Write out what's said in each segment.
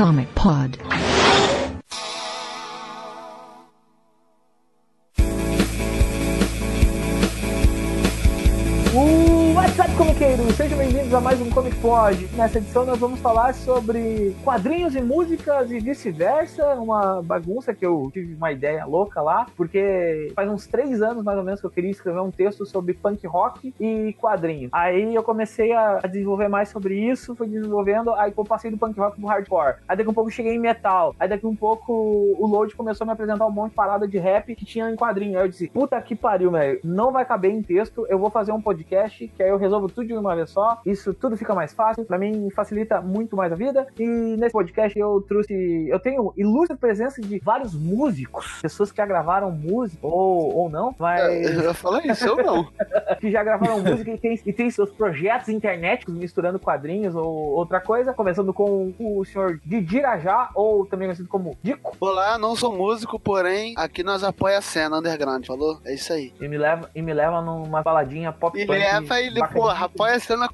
Comic Pod. Bem-vindos a mais um Comic Pod. Nessa edição nós vamos falar sobre quadrinhos e músicas e vice-versa. Uma bagunça que eu tive uma ideia louca lá, porque faz uns três anos mais ou menos que eu queria escrever um texto sobre punk rock e quadrinhos. Aí eu comecei a desenvolver mais sobre isso, fui desenvolvendo, aí eu passei do punk rock pro hardcore. Aí daqui um pouco cheguei em metal. Aí daqui um pouco o Load começou a me apresentar um monte de parada de rap que tinha em quadrinho. Aí eu disse, puta que pariu, velho. Não vai caber em texto, eu vou fazer um podcast que aí eu resolvo tudo de uma vez só. Tudo fica mais fácil, pra mim facilita muito mais a vida. E nesse podcast eu trouxe, eu tenho ilustre presença de vários músicos, pessoas que já gravaram música ou, ou não, mas Eu ia falar isso, eu não. que já gravaram música e tem, e tem seus projetos internéticos misturando quadrinhos ou outra coisa, começando com o senhor Didirajá, ou também conhecido como Dico, Olá, não sou músico, porém, aqui nós apoia a cena underground, falou? É isso aí. e me leva, e me leva numa baladinha pop E punk leva ele, porra, apoia a cena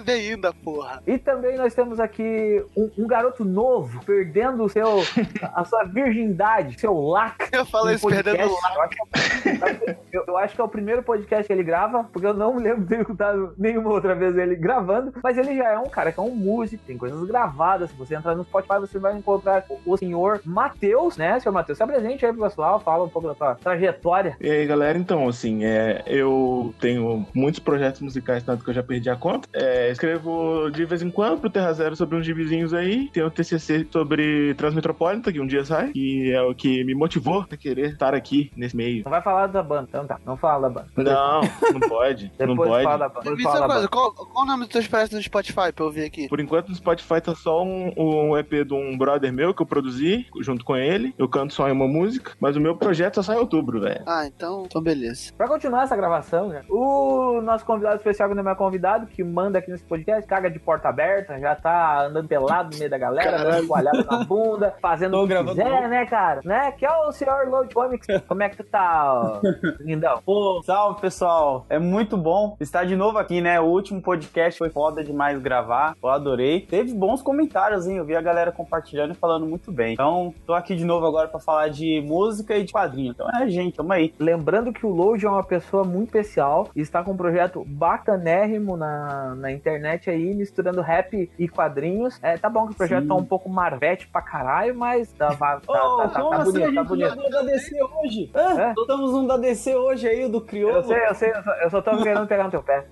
contábil ainda, porra. E também nós temos aqui um, um garoto novo, perdendo o seu, a sua virgindade, seu lac. Eu falei isso perdendo podcast. o lado. Eu acho, que- eu, eu acho que é o primeiro podcast que ele grava, porque eu não me lembro de ter escutado nenhuma outra vez ele gravando, mas ele já é um cara que é um músico, tem coisas gravadas. Se você entrar no Spotify, você vai encontrar o, o senhor Matheus, né, senhor Matheus? Se apresente aí pro pessoal, fala um pouco da sua trajetória. E aí, galera, então, assim, é, eu tenho muitos projetos musicais, tanto que eu já perdi a conta. É, escrevo de vez em quando pro Terra Zero sobre uns gibizinhos aí. Tenho o TCC sobre Transmetropolitan, que um dia sai, que é o que me motivou a querer estar aqui nesse meio. Não vai falar da banda, então tá, não fala da banda. Não, não pode, não Depois pode. fala da banda. Me diz uma coisa, qual, qual o nome dos teus projetos no Spotify pra eu ver aqui? Por enquanto no Spotify tá só um, um EP de um brother meu que eu produzi junto com ele. Eu canto só em uma música, mas o meu projeto só sai em outubro, velho. Ah, então, então beleza. Pra continuar essa gravação, né, o nosso convidado especial, que não é meu convidado, que manda aqui nesse podcast, caga de porta aberta, já tá andando pelado no meio da galera, Caralho. dando coalhada na bunda, fazendo Tô o que gravando quiser, novo. né, cara? Né? Que é o senhor Load Comics. Como é que tu tá, ó, lindão? Pô, salve pessoal, é muito bom estar de novo aqui, né? O último podcast foi foda demais gravar, eu adorei. Teve bons comentários, hein? Eu vi a galera compartilhando e falando muito bem. Então, tô aqui de novo agora pra falar de música e de quadrinho. Então, é, gente, tamo aí. Lembrando que o Load é uma pessoa muito especial e está com um projeto bacanérrimo na, na internet aí, misturando rap e quadrinhos. É, tá bom que o projeto Sim. tá um pouco marvete pra caralho, mas tá, tá, tá, Ô, tá, tá, tá assim bonito, a tá gente bonito. gravou da DC hoje? Hã? É? Estamos um da DC hoje aí, o do Criolo. Eu sei, eu sei, eu só, eu só tô querendo pegar no teu pé.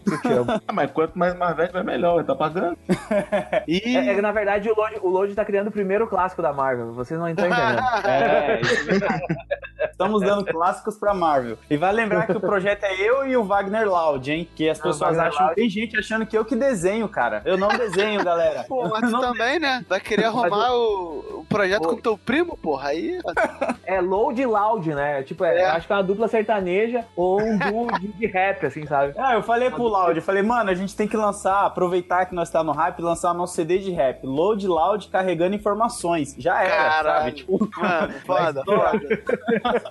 Ah, mas quanto mais Marvel vai melhor, ele tá pagando. E... É, é que na verdade o Load, o Load tá criando o primeiro clássico da Marvel, vocês não estão entendendo. É, isso é verdade. Estamos dando clássicos pra Marvel. E vai lembrar que o projeto é eu e o Wagner Loud, hein? Que as pessoas Wagner acham. Loud. Tem gente achando que eu que desenho, cara. Eu não desenho, galera. Pô, mas tu Não também, né? Vai querer arrumar o, o projeto com teu primo, porra. Aí. É Load Loud, né? Tipo, é, É. acho que é uma dupla sertaneja ou um duo de, de rap, assim, sabe? Ah, eu falei pro Loud, eu falei, mano, a gente tem que lançar, aproveitar que nós tá no hype e lançar nosso CD de rap. Load Loud carregando informações. Já era, Caralho. sabe? Tipo, Mano, foda, foda.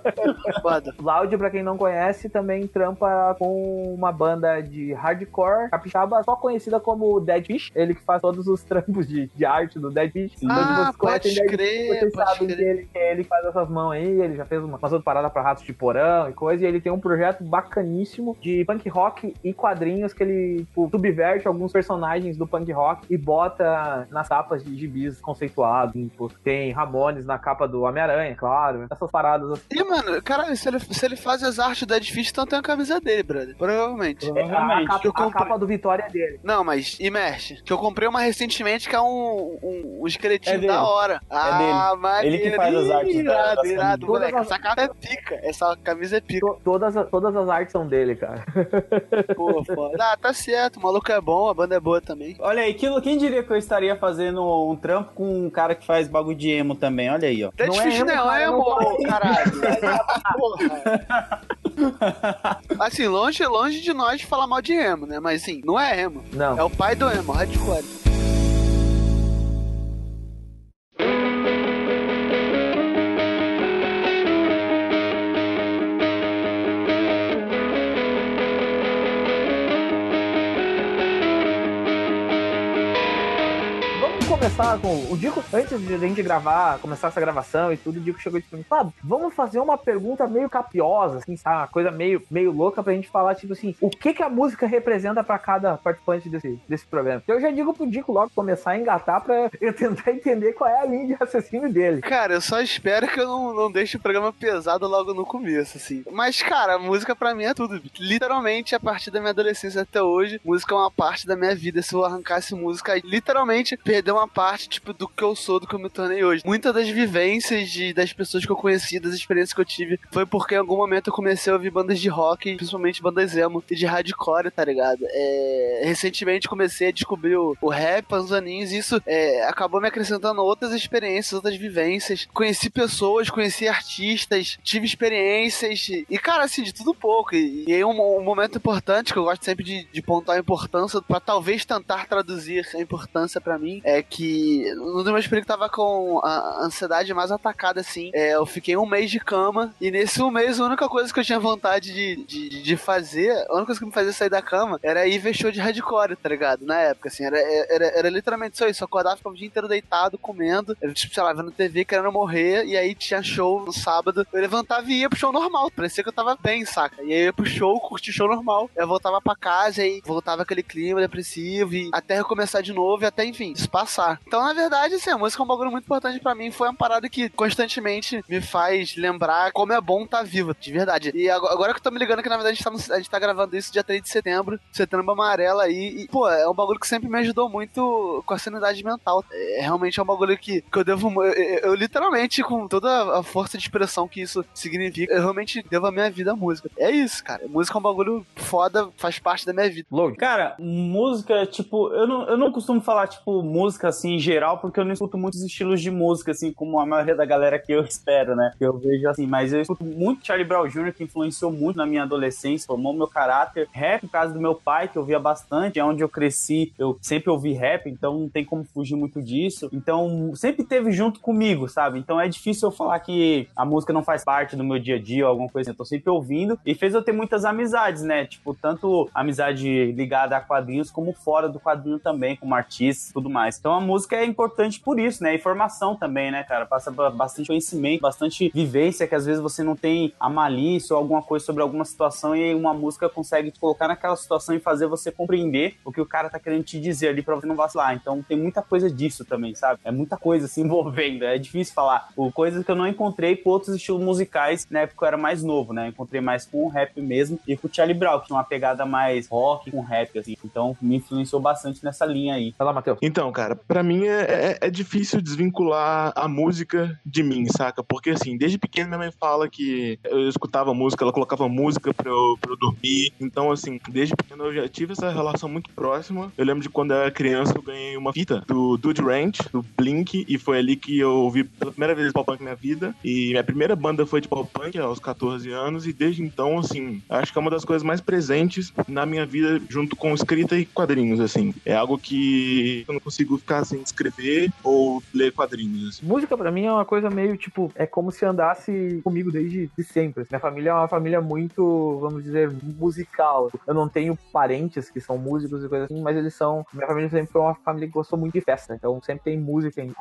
foda. Loud, pra quem não conhece, também trampa com uma banda de hardcore capixaba, só conhecida como Dead Fish. Ele que faz todos os trampos de, de arte do Dead Fish. Então, Ah, conhecem pode Dead crer, vocês pode sabem que crer. ele, que ele faz essas mãos aí, ele já fez uma, umas outras paradas pra Ratos de Porão e coisa, e ele tem um projeto bacaníssimo de punk rock e quadrinhos que ele tipo, subverte alguns personagens do punk rock e bota nas capas de gibis conceituados. Tipo, tem Ramones na capa do Homem-Aranha, claro. Essas paradas assim. Mano, caralho, se ele, se ele faz as artes da difícil, então tem a camisa dele, brother. Provavelmente. A, provavelmente. capa, a capa do Vitória é dele. Não, mas Imerge, que eu comprei uma recentemente que é um, um, um esqueletinho É da hora. ah, mas Ele que faz as artes da- Irado, das irado, moleque. As- Essa capa é pica. Essa camisa é pica. To- todas, as- todas as artes são dele, cara. Pô, foda. Ah, tá certo. O maluco é bom, a banda é boa também. Olha aí, que- quem diria que eu estaria fazendo um trampo com um cara que faz bagulho de emo também? Olha aí, ó. Tá Não é difícil, emo, não, cara, é emo, caralho. Assim, longe, longe de nós falar mal de emo, né? Mas assim, não é emo. Não. É o pai do emo, hardcore. Começar com. O Dico, antes de a gente gravar, começar essa gravação e tudo, o Dico chegou e disse Fábio, vamos fazer uma pergunta meio capiosa, assim, sabe? Uma coisa meio, meio louca pra gente falar, tipo assim, o que que a música representa pra cada participante desse, desse programa. Então eu já digo pro Dico logo começar a engatar pra eu tentar entender qual é a linha de raciocínio dele. Cara, eu só espero que eu não, não deixe o programa pesado logo no começo, assim. Mas, cara, a música pra mim é tudo. Literalmente, a partir da minha adolescência até hoje, música é uma parte da minha vida. Se eu arrancasse música, literalmente, perder uma parte, tipo, do que eu sou, do que eu me tornei hoje. Muitas das vivências de, das pessoas que eu conheci, das experiências que eu tive, foi porque em algum momento eu comecei a ouvir bandas de rock, principalmente bandas emo e de hardcore, tá ligado? É, recentemente comecei a descobrir o, o rap uns aninhos e isso é, acabou me acrescentando outras experiências, outras vivências. Conheci pessoas, conheci artistas, tive experiências e, cara, assim, de tudo pouco. E, e aí um, um, momento importante que eu gosto sempre de, de pontuar a importância para talvez tentar traduzir a importância para mim é que no meu período que tava com a ansiedade mais atacada, assim, é, eu fiquei um mês de cama e nesse um mês a única coisa que eu tinha vontade de, de, de fazer, a única coisa que me fazia sair da cama era ir ver show de hardcore, tá ligado? Na época, assim, era, era, era literalmente só isso. Eu acordava, ficava o dia inteiro deitado, comendo, tipo, sei lá, vendo TV, querendo morrer, e aí tinha show no sábado, eu levantava e ia pro show normal, parecia que eu tava bem, saca? E aí eu ia pro show, curti show normal, eu voltava pra casa e voltava aquele clima depressivo e até recomeçar de novo e até, enfim, se passar. Então, na verdade, assim, a música é um bagulho muito importante para mim, foi uma parada que constantemente me faz lembrar como é bom estar tá vivo, de verdade. E agora que eu tô me ligando que, na verdade, a gente tá, no, a gente tá gravando isso dia 3 de setembro, setembro amarelo aí, e, pô, é um bagulho que sempre me ajudou muito com a sanidade mental. É, realmente é um bagulho que, que eu devo, eu, eu, eu literalmente, com toda a força de expressão que isso significa, eu realmente devo a minha vida à música. É isso, cara. Música é um bagulho foda, faz parte da minha vida. Load. Cara, música, tipo, eu não, eu não costumo falar, tipo, música assim em geral, porque eu não escuto muitos estilos de música, assim, como a maioria da galera que eu espero, né? Eu vejo assim, mas eu escuto muito Charlie Brown Jr., que influenciou muito na minha adolescência, formou meu caráter. Rap, por causa do meu pai, que eu via bastante, é onde eu cresci, eu sempre ouvi rap, então não tem como fugir muito disso. Então, sempre teve junto comigo, sabe? Então é difícil eu falar que a música não faz parte do meu dia a dia ou alguma coisa assim. Eu tô sempre ouvindo e fez eu ter muitas amizades, né? Tipo, tanto amizade ligada a quadrinhos como fora do quadrinho também, como artista e tudo mais. Então a música é importante por isso, né? Informação também, né, cara? Passa bastante conhecimento, bastante vivência que às vezes você não tem a malícia ou alguma coisa sobre alguma situação e uma música consegue te colocar naquela situação e fazer você compreender o que o cara tá querendo te dizer ali pra você não vacilar. Então tem muita coisa disso também, sabe? É muita coisa se envolvendo. É difícil falar. O, coisas que eu não encontrei com outros estilos musicais na época eu era mais novo, né? encontrei mais com o rap mesmo e com o Charlie Brown, que tinha uma pegada mais rock com rap, assim. Então me influenciou bastante nessa linha aí. Vai lá, Matheus. Então, cara, para mim é, é, é, difícil desvincular a música de mim, saca? Porque assim, desde pequeno minha mãe fala que eu escutava música, ela colocava música pra eu, pra eu dormir. Então, assim, desde pequeno eu já tive essa relação muito próxima. Eu lembro de quando eu era criança, eu ganhei uma fita do Dude Ranch, do Blink, e foi ali que eu ouvi pela primeira vez pop punk na vida. E minha primeira banda foi de pop punk aos 14 anos, e desde então, assim, acho que é uma das coisas mais presentes na minha vida, junto com escrita e quadrinhos, assim. É algo que eu não consigo ficar sem escrever ou ler quadrinhos. Música para mim é uma coisa meio tipo, é como se andasse comigo desde de sempre. Minha família é uma família muito, vamos dizer, musical. Eu não tenho parentes que são músicos e coisas assim, mas eles são. Minha família sempre foi uma família que gostou muito de festa. Então sempre tem música em,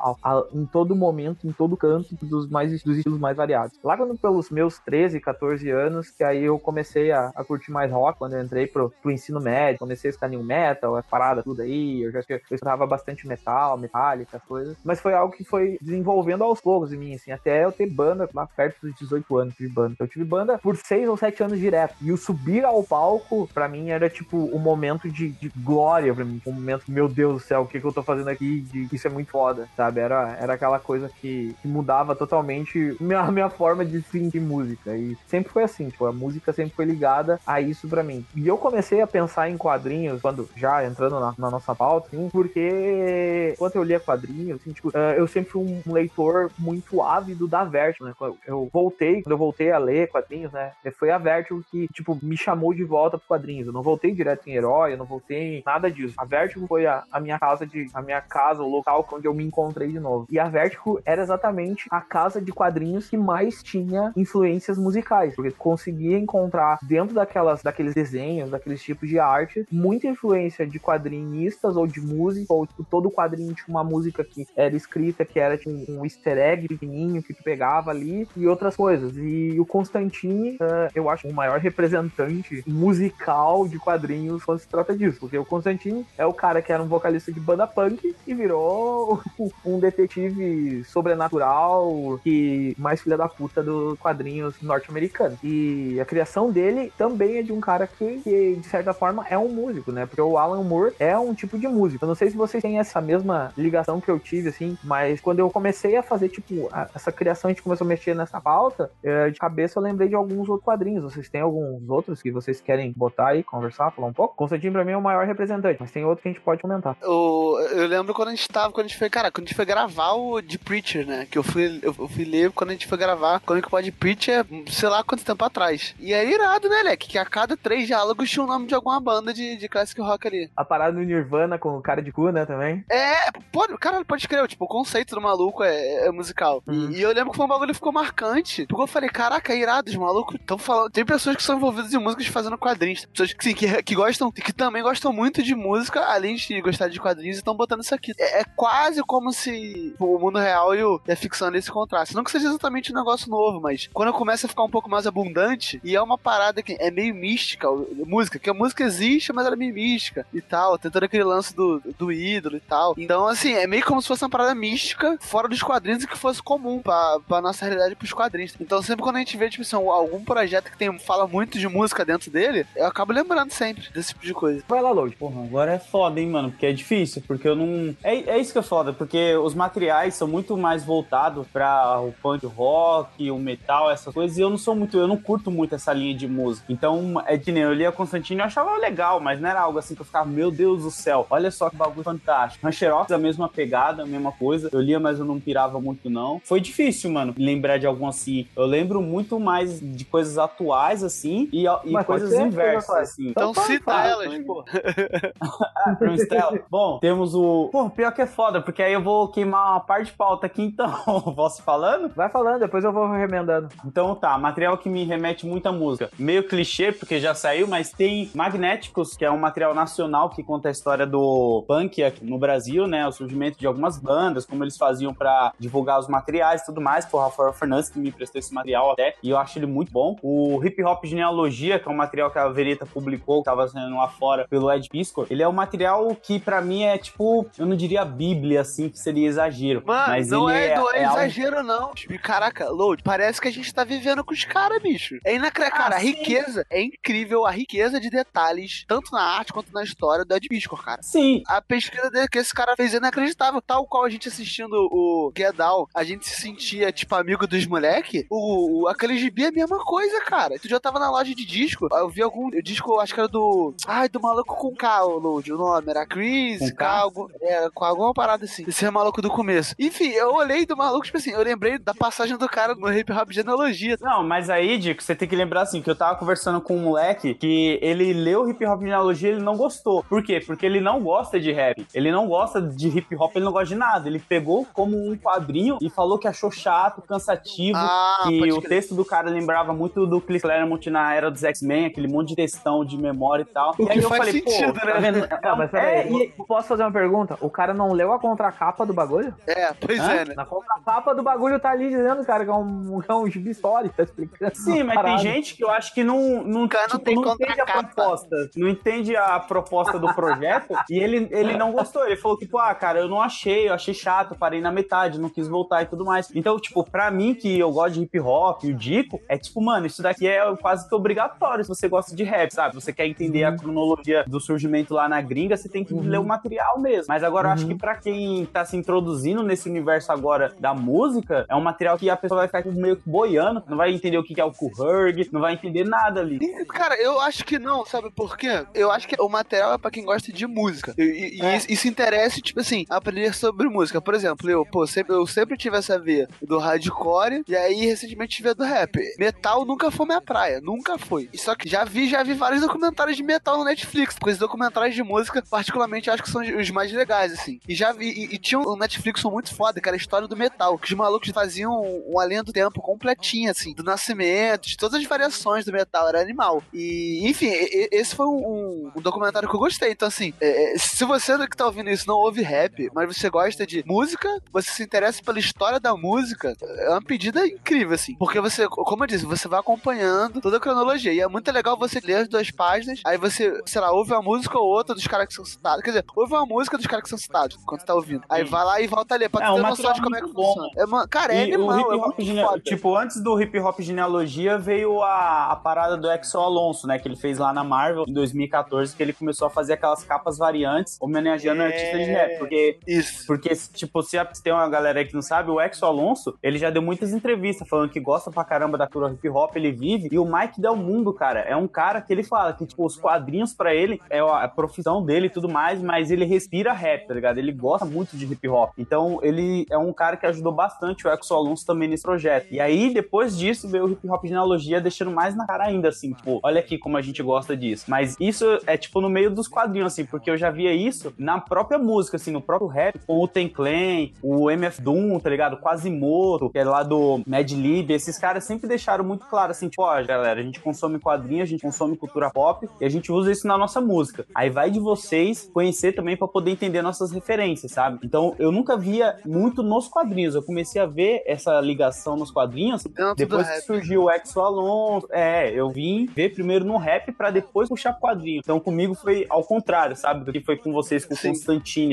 em todo momento, em todo canto, dos mais dos estilos mais variados. Lá quando pelos meus 13, 14 anos, que aí eu comecei a, a curtir mais rock, quando eu entrei pro, pro ensino médio, comecei a escutar new metal, as paradas tudo aí, eu já eu escutava bastante metal, metálica, as coisas. Mas foi algo que foi desenvolvendo aos poucos em mim, assim, até eu ter banda lá perto dos 18 anos de banda. Eu tive banda por 6 ou 7 anos direto. E o subir ao palco, para mim, era tipo um momento de, de glória mim. Um momento, meu Deus do céu, o que, que eu tô fazendo aqui? De, isso é muito foda, sabe? Era, era aquela coisa que, que mudava totalmente minha, minha forma de sentir música. E sempre foi assim, tipo, a música sempre foi ligada a isso para mim. E eu comecei a pensar em quadrinhos, quando já entrando na, na nossa pauta, assim, porque quando eu lia quadrinhos, assim, tipo, uh, eu sempre fui um leitor muito ávido da Vertigo, né? Eu voltei, quando eu voltei a ler quadrinhos, né? Foi a Vertigo que, tipo, me chamou de volta pros quadrinhos. Eu não voltei direto em herói, eu não voltei em nada disso. A Vertigo foi a, a minha casa de. a minha casa, o local onde eu me encontrei de novo. E a Vertigo era exatamente a casa de quadrinhos que mais tinha influências musicais. Porque conseguia encontrar dentro daquelas, daqueles desenhos, daqueles tipos de arte, muita influência de quadrinistas ou de música, ou tipo, todo quadrinho tinha uma música que era escrita, que era tipo, um easter egg pequenininho que tu pegava ali e outras coisas. E o Constantine, uh, eu acho o maior representante musical de quadrinhos quando se trata disso, porque o Constantine é o cara que era um vocalista de banda punk e virou um detetive sobrenatural que mais filha da puta dos quadrinhos norte-americanos. E a criação dele também é de um cara que, que, de certa forma, é um músico, né? Porque o Alan Moore é um tipo de músico. Eu não sei se vocês têm essa mesma ligação que eu tive, assim, mas quando eu comecei a fazer, tipo, a, essa criação, a gente começou a mexer nessa pauta, é, de cabeça eu lembrei de alguns outros quadrinhos. Vocês têm alguns outros que vocês querem botar aí, conversar, falar um pouco? Constantino, pra mim, é o maior representante, mas tem outro que a gente pode comentar. Eu, eu lembro quando a gente tava, quando a gente foi, cara, quando a gente foi gravar o de Preacher, né? Que eu fui, eu, eu fui ler quando a gente foi gravar Crônica Pod Preacher, sei lá quanto tempo atrás. E é irado, né, Leque? Que a cada três diálogos tinha o nome de alguma banda de, de classic rock ali. A parada do Nirvana com o cara de cu, né, também? É, pode, cara, pode escrever, tipo, o conceito do maluco é, é musical. Uhum. E, e, eu lembro que foi um bagulho que ficou marcante. Porque eu falei, caraca, é irado, os malucos estão falando. Tem pessoas que são envolvidas em músicas fazendo quadrinhos. Pessoas que, sim, que, que gostam, que também gostam muito de música, além de gostar de quadrinhos, e estão botando isso aqui. É, é, quase como se o mundo real e, o, e a ficção nesse contraste. Não que seja exatamente um negócio novo, mas quando começa a ficar um pouco mais abundante, e é uma parada que é meio mística, música, que a música existe, mas ela é meio mística e tal, tentando aquele lance do, do ídolo e tal. Então, assim, é meio como se fosse uma parada mística fora dos quadrinhos e que fosse comum pra, pra nossa realidade pros quadrinhos. Então, sempre quando a gente vê, tipo assim, algum projeto que tem, fala muito de música dentro dele, eu acabo lembrando sempre desse tipo de coisa. Vai lá, Load. Porra, agora é foda, hein, mano, porque é difícil, porque eu não. É, é isso que é foda, porque os materiais são muito mais voltados pra o punk rock, o metal, essas coisas, e eu não sou muito, eu não curto muito essa linha de música. Então, é que nem eu lia Constantino e achava legal, mas não era algo assim que eu ficava, meu Deus do céu, olha só que bagulho fantástico. Rancherox, a mesma pegada, a mesma coisa. Eu lia, mas eu não pirava muito, não. Foi difícil, mano, lembrar de algum assim. Eu lembro muito mais de coisas atuais, assim, e, e coisas inversas, assim. Então, então cita elas, pô. Bom, temos o. Pô, pior que é foda, porque aí eu vou queimar uma parte de pauta aqui, então. Posso falando? Vai falando, depois eu vou remendando. Então tá, material que me remete muito à música. Meio clichê, porque já saiu, mas tem Magnéticos, que é um material nacional que conta a história do punk aqui no Brasil, né? O surgimento de algumas bandas, como eles faziam para divulgar os materiais e tudo mais. Foi o Rafael Fernandes que me prestou esse material até, e eu acho ele muito bom. O Hip Hop Genealogia, que é um material que a Verita publicou, que tava sendo lá fora pelo Ed Piscor, ele é um material que para mim é tipo, eu não diria Bíblia, assim, que seria exagero. Mano, mas não é, não é, é exagero, algo... não. Caraca, Load, parece que a gente tá vivendo com os caras, bicho. É inacreditável. Ah, cara, a riqueza é incrível, a riqueza de detalhes, tanto na arte quanto na história do Ed Biscor, cara. Sim. A pesquisa que esse cara fez é inacreditável. Tal qual a gente assistindo o Get Down, a gente se sentia, tipo, amigo dos moleque, o, o, aquele gibi é a mesma coisa, cara. Tu já tava na loja de disco, eu vi algum disco, acho que era do. Ai, do maluco com K, o nome. Era Chris, com K, algo, é, com alguma parada assim. Esse é maluco do começo. Enfim, eu olhei do maluco, tipo assim, eu lembrei da passagem do cara no hip hop genealogia. Não, mas aí, Dico, você tem que lembrar assim, que eu tava conversando com um moleque que ele leu hip hop genealogia e ele não gostou. Por quê? Porque ele não gosta de rap. Ele não gosta de hip hop, ele não gosta de nada. Ele pegou como um quadrinho e falou que achou chato, cansativo, ah, que o texto do cara lembrava muito do Cliff Claremont na era dos X-Men, aquele monte de textão de memória e tal. O e aí eu falei, sentido, pô, tá né? Tá não, mas é, e... Posso fazer uma pergunta? O cara não leu a contracapa do bagulho? É, pois Hã? é, né? Na contracapa do bagulho tá ali dizendo, cara, que é um, que é um gibi histórico, tá explicando. Sim, mas tem gente que eu acho que não, não, cara tipo, não, tem não entende a proposta. Não entende a proposta do projeto e ele, ele não gostou. Ele falou, tipo, ah, cara, eu não achei, eu achei chato, parei na metade, não quis voltar e tudo mais. Então, tipo, pra mim, que eu gosto de hip hop, o Dico, é tipo, mano, isso daqui é quase que obrigatório se você gosta de rap, sabe? Você quer entender uhum. a cronologia do surgimento lá na gringa, você tem que uhum. ler o material mesmo. Mas agora uhum. eu acho uhum. que pra quem tá se introduzindo nesse universo agora da música, é um material que a pessoa vai ficar meio que boiando, não vai entender o que é o Kuhurg, não vai entender nada ali. Cara, eu acho que não, sabe por quê? Eu acho que o material é pra quem gosta de música. E, e, é. e se interessa, tipo assim, aprender sobre música. Por exemplo, eu, pô, sempre, eu sempre tive essa veia do hardcore, e aí recentemente tive a do rap. Metal nunca foi minha praia, nunca foi. Só que já vi, já vi vários documentários de metal no Netflix, porque os documentários de música, particularmente, acho que são os mais legais, assim. E já vi, e, e tinha um Netflix muito foda, que era a história do metal, que os malucos faziam uma linha do tempo completinha, assim, do nascimento, de todas as variações do metal, era animal. E, enfim, esse foi um, um, um documentário que eu gostei. Então, assim, é, é, se você que tá ouvindo isso não ouve rap, mas você gosta de música, você se interessa pela história da música, é uma pedida incrível, assim. Porque você, como eu disse, você vai acompanhando toda a cronologia. E é muito legal você ler as duas páginas, aí você, sei lá, ouve uma música ou outra dos caras que são citados. Quer dizer, ouve uma música dos caras que são citados, quando você tá ouvindo. Aí vai lá e volta a ler, pra É, ter noção de como é que material funciona. É, uma- cara, é E o animal, hip é hop muito gene-. Tipo, antes do hip hop genealogia veio a, a parada do Exo Alonso, né? Que ele fez lá na Marvel em 2014, que ele começou a fazer aquelas capas variantes homenageando É. artistas de rap. Porque Isso. porque, tipo, se tem uma galera aí que não sabe, o Exo Alonso, ele já deu muitas entrevistas falando que gosta pra caramba da cultura hip hop, ele vive. E o Mike Del Mundo, cara, é um cara que ele fala que, tipo, os quadrinhos pra ele é a profissão dele e tudo mais, mas ele respira rap, tá ligado? Ele gosta muito de hip hop. Então, ele é um cara que ajudou bastante o Exo Alonso também nesse projeto. E aí, depois disso, veio o hip hop genealogia deixando mais na cara ainda, assim, tipo, olha aqui como a gente gosta disso. Mas isso é, tipo, no meio dos quadrinhos, assim, porque eu já via isso na própria música, assim, no próprio rap, com o Ten Clan, o MF Doom, tá ligado? Quasimoto, que é lá do Mad Lib, esses caras sempre deixaram muito claro, assim, tipo, ó, galera, a gente consome quadrinhos, a gente consome cultura pop, e a gente usa isso na nossa música. Aí vai de vocês conhecer também pra poder entender nossas referências, sabe? Então, eu nunca via muito nos quadrinhos, eu comecei a ver essa ligação nos quadrinhos Dentro depois que rap. surgiu o Exo Alonso, é, eu vim ver primeiro no rap pra depois puxar quadrinho. Então comigo foi ao contrário, sabe? Do que foi com vocês, com o Sim.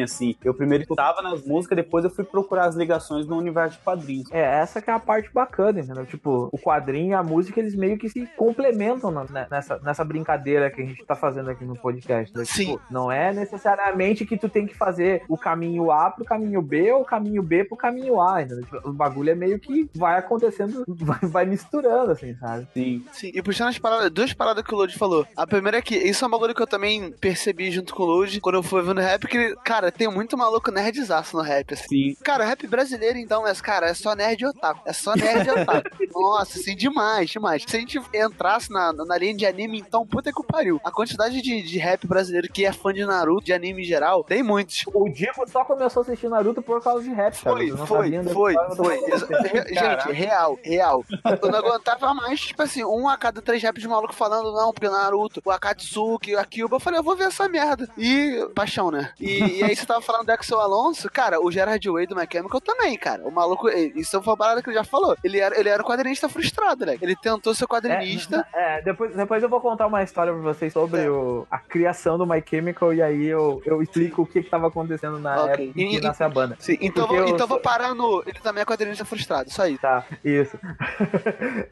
Assim. Eu primeiro escutava nas músicas, depois eu fui procurar as ligações no universo de quadrinhos. É, essa que é a parte bacana, entendeu? Tipo, o quadrinho e a música, eles meio que se complementam na- né, nessa, nessa brincadeira que a gente tá fazendo aqui no podcast. Né? Sim. Tipo, não é necessariamente que tu tem que fazer o caminho A pro caminho B ou o caminho B pro caminho A, entendeu? Tipo, o bagulho é meio que vai acontecendo, vai, vai misturando, assim, sabe? Sim. Sim, e puxando as paradas, duas paradas que o Lodi falou. A primeira é que isso é um bagulho que eu também percebi junto com o Lodi quando eu fui vendo rap, que, cara, tem muito maluco nerdzaço no rap, assim. Sim. Cara, rap brasileiro, então, mas, cara, é só nerd e otaku. É só nerd e otaku. Nossa, assim, demais, demais. Se a gente entrasse na, na linha de anime, então, puta que o pariu. A quantidade de, de rap brasileiro que é fã de Naruto, de anime em geral, tem muitos. O Diego só começou a assistir Naruto por causa de rap, cara. Foi, foi, foi, foi. Gente, real, real. Eu não aguentava mais, tipo assim, um a cada três raps de maluco falando, não, porque Naruto, o Akatsuki, a Kyuba, eu falei, eu vou ver essa merda. E, paixão, né? E, e aí você tava falando do Axel Alonso, cara, o Gerard Way do My Chemical também, cara. O maluco, isso foi uma parada que ele já falou. Ele era, ele era um quadrinista frustrado, né? Ele tentou ser quadrinista. É, depois, depois eu vou contar uma história pra vocês sobre É. o- a criação do My Chemical e aí eu, eu explico o que que tava acontecendo na Ok. época em que E- nasceu a banda. Sim, então, vou, eu então sou- vou parar no. Ele também é quadrinista frustrado, só isso. Tá, isso.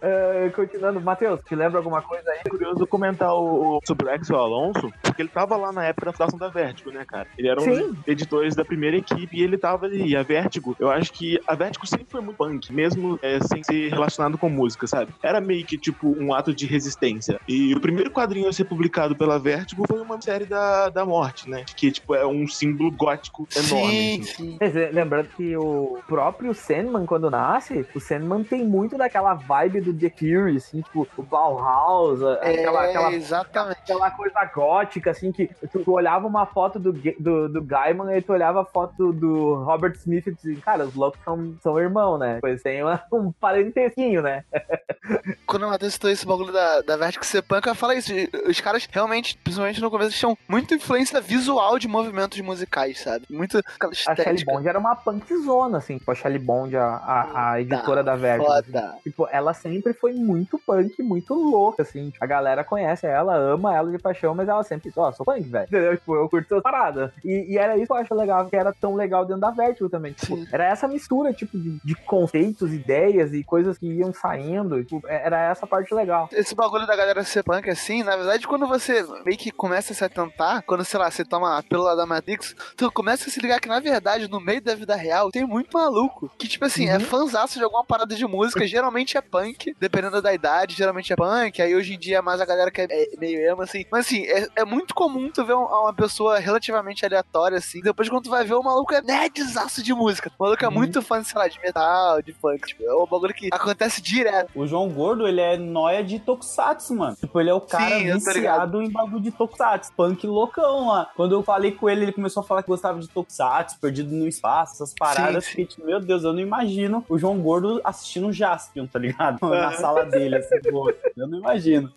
É, continuando, Matheus, te lembra alguma coisa aí? É curioso comentar o, o- sobre o Exo Alonso, porque ele tava lá na época da fundação da Vertigo, né, cara? Ele era um Sim. Editores da primeira equipe e ele tava ali. E a Vertigo, eu acho que a Vertigo sempre foi muito punk, mesmo é, sem ser relacionado com música, sabe? Era meio que tipo um ato de resistência. E o primeiro quadrinho a ser publicado pela Vertigo foi uma série da, da morte, né? Que tipo é um símbolo gótico enorme. Sim, assim. sim. Mas, Lembrando que o próprio Sandman, quando nasce, o Sandman tem muito daquela vibe do The Cure, assim, tipo, o Bauhaus, aquela, é, aquela exatamente. aquela coisa gótica, assim, que tu, olhava uma foto do, do, do Gaiman e tu olhava a foto do Robert Smith e dizia, cara, os loucos são, são irmão, né? Pois tem uma- um parentesquinho, né? Quando o Matheus citou esse bagulho da, da Vertigo ser punk, eu falo isso. Os caras realmente, principalmente no começo, tinham muita influência visual de movimentos musicais, sabe? Muito aquela A Shelly estética. Bond era uma punkzona, assim, tipo, a Shelly Bond, a, a, a editora da Vertigo. assim. Foda. Tipo, ela sempre foi muito punk, muito louca, assim. A galera conhece ela, ama ela de paixão, mas ela sempre, ó, sou punk, velho. Entendeu? Tipo, eu curto essa parada. E, e era isso que eu acho legal, que era tão legal dentro da Vertigo também. Tipo, era essa mistura, tipo, de, de conceitos, ideias e coisas que iam saindo. Tipo, é- era essa parte legal. Esse bagulho da galera ser punk assim, na verdade, quando você meio que começa a se atentar, quando, sei lá, você toma a pílula da Matrix, tu começa a se ligar que, na verdade, no meio da vida real, tem muito maluco que, tipo assim, é fãzaço de alguma parada de música, geralmente é punk, dependendo da idade, geralmente é punk, aí hoje em dia é mais a galera que é é meio emo, assim. Mas, assim, é, é muito comum tu ver um- uma pessoa relativamente aleatória, assim, depois quando tu vai ver, o maluco é nerdzaço de música. O maluco é Uhum. muito fã, sei lá, de metal, de funk, tipo, é um bagulho que acontece direto. O João Gordo, ele é noia de Tokusatsu, mano. Tipo, ele é o cara Sim, viciado em bagulho de Tokusatsu. Punk loucão lá. Quando eu falei com ele, ele começou a falar que gostava de Tokusatsu, Perdido no Espaço, essas paradas. Sim, tipo, meu Deus, eu não imagino o João Gordo assistindo Jaspion, tá ligado? Na sala dele, assim, pô. Eu não imagino.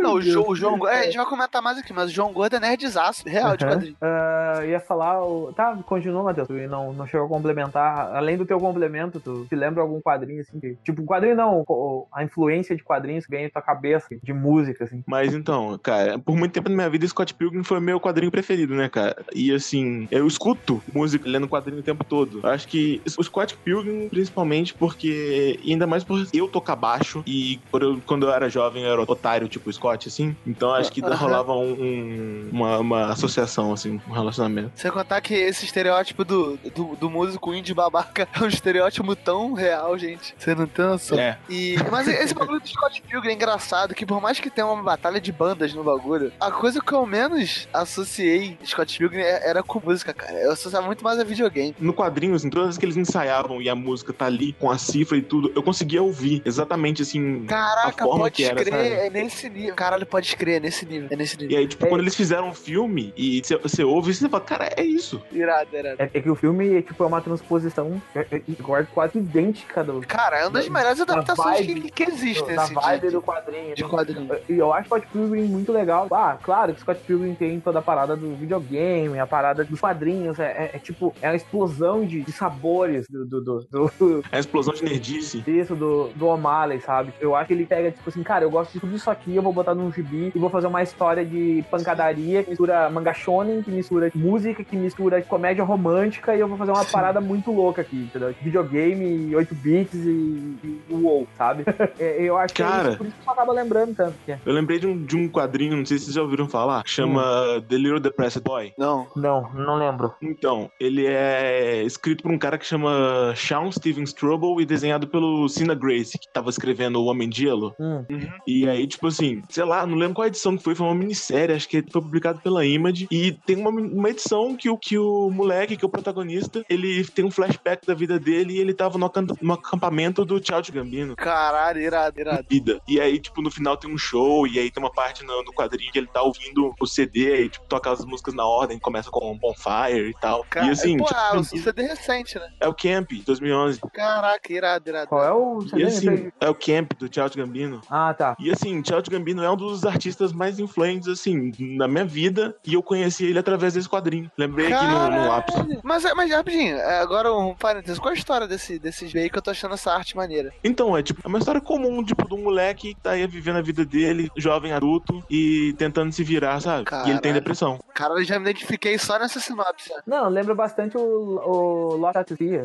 Não, o, Jo- o João Gordo. É, a gente vai comentar mais aqui, mas o João Gordo é nerdzaço, real de quadrinho. Ah, ia falar. O... Tá, continua, Matheus. Tu não, não chegou a complementar. Além do teu complemento, tu te lembra algum quadrinho assim? Que... Tipo, quadrinho não, a influência de quadrinhos que vem na tua cabeça, de música, assim. Mas então, cara, por muito tempo na minha vida, Scott Pilgrim foi meu quadrinho preferido, né, cara? E assim, eu escuto música lendo quadrinho o tempo todo. Eu acho que o Scott Pilgrim, principalmente porque, ainda mais por eu tocar baixo e eu, quando eu era jovem eu era otário, tipo Scott, assim. Então acho que rolava um, um, uma, uma associação, assim, um relacionamento. Sem contar que esse estereótipo do, do, do músico indie babaca é um estereótipo tão real, gente. Você não tem noção. É. E, mas esse bagulho do Scott Pilgrim é engraçado, que por mais que tenha uma batalha de bandas no bagulho, a coisa que eu menos associei Scott Pilgrim é, era com música, cara. Eu associava muito mais a videogame. No quadrinho, assim, todas as que eles ensaiavam e a música tá ali com a cifra e tudo, eu conseguia ouvir exatamente, assim, Caraca, a forma pode que era, crer, sabe? é nesse nível. Caralho, pode crer, é nesse nível, é nesse nível. E aí, tipo, É. quando eles fizeram um filme e você ouve, você fala, cara, é isso. Irado, irado. É, é que o filme é, tipo, é uma transposição é, é, quase, quase idêntica do, Cara, é uma das melhores Da adaptações vibe- que, que existem, da vibe de, do quadrinho. de assim. quadrinho. E eu acho Scott Pilgrim muito legal. Ah, claro que Scott Pilgrim tem toda a parada do videogame, a parada dos quadrinhos. É, é- é tipo, é uma explosão de, de sabores do, do, do, do- É a explosão de nerdice. disso, do, do O'Malley, sabe? Eu acho que ele pega, tipo assim, cara, eu gosto de tudo isso aqui, eu vou botar num gibi e vou fazer uma história de pancadaria que mistura manga shonen, que mistura música, que mistura comédia romântica e eu vou fazer uma parada muito louca aqui, entendeu? Videogame, 8 bits e, e WoW, sabe? É, eu acho que é Cara. isso, por isso que eu acaba lembrando tanto. Que é. Eu lembrei de um, de um quadrinho, não sei se vocês já ouviram falar, que chama The Little Depressed Boy. Não. Não, não lembro. Então, ele é escrito por um cara que chama Sean Steven Strobel e desenhado pelo Cina Grace, que tava escrevendo O Homem de Gelo. Hum. E aí, tipo assim, sei lá, não lembro qual edição que foi, foi uma minissérie, acho que foi publicado pela Image. E tem uma, uma edição que o, que o moleque, que é o protagonista, ele tem um flashback da vida dele e ele tava no, no acampamento do Child Gambino. Caralho, irado, irado. Vida. E aí, tipo, no final tem um show, e aí tem uma parte no, no quadrinho que ele tá ouvindo o CD, aí, tipo, toca as músicas na ordem, começa com Bonfire e tal. Cara, e assim, pô, tipo, ah, o CD recente, né? é o Camp, 2011. Caraca, irado, irado. Qual é o E CD? assim, é o Camp do Child Gambino. Ah, tá. E assim, Child Gambino é um dos artistas mais influentes, assim, na minha vida, e eu conheci ele através desse quadrinho. Lembrei aqui no, no ápice. Caralho. Mas, mas rapidinho, é, agora um parênteses. Qual a história desse, desse veio que eu tô achando essa arte maneira? Então, é tipo, é uma história comum, tipo, de um moleque que tá aí vivendo a vida dele, jovem adulto, e tentando se virar, sabe? E ele tem Caralho. depressão. Cara, eu já me identifiquei só nessa sinopse. Não, lembra bastante o, o Lost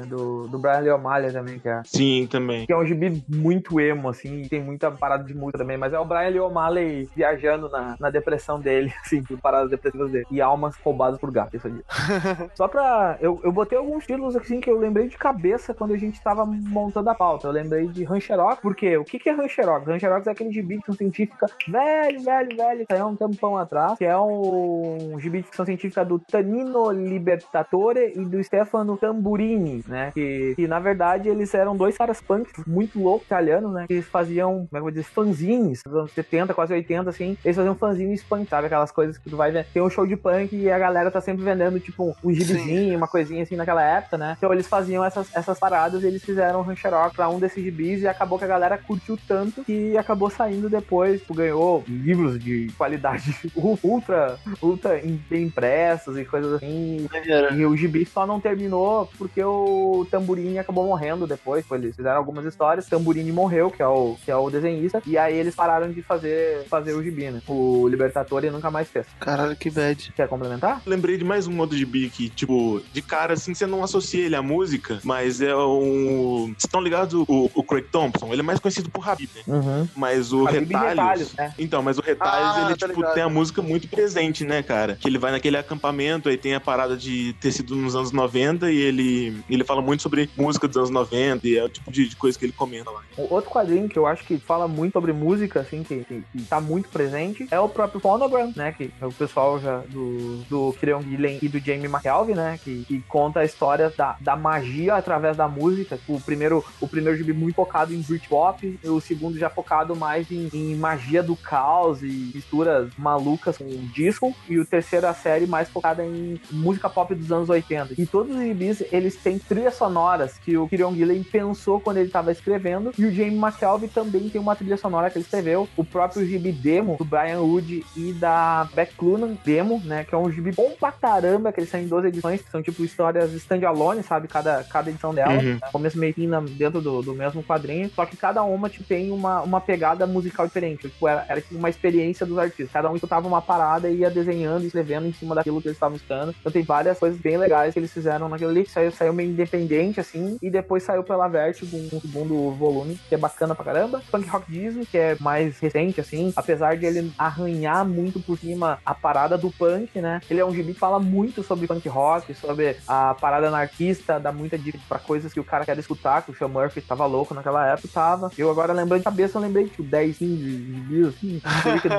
do, do Brian Lee O'Malley também, que é, Sim, também. que é um gibi muito emo, assim, e tem muita parada de música também, mas é o Brian Lee O'Malley viajando na, na depressão dele, assim, por paradas depressivas dele. E almas roubadas por gato, isso aí. Só pra... Eu, eu botei alguns títulos, assim, que eu lembrei de cabeça quando a gente tava montando a pauta. Eu lembrei de Rancherox, porque o que que é Rancherox? Rancherox é aquele gibi de ficção científica velho, velho, velho, saiu um tempão atrás, que é um gibi de ficção científica do Tanino Libertatore e do Stefano Tamburini, né? Que, que na verdade eles eram dois caras punks muito loucos italianos, né? Que eles faziam, como é que eu vou dizer, fanzines, nos anos 70, quase 80, assim. Eles faziam fanzines punk, sabe? Aquelas coisas que tu vai ver. Tem um show de punk e a galera tá sempre vendendo, tipo, um gibizinho, uma coisinha assim naquela época, né? Então eles faziam essas, essas paradas e eles fizeram um Rancherok pra um desses gibis e acabou que a galera curtiu tanto que acabou saindo depois, tipo, ganhou livros de qualidade ultra, ultra bem impressos e coisas assim. E o gibi só não terminou porque o Tamburini acabou morrendo depois. Tipo, eles fizeram algumas histórias, Tamburini morreu, que é o, que é o desenhista, e aí eles pararam de fazer, fazer o gibi, né? O Libertatore nunca mais fez. Caralho, que bad. Quer complementar? Lembrei de mais um outro gibi que, tipo, de cara, assim, você não associa ele à música, mas é um... Vocês estão ligados? O, o Craig Thompson, ele é mais conhecido por Habib, né? Uhum. Mas o Habib Retalhos... Retalhos, né? Então, mas o Retalhos, Ah, ele, tá tipo, ligado. tem a música muito presente, né, cara? Que ele vai naquele acampamento, aí tem a parada de ter sido nos anos 90 e ele, ele fala muito sobre música dos anos 90 e é o tipo de, de coisa que ele comenta lá. O Outro quadrinho que eu acho que fala muito sobre música, assim, que, que, que tá muito presente, é o próprio Phonogram, né? Que é o pessoal já do, do Kieron Gillen e do Jamie McKelvey, né? Que, que conta a história da, da magia através da música. O primeiro, o primeiro gibi muito focado em Britpop, o segundo já focado mais em, em magia do caos e misturas malucas com disco, e o terceiro a série mais focada em música pop dos anos 80. E todos os gibis, eles têm trilhas sonoras que o Kieron Gillen pensou quando ele estava escrevendo, e o Jamie McKelvey também tem uma trilha sonora que ele escreveu, o próprio gibi demo do Brian Wood e da Beck Clunan, demo, né, que é um gibi pra caramba, que eles são em 12 edições, que são tipo histórias standalone, sabe? Cada, cada edição dela. Uhum. Né? Começo, meio fim dentro do, do mesmo quadrinho. Só que cada uma tipo, tem uma, uma pegada musical diferente. Tipo, era, era tipo uma experiência dos artistas. Cada um escutava uma parada e ia desenhando e escrevendo em cima daquilo que eles estavam escutando. Então tem várias coisas bem legais que eles fizeram naquilo ali. Saiu, saiu meio independente, assim, e depois saiu pela Vertigo um segundo volume, que é bacana pra caramba. Punk Rock Disney, que é mais recente, assim, apesar de ele arranhar muito por cima a parada do punk, né? Ele é um gibi que fala muito sobre punk rock, sobre a parada anarquista, dá muita dica pra coisas que o cara quer escutar, que o Sean Murphy tava louco naquela época, tava. Eu agora lembrando de cabeça, eu lembrei, tipo, 10 assim, de gibis, assim,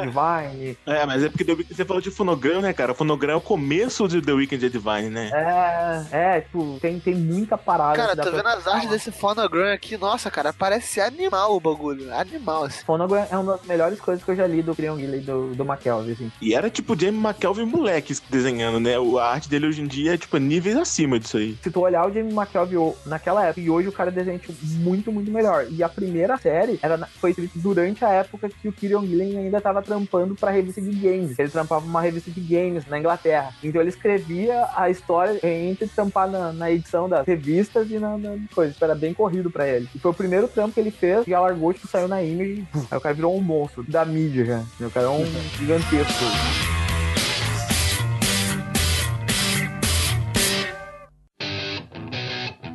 Divine, É, mas é porque The Weeknd, você falou de fonograma, né, cara? O fonograma é o começo de The Weeknd e Divine, né? É, é, tipo, tem, tem muita parada. Cara, tô pra- vendo as artes desse Phonogram aqui. Nossa, cara, parece animal o bagulho. Animal, assim. Phonogram é uma das melhores coisas que eu já li do Gilley e do, do McKelvey, assim. E era tipo Jamie McKelvey moleque desenhando, né? O- A arte dele hoje em dia é tipo níveis acima disso aí. Se tu olhar o Jamie McKelvey o- naquela época e hoje o cara desenha tipo, muito, muito melhor. E a primeira série era, foi escrita durante a época que o Kieron Gillen ainda tava trampando pra revista de games. Ele trampava uma revista de games na Inglaterra. Então ele escrevia a história entre trampar na, na edição das revistas e na, na coisa. Isso era bem corrido pra ele. E foi o primeiro trampo que ele fez, já largou, tipo, saiu na Image. e, Aí o cara virou um monstro da mídia já. O cara é um gigantesco.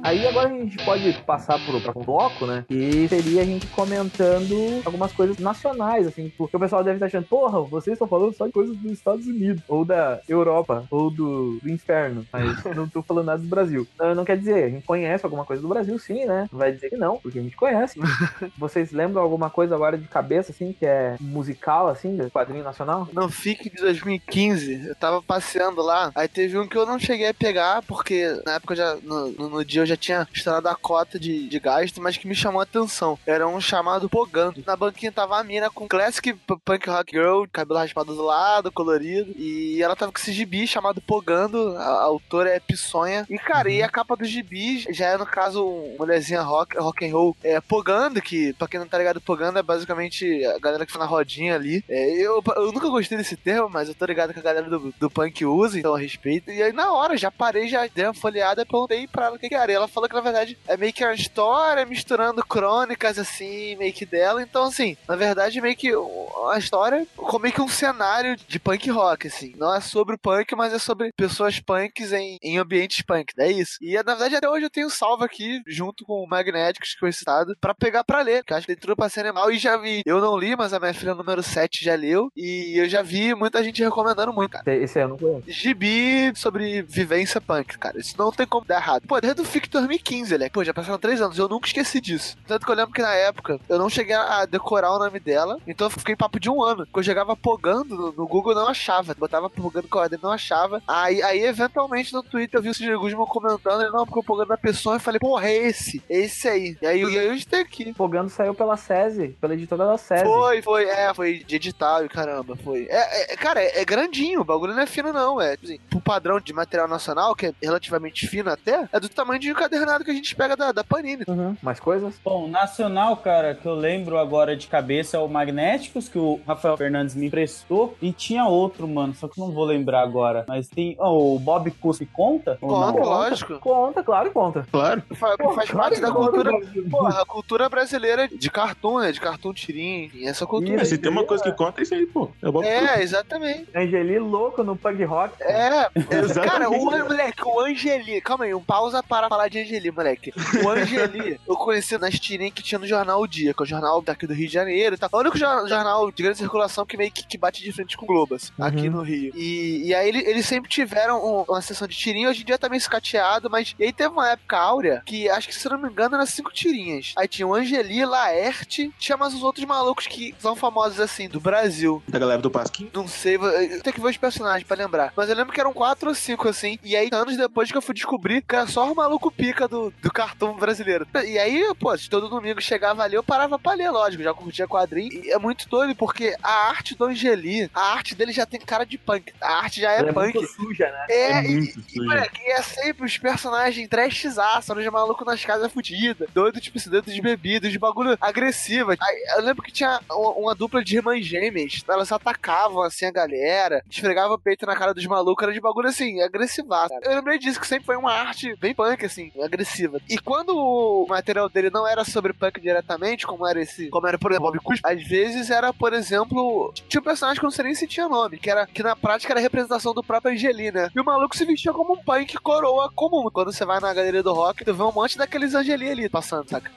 Aí agora a gente pode passar para um bloco, né? E seria a gente comentando algumas coisas nacionais, assim, porque o pessoal deve estar achando, porra, vocês estão falando só de coisas dos Estados Unidos, ou da Europa, ou do, do inferno, mas não tô falando nada do Brasil. Não, não quer dizer, a gente conhece alguma coisa do Brasil, sim, né? Não vai dizer que não, porque a gente conhece. vocês lembram alguma coisa agora de cabeça, assim, que é musical, assim, de quadrinho nacional? No FIC de 2015, eu tava passeando lá, aí teve um que eu não cheguei a pegar, porque na época já, no, no- no dia eu já tinha estourado a cota de, de gasto, mas que me chamou a atenção. Era um chamado Pogando. Na banquinha tava a mina com classic punk rock girl, cabelo raspado do lado, colorido, e ela tava com esse gibi chamado Pogando, a, a autora é Pisonha. E cara, e a capa do gibi já é no caso um mulherzinha rock, rock and roll é, Pogando, que pra quem não tá ligado, Pogando é basicamente a galera que foi na rodinha ali. É, eu, eu nunca gostei desse termo, mas eu tô ligado que a galera do, do punk usa, então eu respeito. E aí na hora, já parei, já dei uma folheada, perguntei pra ela o que que era. Ela falou que na verdade é meio que uma história misturando crônicas assim, meio que dela. Então, assim, na verdade, meio que uma história com meio que um cenário de punk rock, assim. Não é sobre o punk, mas é sobre pessoas punks em, em ambientes punk. É isso. E na verdade, até hoje eu tenho salvo aqui, junto com o Magnéticos, que foi citado, pra pegar pra ler. Que eu acho que tem tudo pra ser animal. E já vi. Eu não li, mas a minha filha número 7 já leu. E eu já vi muita gente recomendando muito, cara. Esse aí eu não conheço. Gibi sobre vivência punk, cara. Isso não tem como dar errado. Pô, desde o FIC 2015, ele Pô, já passaram três anos. Eu nunca esqueci disso. Tanto que eu lembro que na época eu não cheguei a decorar o nome dela. Então eu fiquei papo de um ano. Quando eu chegava pogando no, no Google, não achava. Botava pogando com a ordem, não achava. Aí, aí, eventualmente, no Twitter eu vi o Cid Guzman comentando. Ele, não, porque eu pogando na pessoa. Eu falei, porra, é esse. É esse aí. E aí, e aí eu estou aqui. Pogando saiu pela SESI, pela editora da SESI. Foi, foi, é, foi de edital e caramba, foi. É, é, cara, é, é grandinho, o bagulho não é fino não, é, assim, pro padrão de material nacional, que é relativamente fino até, é do tamanho de encadernado que a gente pega da, da Panini. Uhum. Mais coisas? Bom, nacional, cara, que eu lembro agora de cabeça é o Magnéticos, que o Rafael Fernandes me emprestou. E tinha outro, mano, só que não vou lembrar agora. Mas tem. Oh, o Bob Cuspe conta? Conta, lógico. Conta, claro que conta. Claro. Fa- Pô, faz claro parte da cultura, porra, a cultura brasileira de cartoon, né, de cartoon tirinho, enfim, essa cultura. Se tem uma coisa que conta, é isso aí, pô. É o Bob Cuspe. É, exatamente. Angeli louco no punk rock. É, Exatamente. cara, o moleque, o Angeli, calma aí, um pausa para falar de Angeli, moleque. O Angeli, eu conheci nas tirinhas que tinha no jornal O Dia, que é o jornal daqui do Rio de Janeiro e tal. É o único jor- jornal de grande circulação que meio que, que bate de frente com o Globo, assim, aqui Uhum. no Rio. E, e aí ele- eles sempre tiveram um- uma sessão de tirinha, hoje em dia tá meio escateado, mas e aí teve uma época áurea que acho que, se eu não me engano, eram cinco tirinhas. Aí tinha o Angeli, Laerte, tinha mais os outros malucos que são famosos assim, do Brasil. Da galera do Pasquim. Não sei, tenho que ver os personagens pra lembrar. Mas eu lembro que eram quatro ou cinco, assim. E aí, anos depois que eu fui descobrir que era só o maluco pica do, do cartoon brasileiro. E aí, pô, todo domingo chegava ali, eu parava pra ler, lógico, já curtia quadrinho. E é muito doido, porque a arte do Angeli, a arte dele já tem cara de punk. A arte já é, Ela punk. muito suja, né? É, É e, muito e, moleque, e é sempre os personagens trashzaço, os malucos nas casas fudidas, doido, tipo, assim, dentro de bebidas, de bagulho agressivo. Aí, eu lembro que tinha uma, uma dupla de irmãs gêmeas, elas atacavam, assim, a galera, esfregavam o peito na cara dos malucos, era de bagulho, assim, agressivaço. Eu lembrei disso, que sempre foi uma arte bem punk, assim, agressiva. E quando o material dele não era sobre punk diretamente, como era esse, como era, por exemplo, Bob Cuspe, às vezes era, por exemplo, tinha um personagem que não sei nem se tinha nome, que era, que na prática era a representação do próprio Angeli, né? E o maluco se vestia como um punk coroa comum. Quando você vai na galeria do rock, tu vê um monte daqueles Angeli ali passando, saca?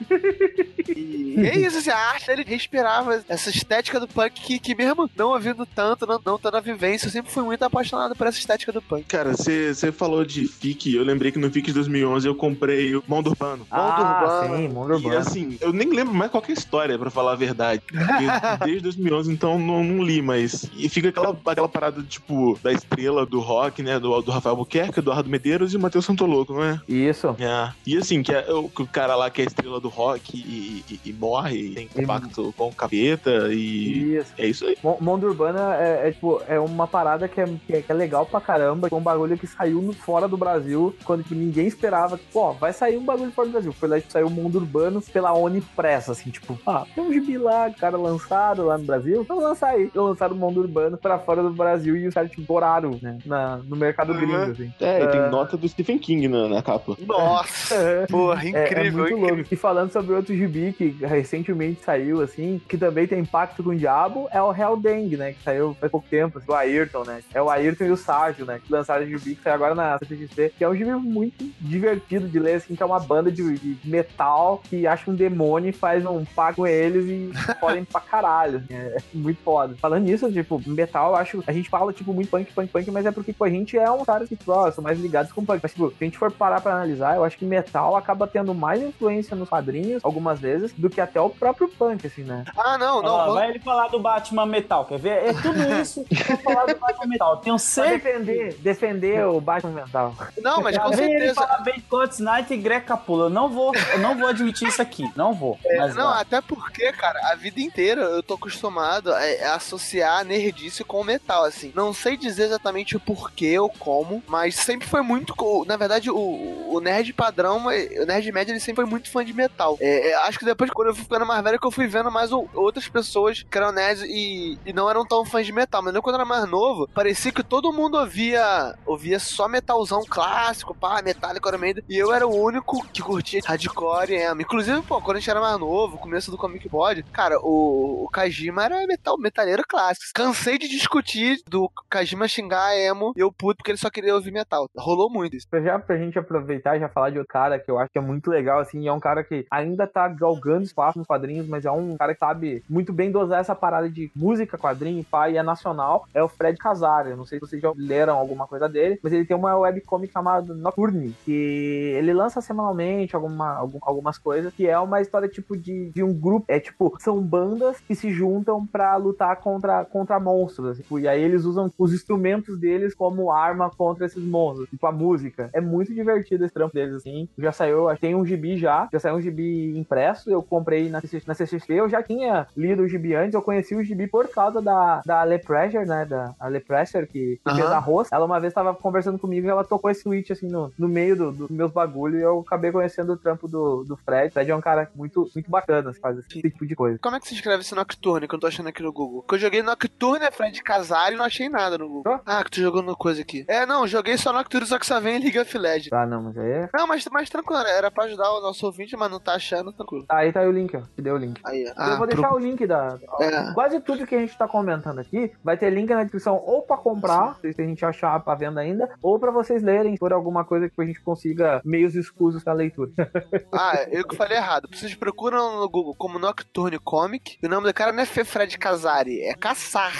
E é isso, assim, a arte dele respirava essa estética do punk que, que mesmo não ouvindo tanto, não, não tendo a vivência, eu sempre fui muito apaixonado por essa estética do punk. Cara, você falou de FIC, eu lembrei que no FIC de 2011 eu comprei o Mundo Urbano. Ah, Urbano. sim, mundo E urbano. assim, eu nem lembro mais qual que é a história, pra falar a verdade. Desde 2011, então, não, não li, mas. E fica aquela, aquela parada, tipo, da estrela do rock, né? Do, do Rafael Buquerque, Eduardo Medeiros e o Matheus Santoloco, não é? Isso. É. E assim, que é o, que o cara lá que é a estrela do rock e, e- e morre, e tem E- pacto com o capeta e. Isso. É isso aí. Mo- Mundo Urbana é, é, tipo, é uma parada que é, que é, é legal pra caramba. Foi um bagulho que saiu no, fora do Brasil, quando tipo, ninguém esperava. Pô, vai sair um bagulho fora do Brasil. Foi lá que saiu o Mundo Urbano pela Onipress, assim, tipo, ah, tem um gibi lá, cara lançado lá no Brasil, vamos lançar aí. Então lançaram o Mundo Urbano pra fora do Brasil e os caras, tipo, douraram, né, na, no mercado Uhum. gringo, assim. É, e tem É. nota do Stephen King na, na capa. Nossa! É. Porra, É, incrível, é muito incrível. louco. E falando sobre outro gibi que recentemente saiu, assim, que também tem impacto com o diabo, é o Hellgang, né? Que saiu faz pouco tempo, assim, do Ayrton, né? É o Ayrton e o Sárgio, né? Que lançaram o gibi que saiu agora na CCXP, que é um gibi muito divertido de ler, assim, que é uma banda de, de metal que acha um demônio e faz um pacto com eles e podem pra caralho. assim, É, muito foda. Falando nisso, tipo, metal, eu acho. A gente fala, tipo, muito punk, punk, punk, mas é porque, tipo, a gente é um cara que, tipo, são mais ligados com punk. Mas, tipo, se a gente for parar pra analisar, eu acho que metal acaba tendo mais influência nos quadrinhos, algumas vezes, do que até o próprio punk, assim, né? Ah, não, não. Vamos- vai ele falar do Batman Metal, quer ver? É tudo isso pra falar do Batman Metal. Tenho Pra certeza. defender, defender o Batman mental. Não, mas com Já vem ele certeza. falar bem Scott Knight e Greg Capullo. Eu não vou, eu não vou admitir isso aqui. Não vou. Mas Não, vai. até porque, cara, a vida inteira eu tô acostumado a, a associar a nerdice com metal, assim. Não sei dizer exatamente o porquê ou como, mas sempre foi muito. Na verdade, o, o nerd padrão, o nerd médio, ele sempre foi muito fã de metal. É, é, acho que depois, quando eu fui ficando mais velho, que eu fui vendo mais outras pessoas que eram nerds e, e não eram tão fãs de metal. Mas quando eu era mais novo, parecia que todo mundo ouvia, ouvia só metalzão clássico, pá, Metallica, Iron Maiden, e eu era o único que curtia hardcore e emo. Inclusive, pô, quando a gente era mais novo, começo do Comic Pod, cara, o, o Kajima era metal, metaleiro clássico. Cansei de discutir do Kajima xingar emo e eu puto porque ele só queria ouvir metal. Rolou muito isso. Já pra gente aproveitar e já falar de outro cara que eu acho que é muito legal, assim, e é um cara que ainda tá galgando espaço nos quadrinhos, mas é um cara que sabe muito bem dosar essa parada de música, quadrinho, e é nacional, é o Fred Casar. Eu não sei se vocês já leram alguma coisa dele, mas ele tem uma webcomic chamada Nocturne, que ele lança semanalmente alguma, algum- algumas coisas, que é uma história tipo de, de um grupo, é tipo, são bandas que se juntam pra lutar contra, contra monstros, assim, tipo, e aí eles usam os instrumentos deles como arma contra esses monstros, tipo a música. É muito divertido esse trampo deles, assim. Já saiu, tem um gibi já, já saiu um gibi impresso, eu comprei na, CC na CCXP, eu já tinha lido o gibi antes, eu conheci o gibi por causa da, da Le Pressure, né, da a Le Pressure, que, que Aham. fez arroz. Ela uma vez tava conversando comigo e ela tocou esse tweet, assim, no, no meio do- dos meus bagulho e eu acabei conhecendo o trampo do, do Fred. O Fred é um cara muito, muito bacana, faz esse Sim. tipo de coisa. Como é que se escreve esse Nocturne que eu tô achando aqui no Google? Que eu joguei Nocturne, é Fred Casari e não achei nada no Google. Ó. Ah, que tu jogou no coisa aqui. É, não, joguei só Nocturne, só que só vem em League of Legends. Ah, não, mas aí é... Não, mas, mas tranquilo, era pra ajudar o nosso ouvinte, mas não tá achando, tranquilo. Aí tá aí o link, ó. Te deu o link. Aí, eu ah, vou deixar o link da. É. Quase tudo que a gente tá comentando aqui vai ter link na descrição ou pra comprar, se a gente achar pra venda ainda, ou pra vocês lerem por alguma coisa que a gente consiga meios escusos pra leitura. Ah, eu que falei errado. Vocês procuram no Google como Nocturne Comic. E o nome do cara não é Fred Casari, é Caçar.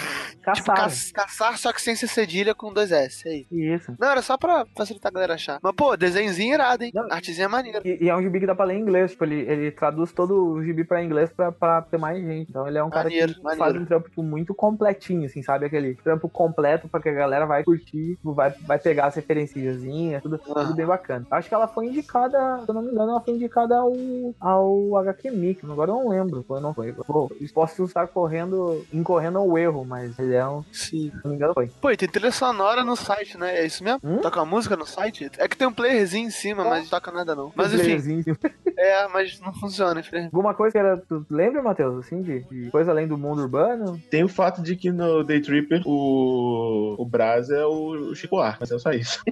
Tipo, Caçar. ca caçar, só que sem ser cedilha com dois S. É isso. Isso. Não, era só pra facilitar a galera achar. Mas, pô, desenho desenhozinho irado, hein? Não. Artezinha maneira. E, e é um gibi que dá pra ler em inglês, tipo, ele, ele traduz todo o gibi pra inglês pra, pra ter mais gente. Então ele é um cara Maneiro, que maneiro. faz um trampo tipo, muito completinho, assim, sabe? Aquele trampo completo pra que a galera vai curtir, tipo, vai, vai pegar as referenciazinhas, tudo, Ah. tudo bem bacana. Acho que ela foi indicada, se eu não me engano, ela foi indicada ao, ao HQ Mickey, agora eu não lembro, foi ou não foi. Pô, posso estar correndo, incorrendo ao erro, mas ele é um, Sim. se não me engano, foi. Pô, e tem trilha sonora no site, né? É isso mesmo? Hum? Toca música no site? É que tem um playerzinho em cima, mas não toca nada não. Mas enfim, é, mas não funciona, infelizmente. Alguma coisa que era. Tu lembra, Matheus, assim, de, de coisa além do mundo urbano? Tem o fato de que no Day Tripper o, o Brás é o Chico Ar, mas é só isso.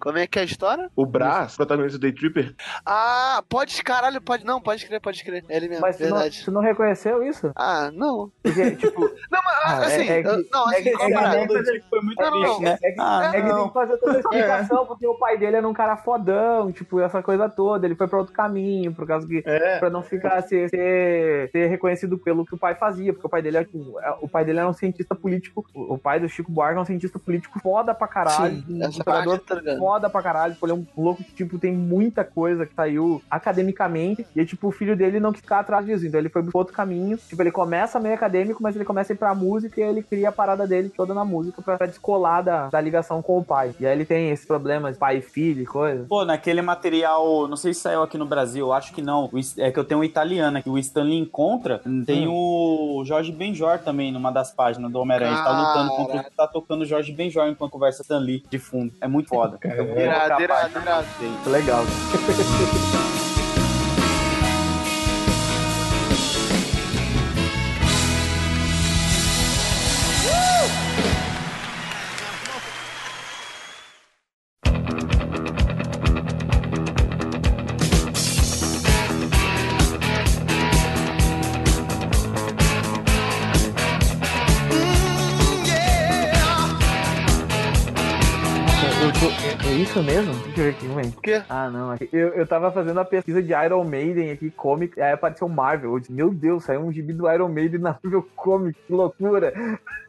Como é que é a história? O Brás, protagonista do Day Tripper, Ah, pode, caralho, pode. Não, pode crer, pode crer. É ele mesmo, Mas não, verdade. tu não reconheceu isso? Ah, não. Porque, tipo, Não, mas Ah, é- assim, é que- não, é assim, que- é que- é que- Foi muito Não, não, triste, né? É que, Ah, é que tem não. que fazer toda a explicação, porque o pai dele era um cara fodão, tipo, essa coisa toda. Ele foi pra outro caminho, por causa que. é. Pra não ficar ser, ser, ser reconhecido pelo que o pai fazia, porque o pai dele é, tipo, é- o pai dele era um cientista político. O pai do Chico Buarque é um cientista político foda pra caralho. Sim, um essa foda pra caralho. Tipo, ele é um louco que, tipo, tem muita coisa que saiu academicamente. E, tipo, o filho dele não quis ficar atrás disso. Então ele foi pro outro caminho. Tipo, ele começa meio acadêmico, mas ele começa a ir pra música e aí ele cria a parada dele toda na música pra, pra descolar da, da ligação com o pai. E aí ele tem esses problemas, pai e filho e coisa. Pô, naquele material, não sei se saiu aqui no Brasil, eu acho que não. É que eu tenho um italiano aqui, o Stanley Encontra. Tem o Jorge Benjor também numa das páginas do Homem-Aranha. Ele tá lutando contra o que tá tocando o Jorge Benjor enquanto conversa Stanley de fundo. É muito foda. Eu vou colocar a página legal. O quê? Ah, não. aqui- Eu, eu tava fazendo a pesquisa de Iron Maiden aqui, comic, aí apareceu Marvel. Eu disse, meu Deus, saiu um gibi do Iron Maiden na Marvel Comics, que loucura.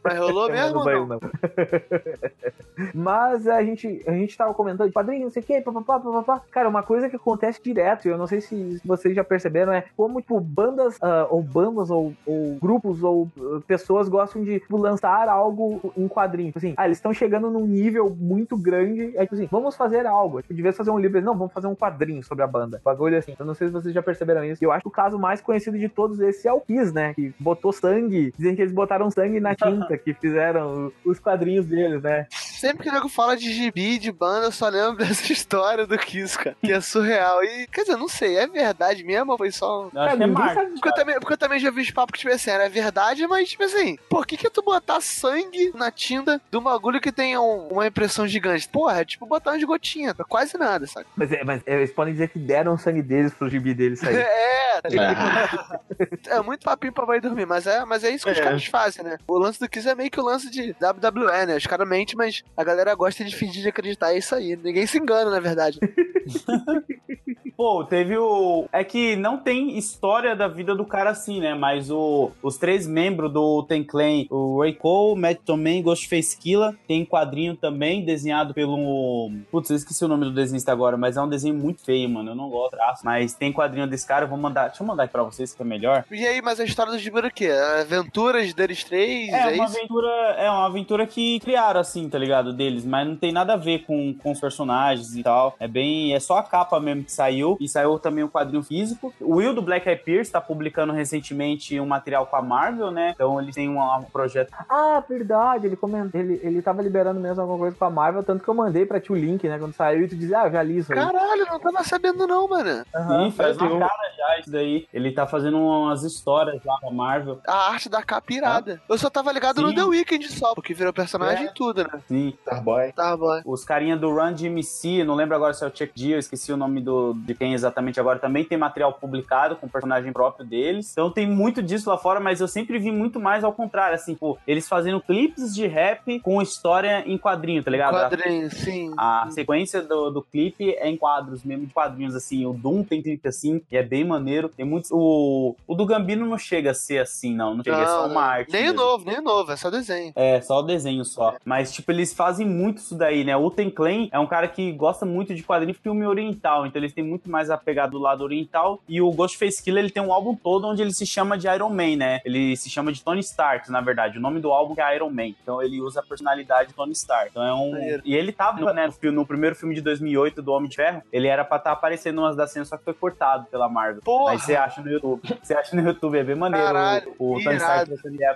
Mas rolou mesmo não não? não. Mas a gente, a gente tava comentando de quadrinhos, não sei o que, papapá, papapá. Cara, uma coisa que acontece direto, e eu não sei se vocês já perceberam, é como, tipo, bandas, ah, ou bandas, ou, ou grupos, ou ah, pessoas gostam de tipo, lançar algo em quadrinho. Tipo assim, ah, eles estão chegando num nível muito grande, é tipo assim, vamos fazer algo. Tipo, de vez fazer um livro, eles, não, vamos fazer um quadrinho sobre a banda. Bagulho assim. Eu não sei se vocês já perceberam isso. Eu acho que o caso mais conhecido de todos esses é o Kiss, né? Que botou sangue. Dizem que eles botaram sangue na tinta, que fizeram os quadrinhos deles, né? Sempre que o nego fala de gibi, de banda, eu só lembro dessa história do Kiss, cara. Que é surreal. E, quer dizer, não sei, é verdade mesmo ou foi só um... Eu que é sabe- Porque eu, também, porque eu também já vi os papos que, tipo assim, era verdade, mas, tipo assim, por que que tu botar sangue na tinta de um bagulho que tem um- uma impressão gigante? Porra, é tipo botar de gotinha, pra quase nada, saca? Mas, é, mas é, eles podem dizer que deram o sangue deles pro gibi deles sair. É, tá ligado? é muito papinho pra vai dormir, mas é, mas é isso que os É. caras fazem, né? O lance do Kiss é meio que o lance de WWE, né? Os caras mentem, mas a galera gosta de fingir de acreditar, é isso aí. Ninguém se engana, na verdade. Pô, teve o. É que não tem história da vida do cara assim, né? Mas o... os três membros do Ten Clan, o Ray Cole, Matt Tomei e Ghostface Killa, tem quadrinho também desenhado pelo. Putz, eu esqueci o nome do desenhista agora, mas é um desenho muito feio, mano. Eu não gosto, traço. Mas tem quadrinho desse cara, eu vou mandar. Deixa eu mandar aqui pra vocês que é melhor. E aí, mas a história do gibi era o quê? Aventuras deles três? É É, uma isso? aventura, é uma aventura que criaram assim, tá ligado, deles, mas não tem nada a ver com, com os personagens e tal. É bem, é só a capa mesmo que saiu e saiu também o quadrinho físico. O Will do Black Eyed Peas tá publicando recentemente um material com a Marvel, né? Então eles têm um, um projeto. Ah, verdade, ele comentou, ele, ele tava liberando mesmo alguma coisa com a Marvel, tanto que eu mandei pra ti o link, né, quando saiu, e tu dizia, ah, aí. Caralho, não tava sabendo não, mano. Aham. Sim, faz uma um- cara já isso daí. Ele tá fazendo umas histórias lá com a Marvel. A arte da capa irada. Eu só tava ligado no Sim. The Weeknd só, porque virou personagem É. e tudo, né? Sim. Starboy. Tá bom. Os carinha do Run DMC, não lembro agora se é o Chuck D, eu esqueci o nome do, de quem exatamente agora, também tem material publicado com personagem próprio deles. Então tem muito disso lá fora, mas eu sempre vi muito mais ao contrário, assim, pô, eles fazendo clipes de rap com história em quadrinho, tá ligado? Quadrinho, sim. A sequência do, do clipe é em quadros mesmo, de quadrinhos, assim. O Doom tem clipe assim, e é bem maneiro. Tem muitos. O, o do Gambino não chega a ser assim, não. Não chega, é só uma arte. Nem o novo, nem novo, é só desenho. É, só o desenho só. Mas, tipo, eles fazem muito isso daí, né? O Ten Clan é um cara que gosta muito de quadrinho e filme oriental, então eles têm muito mais a pegada do lado oriental. E o Ghostface Killer, ele tem um álbum todo onde ele se chama de Iron Man, né? Ele se chama de Tony Stark, na verdade. O nome do álbum é Iron Man. Então ele usa a personalidade de Tony Stark. Então é um. E ele tava, né, no, no primeiro filme de 2008 do Homem de Ferro, ele era pra estar tá aparecendo umas das cenas, só que foi cortado pela Marvel. Porra. Aí você acha no YouTube. Você acha no YouTube, é bem maneiro Caralho, o, o Tony Stark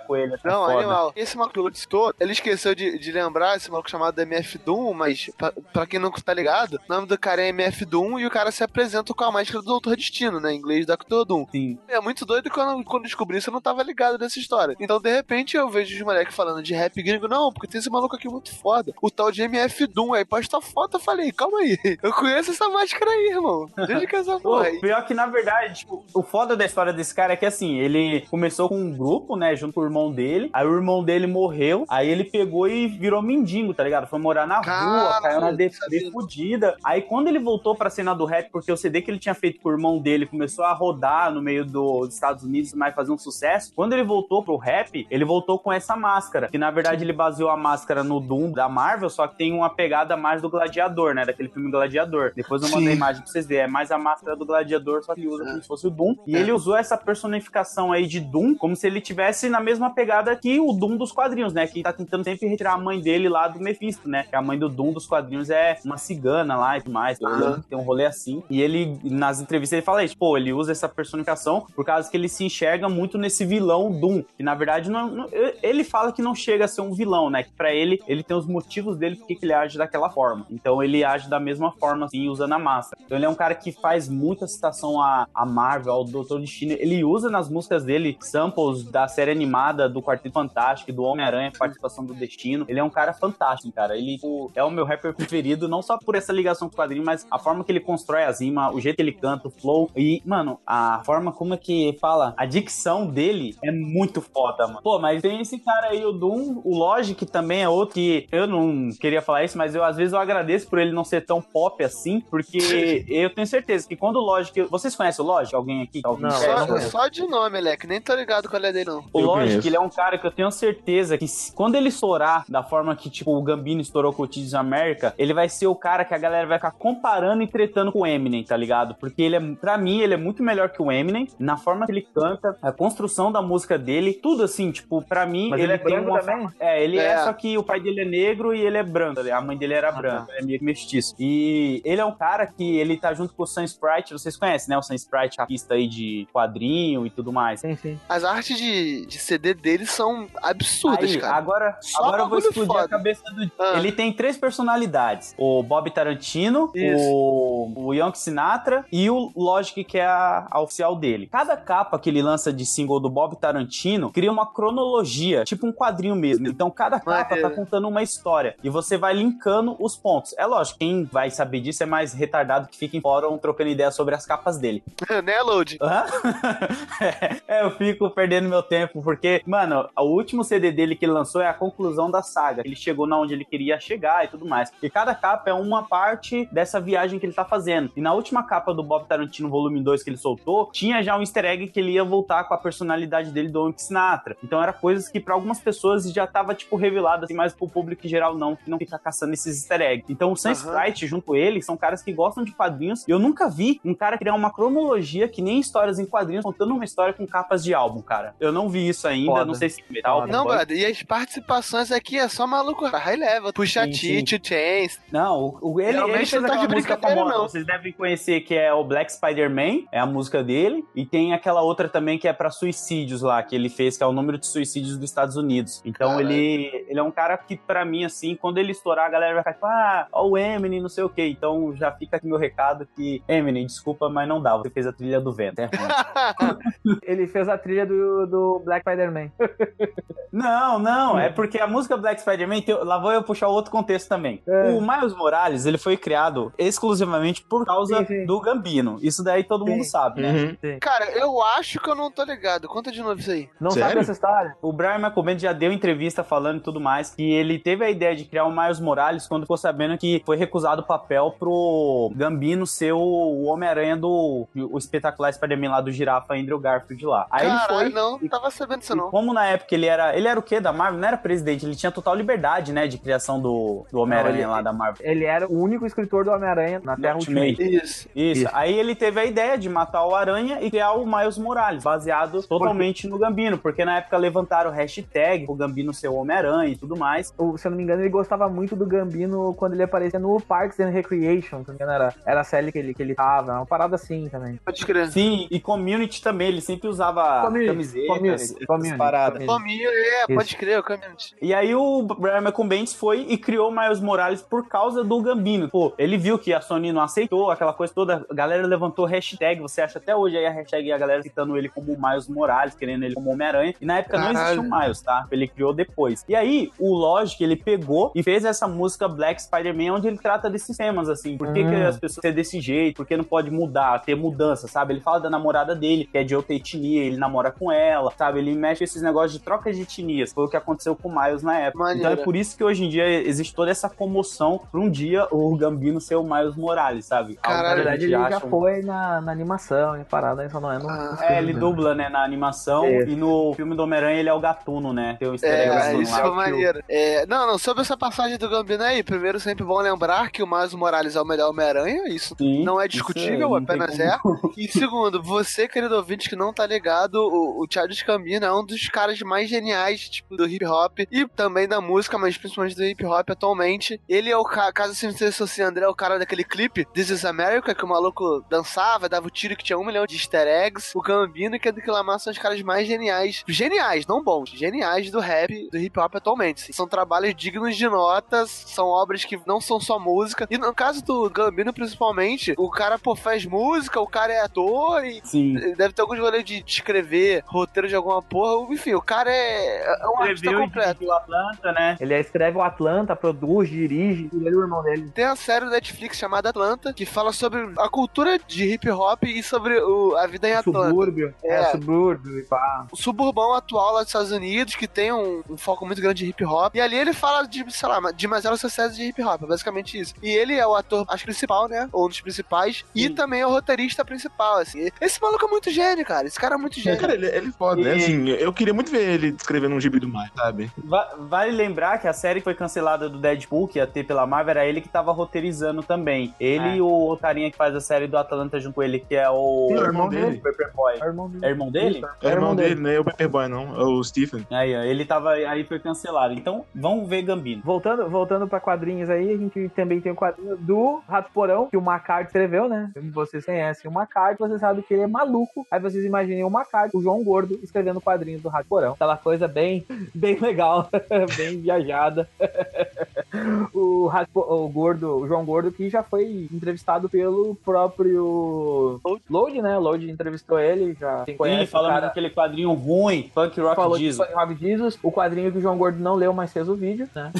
com ele. Não, foda. animal. Esse maluco que citou, ele esqueceu de, de lembrar esse maluco chamado MF Doom, mas pra, pra, quem não tá ligado, o nome do cara é MF Doom e o cara se apresenta com a máscara do Doutor Destino, né? Em inglês, Doctor Doom. Sim. É muito doido quando, quando descobri isso, eu não tava ligado nessa história. Então, de repente, eu vejo os moleques falando de rap gringo. Não, porque tem esse maluco aqui muito foda. O tal de MF Doom. Aí posta foto, eu falei, calma aí. Eu conheço essa máscara aí, irmão. Desde que essa porra aí. Pior que, na verdade, tipo, o foda da história desse cara é que, assim, ele começou com um grupo, né, junto com o irmão dele. Aí o irmão dele morreu. Aí ele pegou e virou mendigo, tá ligado? Foi morar na Caramba, rua, caiu na de fudida. Aí quando ele voltou pra cena do rap, porque o CD que ele tinha feito com o irmão dele começou a rodar no meio do, dos Estados Unidos, mas fazer um sucesso. Quando ele voltou pro rap, ele voltou com essa máscara. Que na verdade ele baseou a máscara no Doom da Marvel, só que tem uma pegada mais do Gladiador, né? Daquele filme Gladiador. Depois eu mandei a imagem pra vocês verem. É mais a máscara do Gladiador, só que ele usa como se fosse o Doom. E ele usou essa personificação aí de Doom como se ele tivesse na mesma pegada que o Doom dos quadrinhos, né? Que tá tentando sempre retirar a mãe dele lá do Mephisto, né? Que a mãe do Doom dos quadrinhos é uma cigana lá e tudo mais. Uhum. Tem um rolê assim. E ele, nas entrevistas, ele fala isso, pô, ele usa essa personificação por causa que ele se enxerga muito nesse vilão Doom. E na verdade, não, não, ele fala que não chega a ser um vilão, né? Que pra ele, ele tem os motivos dele porque ele age daquela forma. Então ele age da mesma forma, assim, usando a máscara. Então ele é um cara que faz muita citação a, a Marvel, ao Doutor Destino. Ele usa nas músicas dele samples da série animada do Quarteto Fantástico, do Homem-Aranha, participação do Destino. Ele é um cara fantástico, cara. Ele tipo, é o meu rapper preferido, não só por essa ligação com o quadrinho, mas a forma que ele constrói as rimas, o jeito que ele canta, o flow. E, mano, a forma como é que fala, a dicção dele é muito foda, mano. Pô, mas tem esse cara aí, o Doom, o Logic também é outro que eu não queria falar isso, mas eu às vezes eu agradeço por ele não ser tão assim, porque eu tenho certeza que quando o Logic. Vocês conhecem o Logic? Alguém aqui? Alguém não, só, só, de nome, Alec, nem tô ligado qual é dele, não. O eu Logic, conheço. ele é um cara que eu tenho certeza que quando ele estourar da forma que, tipo, o Gambino estourou com o Tides América, ele vai ser o cara que a galera vai ficar comparando e tretando com o Eminem, tá ligado? Porque ele é, pra mim, ele é muito melhor que o Eminem, na forma que ele canta, a construção da música dele, tudo assim, tipo, pra mim, Mas ele, ele é tem uma. também? É, ele é. é. só que o pai dele é negro e ele é branco, a mãe dele era ah, branca, tá. é meio mestiço. E ele é um cara que ele tá junto com o Sun Sprite, vocês conhecem, né? O Sun Sprite, a pista aí de quadrinho e tudo mais. Sim, sim. As artes de, de CD dele são absurdas, aí, cara. Agora, agora eu vou explodir foda. a cabeça do. Ah. Ele tem três personalidades: o Bob Tarantino, Isso. o, o Young Sinatra e o Logic, que é a, a, oficial dele. Cada capa que ele lança de single do Bob Tarantino cria uma cronologia, tipo um quadrinho mesmo. Então cada capa tá contando uma história e você vai linkando os pontos. É lógico, quem vai saber disso é mais retardado que fica em fórum trocando ideia sobre as capas dele. né, Load? é, eu fico perdendo meu tempo, porque, mano, o último CD dele que ele lançou é a conclusão da saga. Ele chegou na onde ele queria chegar e tudo mais. E cada capa é uma parte dessa viagem que ele tá fazendo. E na última capa do Bob Tarantino, volume 2, que ele soltou, tinha já um easter egg que ele ia voltar com a personalidade dele do Onk Sinatra. Então era coisas que para algumas pessoas já tava, tipo, revelado, assim, mas pro público em geral não, que não fica caçando esses easter eggs. Então o uhum. Sprite, junto com ele, são caras que gostam de quadrinhos. Eu nunca vi um cara criar uma cronologia que nem histórias em quadrinhos contando uma história com capas de álbum, cara. Eu não vi isso ainda, Foda. não sei se metal. Não, brother, e as participações aqui é só maluco high level. Puxa T, Two Chains. Não, o, ele, ele fez tá aquela música famosa, não. vocês devem conhecer, que é o Black Spider-Man, é a música dele, e tem aquela outra também que é para suicídios lá, que ele fez, que é o número de suicídios dos Estados Unidos. Então ele, ele é um cara que, para mim, assim, quando ele estourar, a galera vai ficar tipo, ah, ó o Eminem, não sei o quê. Então já fica aqui meu recado que, Eminem, desculpa, mas não dá, você fez a trilha do vento. É ele fez a trilha do, do Black Spider-Man. não, não, é porque a música Black Spider-Man, lá vou eu puxar outro contexto também. É. O Miles Morales, ele foi criado exclusivamente por causa sim, sim. do Gambino. Isso daí todo sim. mundo sabe, né? Uhum. Cara, eu acho que eu não tô ligado. Conta de novo isso aí. Não Sério? sabe essa história? O Brian McCoben já deu entrevista falando e tudo mais que ele teve a ideia de criar o Miles Morales quando ficou sabendo que foi recusado o papel pro Gambino ser o Homem-Aranha do o espetacular Spider-Man lá do girafa Andrew Garfield lá. Aí Caralho, ele foi. não, não tava sabendo disso e não. como na época ele era. Ele era o quê da Marvel? Não era presidente, ele tinha total liberdade, né? De criação do, do Homem-Aranha lá da Marvel. Ele era o único escritor do Homem-Aranha na Terra Ultimate. Ultimate. Isso. Isso. Isso. Aí ele teve a ideia de matar o Aranha e criar o Miles Morales, baseado totalmente no Gambino, porque na época levantaram o hashtag o Gambino ser o Homem-Aranha e tudo mais. Se eu não me engano, ele gostava muito do Gambino quando ele aparecia no Parks and Recreation. Eu não me engano, era, era a série que ele, que ele tava. Uma parada assim também. Pode crer. Sim, e Community também, ele sempre usava Community, camisetas, Community, essas Community, paradas. Community. É, pode crer, o caminho. E aí o Brian Michael Bendis foi e criou o Miles Morales por causa do Gambino. Pô, ele viu que a Sony não aceitou, aquela coisa toda, a galera levantou hashtag, você acha até hoje aí a hashtag e a galera citando ele como Miles Morales, querendo ele como Homem-Aranha. E na época não Caralho. existia o Miles, tá? Ele criou depois. E aí, o Logic, ele pegou e fez essa música Black Spider-Man, onde ele trata desses temas, assim. Por que, Hum. que as pessoas são desse jeito? Por que não pode mudar, ter mudança, sabe? Ele fala da namorada dele, que é de outra etnia, ele namora com ela, sabe? Ele mexe com esses negócios de troca de etnias. Foi o que aconteceu com o Miles na época. Maneiro. Então é por isso que hoje em dia existe toda essa comoção pra um dia o Gambino ser o Miles Morales, sabe? Caralho, verdade, ele já um- foi na, na animação e parada, só não é no. Ah, É, ele né? dubla, né, na animação Isso. e no filme do Homem-Aranha ele é o Gatuno, né? Tem o É, isso lá. foi maneiro. É, não, não, sobre essa passagem do Gambino aí, primeiro sempre bom lembrar que o Miles Morales é o melhor Homem-Aranha, isso Sim, não é discutível, tem apenas é. E segundo, você, querido ouvinte que não tá ligado, o, o Childish Gambino é um dos caras mais geniais, tipo, do hip hop e também da música, mas principalmente do hip hop atualmente. Ele é o cara, caso você não se associe, André, é o cara daquele clipe This is America, que o maluco dançava, dava o tiro que tinha um milhão de easter eggs. O Gambino e Kendrick Lamar são os caras mais geniais. Geniais, não bons, geniais do rap, do hip hop atualmente. assim. São trabalhos dignos de notas, são obras que não são só música. E no caso do Gambino, principalmente, o cara, pô, faz música, o cara é ator e Sim. deve ter alguns rolês de escrever roteiro de alguma porra. Enfim, o cara é, é um artista Escreveu completo. dirigiu Atlanta, né? Ele escreve o Atlanta, produz, dirige, ele é o irmão dele. Tem a série do Netflix chamada Atlanta, que fala sobre a cultura de hip hop e sobre o- a vida em Atlanta. Subúrbio. É, É. subúrbio e pá. o suburbão atual lá dos Estados Unidos, que tem um, um foco muito grande de hip hop. E ali ele fala de, sei lá, de demasiado sucesso de hip hop, é basicamente isso. E ele é o ator, acho que principal, né? Ou um dos principais. E Sim. também é o roteirista principal, assim. Esse maluco é muito gênio, cara. Esse cara é muito É, gênio. cara, ele, ele foda, né? E- Assim, eu queria muito ver ele escrevendo um gibi do Mario, sabe? Va- Vale lembrar que a série que foi cancelada do Deadpool, que ia ter pela Marvel, era ele que tava roteirizando também. Ele É. e o carinha que faz a série do Atlanta junto com ele, que é o. Sim, o o irmão dele. Paperboy. É o irmão dele. É irmão dele? É o irmão dele, né? É o Paperboy, não. É o Stephen. Aí, ele tava. Aí foi cancelado. Então, vamos ver Gambino. Voltando, voltando pra quadrinhos aí, a gente também tem o quadrinho do Rato Porão, que o Macart escreveu, né? Vocês conhecem o Macart, vocês sabem que ele é maluco. Aí vocês imaginem o Macart, o João Gordo, escrevendo quadrinhos do Rato Porão. Aquela coisa bem, bem legal, bem viajada. o, Rato, o Gordo, o João Gordo, que já foi entrevistado pelo próprio Load, né? Load entrevistou ele, já Sim, conhece o falando cara. daquele quadrinho ruim, Punk Rock Falou Jesus. de Rock Jesus, o quadrinho que o João Gordo não leu, mas fez o vídeo, né?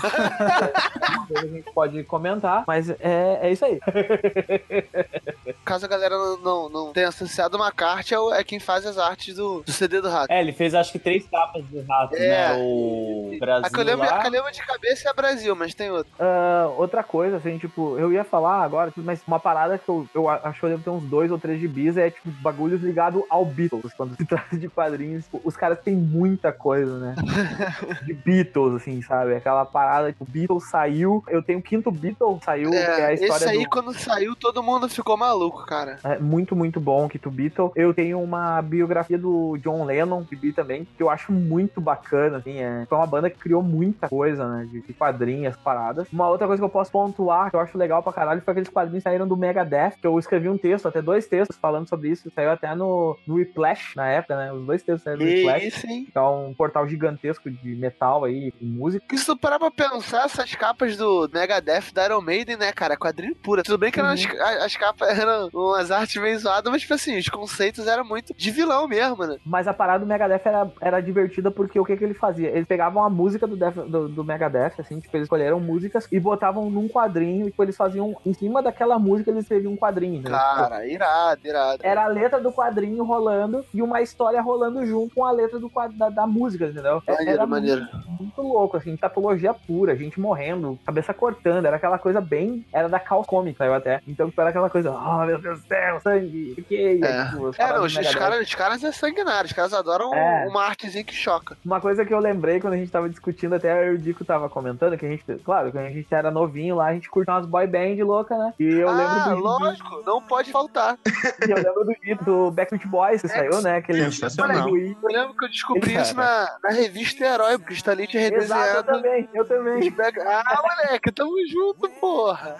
a gente pode comentar, mas é, é isso aí. Caso a galera não, não, não tenha associado, o McCarthy é, o- é quem faz as artes do, do CD do Rato. É, ele fez acho que três capas do rato, É. né? O Brasil. A que, eu lembro, lá. a que eu lembro de cabeça é Brasil, mas tem outro. Ah, outra coisa, assim, tipo, eu ia falar agora, mas uma parada que eu, eu acho que eu devo ter uns dois ou três gibis é, tipo, bagulhos ligados ao Beatles, quando se trata de quadrinhos. Tipo, os caras têm muita coisa, né? de Beatles, assim, sabe? Aquela parada, tipo, Beatles saiu, eu tenho o quinto Beatles, saiu, que é a É, história esse aí, do... quando saiu, todo mundo ficou maluco, cara. É muito, muito bom, Kito Beatle. Eu tenho uma biografia do John Lennon, Bibi também, que eu acho muito bacana, assim, é. Foi uma banda que criou muita coisa, né, de, de quadrinhos, paradas. Uma outra coisa que eu posso pontuar, que eu acho legal pra caralho, foi aqueles quadrinhos que saíram do Megadeth, que eu escrevi um texto, até dois textos falando sobre isso, saiu até no, no Whiplash, na época, né, os dois textos saíram no Whiplash. isso, hein? Que é um portal gigantesco de metal aí, com música. Porque se tu parar pra pensar, essas capas do Megadeth da Iron Maiden, né, cara? Quadrinho pura. Tudo bem que eram Uhum. as, as capas eram umas artes meio zoadas, mas, tipo assim, os conceitos eram muito de vilão mesmo, né? Mas a parada do Megadeth era, era divertida porque o que, que ele fazia? Eles pegavam a música do, Def- do, do Megadeth, assim, tipo, eles escolheram músicas e botavam num quadrinho, e tipo, eles faziam, em cima daquela música, eles escreviam um quadrinho. né? Cara, irado, irado. Era a letra do quadrinho rolando e uma história rolando junto com a letra do da, da música, entendeu? Maneiro, era maneiro. Muito, muito louco, assim, patologia pura, gente morrendo, cabeça cortando, era aquela coisa bem. Era da Caos Comics, saiu até. Então, tipo, era aquela coisa, oh meu Deus do céu, sangue, o que? É. É, não, os, os caras os caras é sanguinário, os caras adoram É. uma artezinha que choca. Uma coisa que eu lembrei quando a gente tava discutindo, até eu e o Dico tava comentando, que a gente, claro, quando a gente era novinho lá, a gente curtia umas boy band louca, né? E eu ah, lembro do. lógico, não pode faltar. Eu lembro do, vídeo do Backstreet Boys que saiu, né? Aquele. Sensacional. Eu lembro que eu descobri isso na, na revista Herói, porque o Stanley tinha Exato, eu redesenhado. também, eu também. Ah, moleque, tamo junto, porra.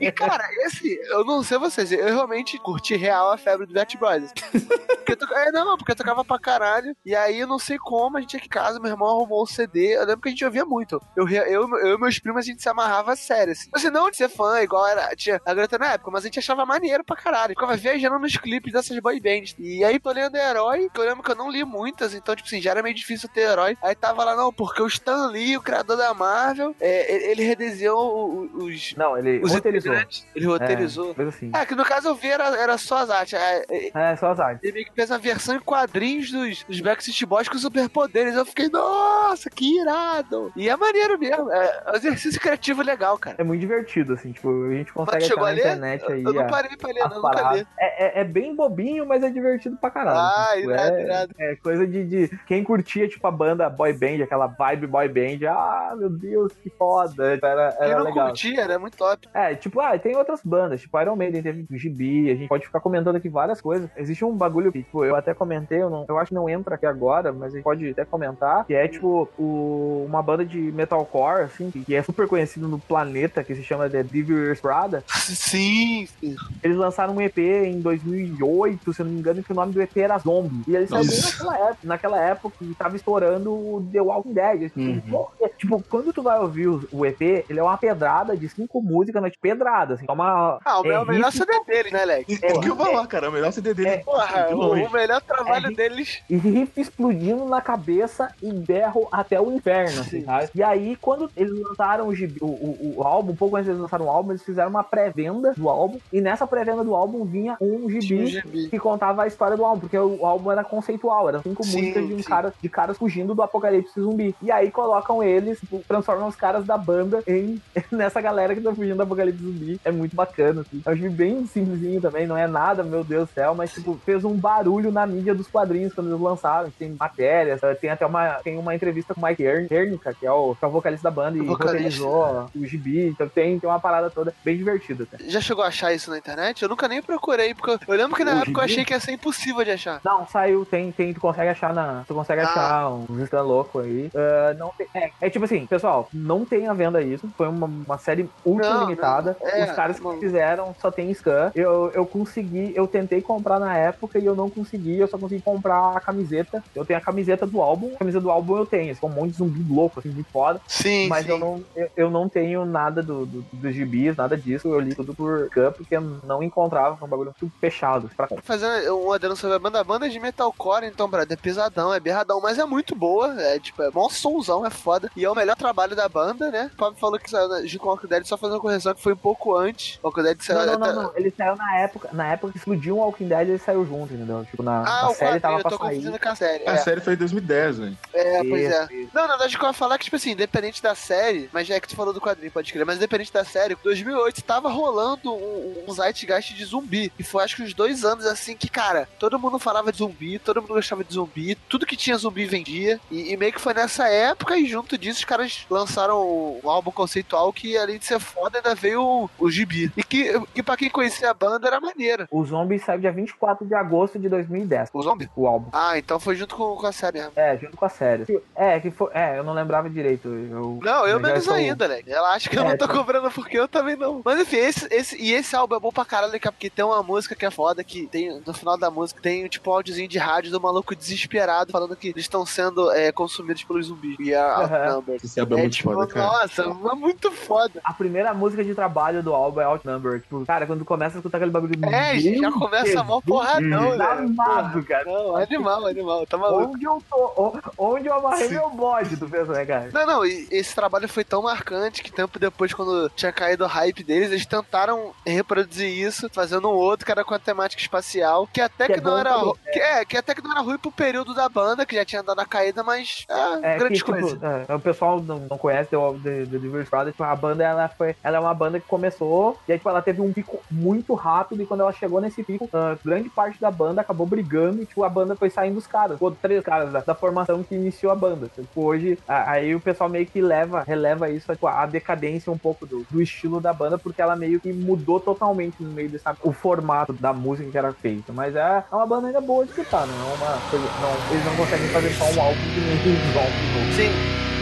E, e, cara, esse, eu não sei vocês, eu realmente curti real a febre do Bat Brothers. Porque to- é, não, porque eu tocava pra caralho. E aí eu não sei como, a gente aqui em casa, meu irmão arrumou o CD. Eu lembro que a gente ouvia muito. Eu, eu, eu e meus primos, a gente se amarrava sério, assim. Assim, não de ser fã, igual era, tinha a garota na época, mas a gente achava maneiro pra caralho. Ficava viajando nos clipes dessas boy bands. E aí tô lendo herói, que eu lembro que eu não li muitas, então, tipo assim, já era meio difícil ter herói. Aí tava lá, não, porque o Stan Lee, o criador da Marvel, é, ele redesenhou o- o- os. Não, ele Os roteirizou. Ele roteirizou. É, assim. É, que no caso eu vi era, era só as artes. É, é, É, só as artes. ele meio que fez uma versão em quadrinhos dos, dos Backstreet Boys com superpoderes. Eu fiquei, nossa, que irado! E é maneiro mesmo. É um exercício criativo legal, cara. É muito divertido, assim, tipo, a gente consegue achar a na internet aí. eu não a- parei pra ler, não, nunca li. É, é, é bem bobinho, mas é divertido pra caralho. Ah, assim, tipo, irado, é, irado. é coisa de, de. Quem curtia, tipo, a banda boy band, aquela vibe boy band, ah, meu Deus, que foda. Era, Quem era não legal. curtia, era muito top. É, tipo, ah, tem outras bandas, tipo Iron Maiden, teve Gibi, a gente pode ficar comentando aqui várias coisas. Existe um bagulho que, tipo, eu até comentei, eu, não, eu acho que não entra aqui agora, mas a gente pode até comentar, que é, tipo, o, uma banda de metalcore, assim, que, que é super conhecido no planeta, que se chama The Devil Wears Prada. Sim, sim. Eles lançaram um EP em 2008, se eu não me engano, que o nome do EP era Zombie. E eles saíram naquela época, naquela época que tava estourando o The Walking Dead. Assim, Uhum. é, Tipo, quando tu vai ouvir o EP, ele é uma pedrada de cinco músicas, mas de pedrada, assim. É uma. Ah, o, é o melhor CD deles, né, Lex? Isso que eu vou falar, cara. O melhor CD dele. É. Porra, de o, melhor trabalho É, deles. E riff explodindo na cabeça e berro até o inferno, assim, Sim. sabe? E aí, quando eles lançaram o, gibi- o, o, o álbum, um pouco antes eles lançaram o álbum, eles fizeram uma pré-venda do álbum. E nessa pré-venda do álbum vinha um Tinha um gibi gibi. que contava a história do álbum, porque o álbum era conceitual, eram cinco Sim, músicas de um sim. cara de caras fugindo do apocalipse zumbi. E aí colocam eles, tipo, transformam os caras da banda em nessa galera que tá fugindo do apocalipse zumbi. É muito bacana, assim. É um gibi bem simplesinho também, não é nada, meu Deus do céu, mas tipo, fez um barulho na mídia dos quadrinhos quando eles lançaram. Tem matérias, eh, tem até uma, tem uma entrevista com o Mike Ern- Hernica, que é o, que é o vocalista da banda, e O vocalista. roteirizou o gibi. Então tem, tem uma parada toda bem divertida até. Já chegou a achar isso na internet? Eu nunca nem procurei, porque eu, eu lembro que na O época eu gibi? achei que ia ser impossível de achar. Não, saiu, tem, tem, tu consegue achar na. Tu consegue Ah. achar um louco aí. Ah, não tem- é, é tipo assim, pessoal, não tem à venda isso. Foi uma, uma série ultra Não, limitada. não, é, Os caras que não. fizeram só tem scan. Eu, eu consegui, eu tentei comprar na época e eu não consegui. Eu só consegui comprar a camiseta. Eu tenho a camiseta do álbum. A camiseta do álbum eu tenho. É um monte de zumbi louco, assim, muito foda. Sim, Mas sim. eu não, eu, eu não tenho nada do, do, dos gibis, nada disso. Eu li tudo por camp, porque eu não encontrava. Foi um bagulho muito fechado pra comprar. Fazendo um adendo sobre a banda, a banda é de metalcore, então, brother, é pesadão, é berradão, mas é muito boa, é tipo, é mó somzão, é foda, e é o melhor trabalho da banda, né? O Pablo falou que saiu o Walking Dead, só fazendo uma correção que foi um pouco antes, o Walking Dead saiu... Não, não, até- não, não. Ele saiu na época, na época que explodiu o Walking Dead, ele saiu junto, entendeu? Tipo, na, Ah, a o série quadrinho, tava eu tô sair. confundindo com a série. A é. série foi em 2010, velho. É, pois é. Isso. Não, na verdade, o que eu ia falar é que, tipo assim, independente da série, mas já é que tu falou do quadrinho, pode crer, mas independente da série, 2008 tava rolando um, um zeitgeist de zumbi. E foi acho que uns dois anos assim que, cara, todo mundo falava de zumbi, todo mundo gostava de zumbi, tudo que tinha zumbi vendia. E, e meio que foi nessa época, e junto disso, os caras lançaram um álbum conceitual que, além de ser foda, ainda veio o, o gibi. E que, que pra quem conhecia a banda era maneiro. O Zombie saiu dia 24 de agosto de 2010, O zombie? o álbum. Ah, então foi junto com, com a série mesmo. É, junto com a série. É, que foi. É, eu não lembrava direito. Eu, Não, eu já menos estou- ainda, né? Ela acha que eu É, não tô tá. cobrando porque eu também não. Mas enfim, esse, esse, e esse álbum é bom pra caralho, cara, porque tem uma música que é foda, que tem, no final da música tem tipo um áudiozinho de rádio do maluco desesperado falando que eles estão sendo é, consumidos pelos zumbis. E a. Outnumbered. Esse álbum é, muito tipo, foda, cara. nossa, é muito foda. A primeira música de trabalho do álbum é Outnumber. Tipo, cara, quando começa a escutar aquele bagulho. É, meu já começa Jesus, mó porradão, né? Amado, cara. Não, animal, animal, tá maluco. Onde eu tô? Onde eu amarrei Sim. meu bode, tu pensa, né, cara? Não, não, e esse trabalho foi tão marcante que tempo depois, quando tinha caído o hype deles, eles tentaram reproduzir isso, fazendo um outro que era com a temática espacial, que até que, Que é não era. ru- Que, é, que até que não era ruim pro período da banda, que já tinha dado a caída, mas. É, É, grande que, tipo, coisa. é, o pessoal não, não conhece The, The, The Diverse Brothers, tipo, a banda ela foi, ela é uma banda que começou e aí tipo, ela teve um pico muito rápido e quando ela chegou nesse pico, ah, grande parte da banda acabou brigando e tipo, a banda foi saindo dos caras, ficou três caras da, da formação que iniciou a banda. Tipo, hoje, a- aí o pessoal meio que leva, releva isso, tipo, a decadência um pouco do, do estilo da banda, porque ela meio que mudou totalmente no meio desse o formato da música que era feita. Mas é, é uma banda ainda boa de escutar, não é uma coisa. Não, eles não conseguem fazer só um álbum que nem eles vão. Sim.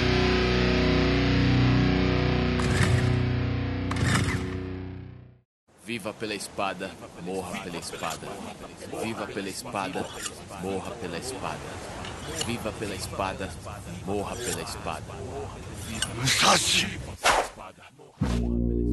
Viva pela espada, morra pela espada. Viva pela espada, morra pela espada. Viva pela espada, morra pela espada. Eu ia, Filho da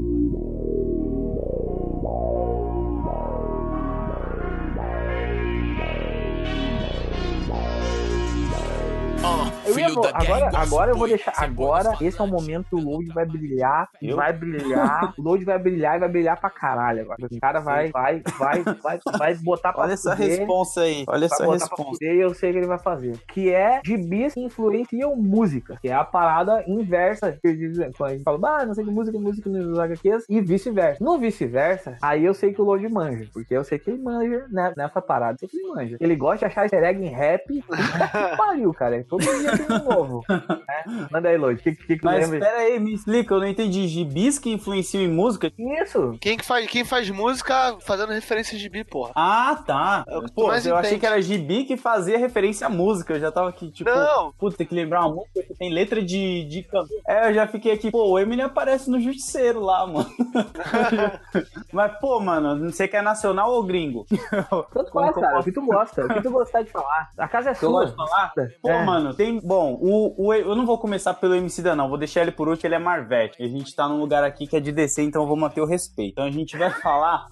agora, gang, agora eu vou deixar. Agora, esse é o momento que o Load vai brilhar. Eu? Vai brilhar. O Load vai brilhar e vai brilhar pra caralho agora. O cara vai, vai, vai, vai, vai botar pra Olha essa fuder, responsa aí. Olha essa fuder e eu sei que ele vai fazer. Que é gibis que influenciam música. Que é a parada inversa. Eu quando a gente fala, ah, não sei que música, música nos HQs. E vice-versa. No vice-versa, aí eu sei que o Load manja. Porque eu sei que ele manja né, nessa parada. Eu sei que ele manja. Ele gosta de achar easter egg em rap. Puta que pariu, cara. Todo dia novo. né? Manda aí. O que, que, que tu Mas lembra? pera aí, me explica, eu não entendi. Gibis que influenciam em música? Isso. Quem, que faz, quem faz música fazendo referências de bi, porra? Ah, tá. É que tu Pô, mais eu achei entende. que era gibi que fazia referência à música. Eu já tava aqui, tipo, Não. puta, tem que lembrar uma música que tem letra de, de cantor. É, eu já fiquei aqui, pô, o Eminem aparece no Justiceiro lá, mano. Mas, pô, mano, você quer nacional ou gringo? Tanto faz, que eu cara. O que tu gosta. O que tu gostar de falar. A casa é Eu sua. gosto de falar? Pô, É. mano, tem. Bom, o, o, eu não vou começar pelo MC da, não. Vou deixar ele por último, ele é Marvete. A gente tá num lugar aqui que é de DC, então eu vou manter o respeito. Então a gente vai falar.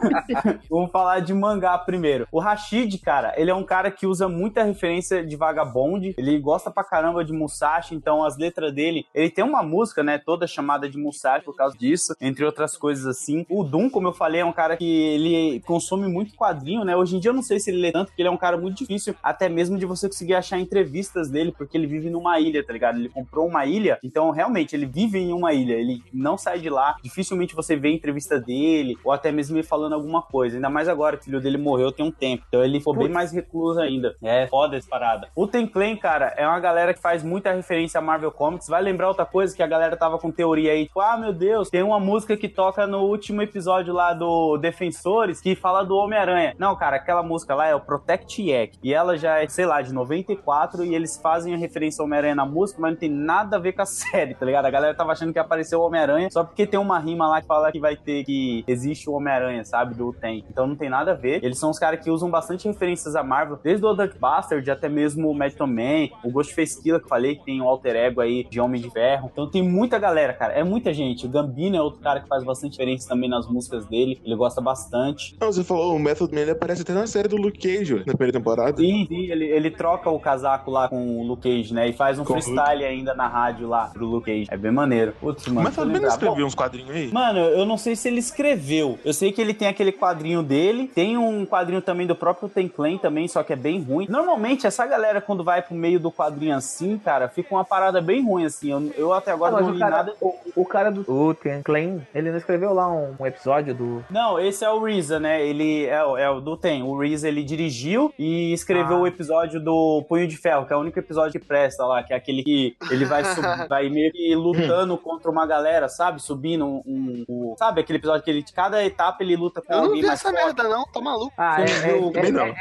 Vamos falar de mangá primeiro. O Rashid, cara, ele é um cara que usa muita referência de vagabonde. Ele gosta pra caramba de Musashi, então as letras dele. Ele tem uma música, né, toda chamada de Musashi por causa disso, entre outras coisas assim. O Doom, como eu falei, é um cara que ele consome muito quadrinho, né? Hoje em dia eu não sei se ele lê tanto, porque ele é um cara muito difícil, até mesmo de você conseguir achar entrevistas dele, porque ele vive numa ilha, tá ligado? Ele comprou uma ilha, então realmente ele vive em uma ilha, ele não sai de lá. Dificilmente você vê entrevista dele, ou até mesmo ele falando alguma coisa. Ainda mais agora que o filho dele morreu tem um tempo. Então ele ficou bem mais recluso ainda. É foda essa parada. O Ten Clan, cara, é uma galera que faz muita referência a Marvel Comics. Vai lembrar outra coisa que a galera tava com teoria aí, tipo, ah, meu Deus, tem uma música que toca no último episódio lá do Defensores que fala do Homem-Aranha. Não, cara, aquela música lá é o Protect Yak. E ela já é, sei lá, de 94 e eles fazem a referência ao Homem-Aranha na música, mas não tem nada a ver com a série, tá ligado? A galera tava achando que apareceu o Homem-Aranha só porque tem uma rima lá que fala que vai ter que existe o Homem-Aranha, sabe? Do Tem. Então não tem nada a ver. Eles são os caras que usam bastante referências a Marvel, desde o Dark Bastard até mesmo o Metal Man, o Ghostface Killer que eu falei, que tem um alter ego aí de Homem de Ferro. Então tem muita galera, cara. É muita gente. O Gambino é outro cara que faz bastante referência também nas músicas dele. Ele gosta bastante. Não, você falou, o Method Man ele aparece até na série do Luke Cage, na primeira temporada. Sim, sim, ele, ele troca o casaco lá com o Luke Cage, né? E faz um Com o freestyle ainda na rádio lá do Luke Cage. É bem maneiro. Putz, mano. Mas Man não escreveu uns quadrinhos aí? Mano, eu não sei se ele escreveu. Eu sei que ele tem aquele quadrinho dele. Tem um quadrinho também do próprio Ten Clan também, só que é bem ruim. Normalmente, essa galera, quando vai pro meio do quadrinho assim, cara, fica uma parada bem ruim, assim. Eu, eu até agora Ah, não li cara, nada. o, o cara do o Ten Clan, ele não escreveu lá um, um episódio do. Não, esse é o Reza, né? Ele é, o- é o do Tem. O Reza, ele dirigiu e escreveu Ah. o episódio do Punho de Ferro, que é o único episódio que presta lá, que é aquele que ele vai, sub- vai meio que lutando contra uma galera, sabe? Subindo um, um- um- Sabe aquele episódio que ele, de cada etapa ele luta com Eu não alguém vi mais essa forte. merda, não, tá maluco. Ah, é, é, é, não. é-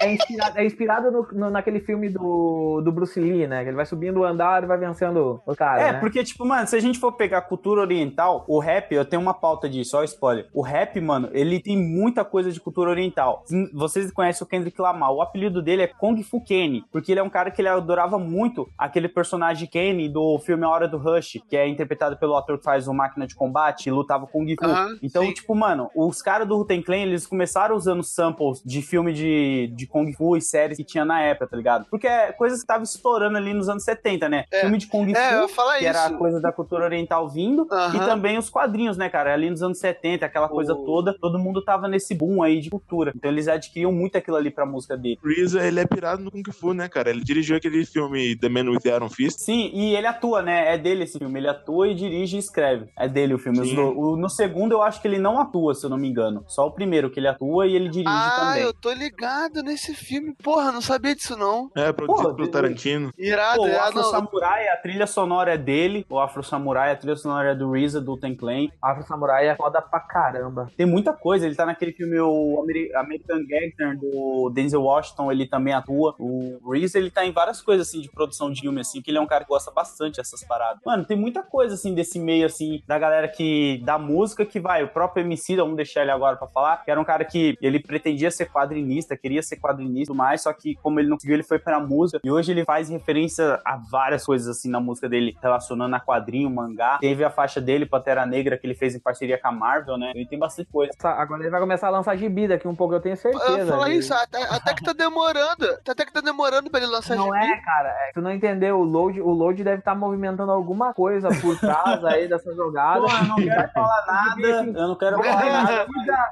é- é inspirado, é inspirado no, no- naquele filme do, do Bruce Lee, né? Que ele vai subindo o andar e vai vencendo o cara. É, né? porque, tipo, mano, se a gente for pegar cultura oriental, o rap, eu tenho uma pauta disso, ó, spoiler. O rap, mano, ele tem muita coisa de cultura oriental. Vocês conhecem o Kendrick Lamar. O apelido dele é Kung Fu Kenny, porque ele é um cara que ele adorava muito aquele personagem Kenny do filme A Hora do Rush, que é interpretado pelo ator que faz o Máquina de Combate e lutava com Kung Fu. Aham, então, sim. tipo, mano, os caras do Wu-Tang Clan, eles começaram usando samples de filme de, de Kung Fu e séries que tinha na época, tá ligado? Porque é coisas que tava estourando ali nos anos 70, né? É. Filme de Kung É, Fu, falar que era isso. coisa da cultura oriental vindo, e Aham. também os quadrinhos, né, cara? Ali nos anos 70, aquela coisa O- toda, todo mundo tava nesse boom aí de cultura. Então eles adquiriam muito aquilo ali pra música dele. RZA, ele é pirado no Kung Fu, né, cara? Ele dirigiu aquele filme The Man with the Iron Fist. Sim, e ele atua, né? É dele esse filme. Ele atua e dirige e escreve. É dele o filme. Do- o- no segundo, eu acho que ele não atua, se eu não me engano. Só o primeiro que ele atua e ele dirige Ah, também. eu tô ligado nesse filme. Porra, não sabia disso não. É, produzido pelo Tarantino. Irado, Pô, o. Afro Samurai, a trilha sonora é dele. O Afro Samurai, a trilha sonora é do RZA, do Ten Clan. Afro Samurai é foda pra caramba. Tem muita coisa. Ele tá naquele filme, o Ameri- American Gangster, do Denzel Washington, ele também atua. O RZA, ele tá em várias coisas, assim, de produção de filme, assim, que ele é um cara que gosta bastante dessas paradas. Mano, tem muita coisa, assim, desse meio, assim, da galera que... da música que vai. O próprio MC, vamos deixar ele agora pra falar, que era um cara que ele pretendia ser quadrinista, queria ser quadrinista e tudo mais, só que como ele não conseguiu, ele foi pra música. E hoje ele faz referência a várias coisas, assim, na música dele, relacionando a quadrinho, mangá. Teve a faixa dele, Pantera Negra, que ele fez em parceria com a Marvel, né? Ele tem bastante coisa. Essa- Agora ele vai começar a lançar gibi daqui um pouco, eu tenho certeza. Eu falar Ele- isso, até, até que tá demorando. Até que tá demorando pra ele lançar Não gibi. É, cara. É, tu não entendeu. O load, o load deve estar movimentando alguma coisa por trás aí dessa jogada. Pô, eu não quero falar nada, eu não quero falar nada.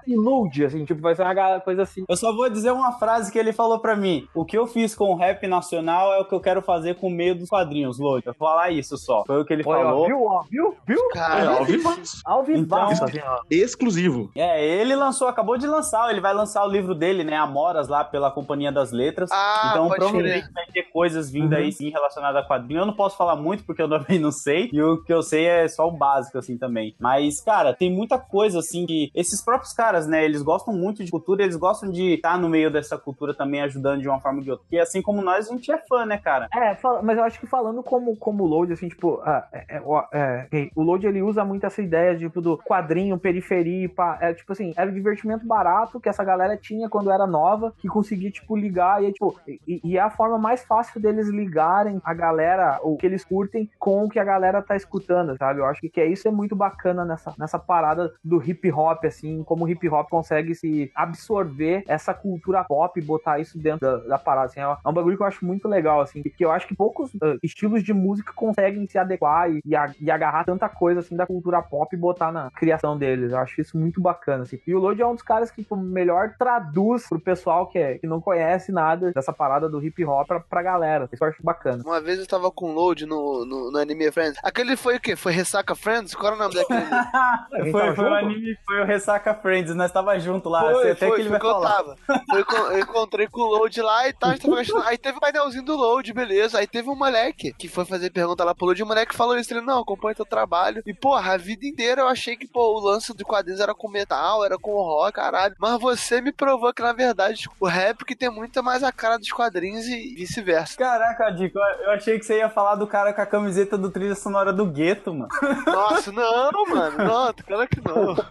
E load, assim, tipo, vai ser uma coisa assim. Eu só vou dizer uma frase que ele falou pra mim. O que eu fiz com o rap nacional é o que eu quero fazer com o meio dos quadrinhos, Lodi. Eu vou falar isso só. Foi o que ele Olha, ó, falou. viu, ó, viu, viu? É, Cara, ao vivaço. Ao vivo, Então- assim, ó. Exclusivo. É, ele lançou, acabou de lançar, ele vai lançar o livro dele, né, Amoras, lá pela Companhia das Letras. Ah, então, pode provavelmente vai ter coisas vindo Uhum. aí, sim, relacionadas a quadrinho. Eu não posso falar muito, porque eu também não sei. E o que eu sei é só o básico, assim, também. Mas, cara, tem muita coisa, assim, que esses próprios caras, né, eles gostam muito de cultura, eles gostam de estar no meio dessa cultura também, ajudando de uma forma ou de outra. Porque, assim como nós, a gente é fã, né, cara? É, mas eu acho que falando como, como load, assim, tipo, ah, é, é, é, o load ele usa muito essa ideia, tipo, do quadrinho, periferia, pá, é, tipo assim, era um divertimento barato que essa galera tinha quando era nova, que conseguia, tipo, ligar, e, tipo, e, e é a forma mais fácil deles ligarem a galera, o que eles curtem, com o que a galera tá escutando, sabe? Eu acho que, que é isso é muito bacana nessa, nessa parada do hip hop, assim, como o hip hop consegue se absorver essa cultura pop e botar isso dentro da, da parada, assim, é um- é um bagulho que eu acho muito legal, assim, que eu acho que poucos ah, estilos de música conseguem se adequar e, e a- e agarrar tanta coisa, assim, da cultura pop e botar na criação deles, eu acho isso muito bacana, assim. E o Lodi é um dos caras que, tipo, melhor traduz pro pessoal que, é, que não conhece nada dessa parada do hip hop pra, pra galera, isso eu acho bacana. Uma vez eu tava com load no, no, no Anime Friends. Aquele foi o quê? Foi Ressaca Friends? Qual era o nome daquele? Foi, foi o anime, foi o Ressaca Friends, nós tava junto lá, Foi, até foi, que ele foi vai eu falar. tava. Foi eu eu encontrei com o Load lá e tal, a gente tava gastando- Aí teve o painelzinho do Load, beleza. Aí teve um moleque que foi fazer pergunta lá pro Load e o moleque falou isso. Ele, não, acompanha teu trabalho. E, porra, a vida inteira eu achei que, pô, o lance de quadrinhos era com metal, era com rock, caralho. Mas você me provou que, na verdade, o rap que tem muito mais a cara dos quadrinhos e vice-versa. Caraca, Dico, eu achei que você ia falar do cara com a camiseta do trilha sonora do gueto, mano. Nossa, não, mano. Não, claro que não.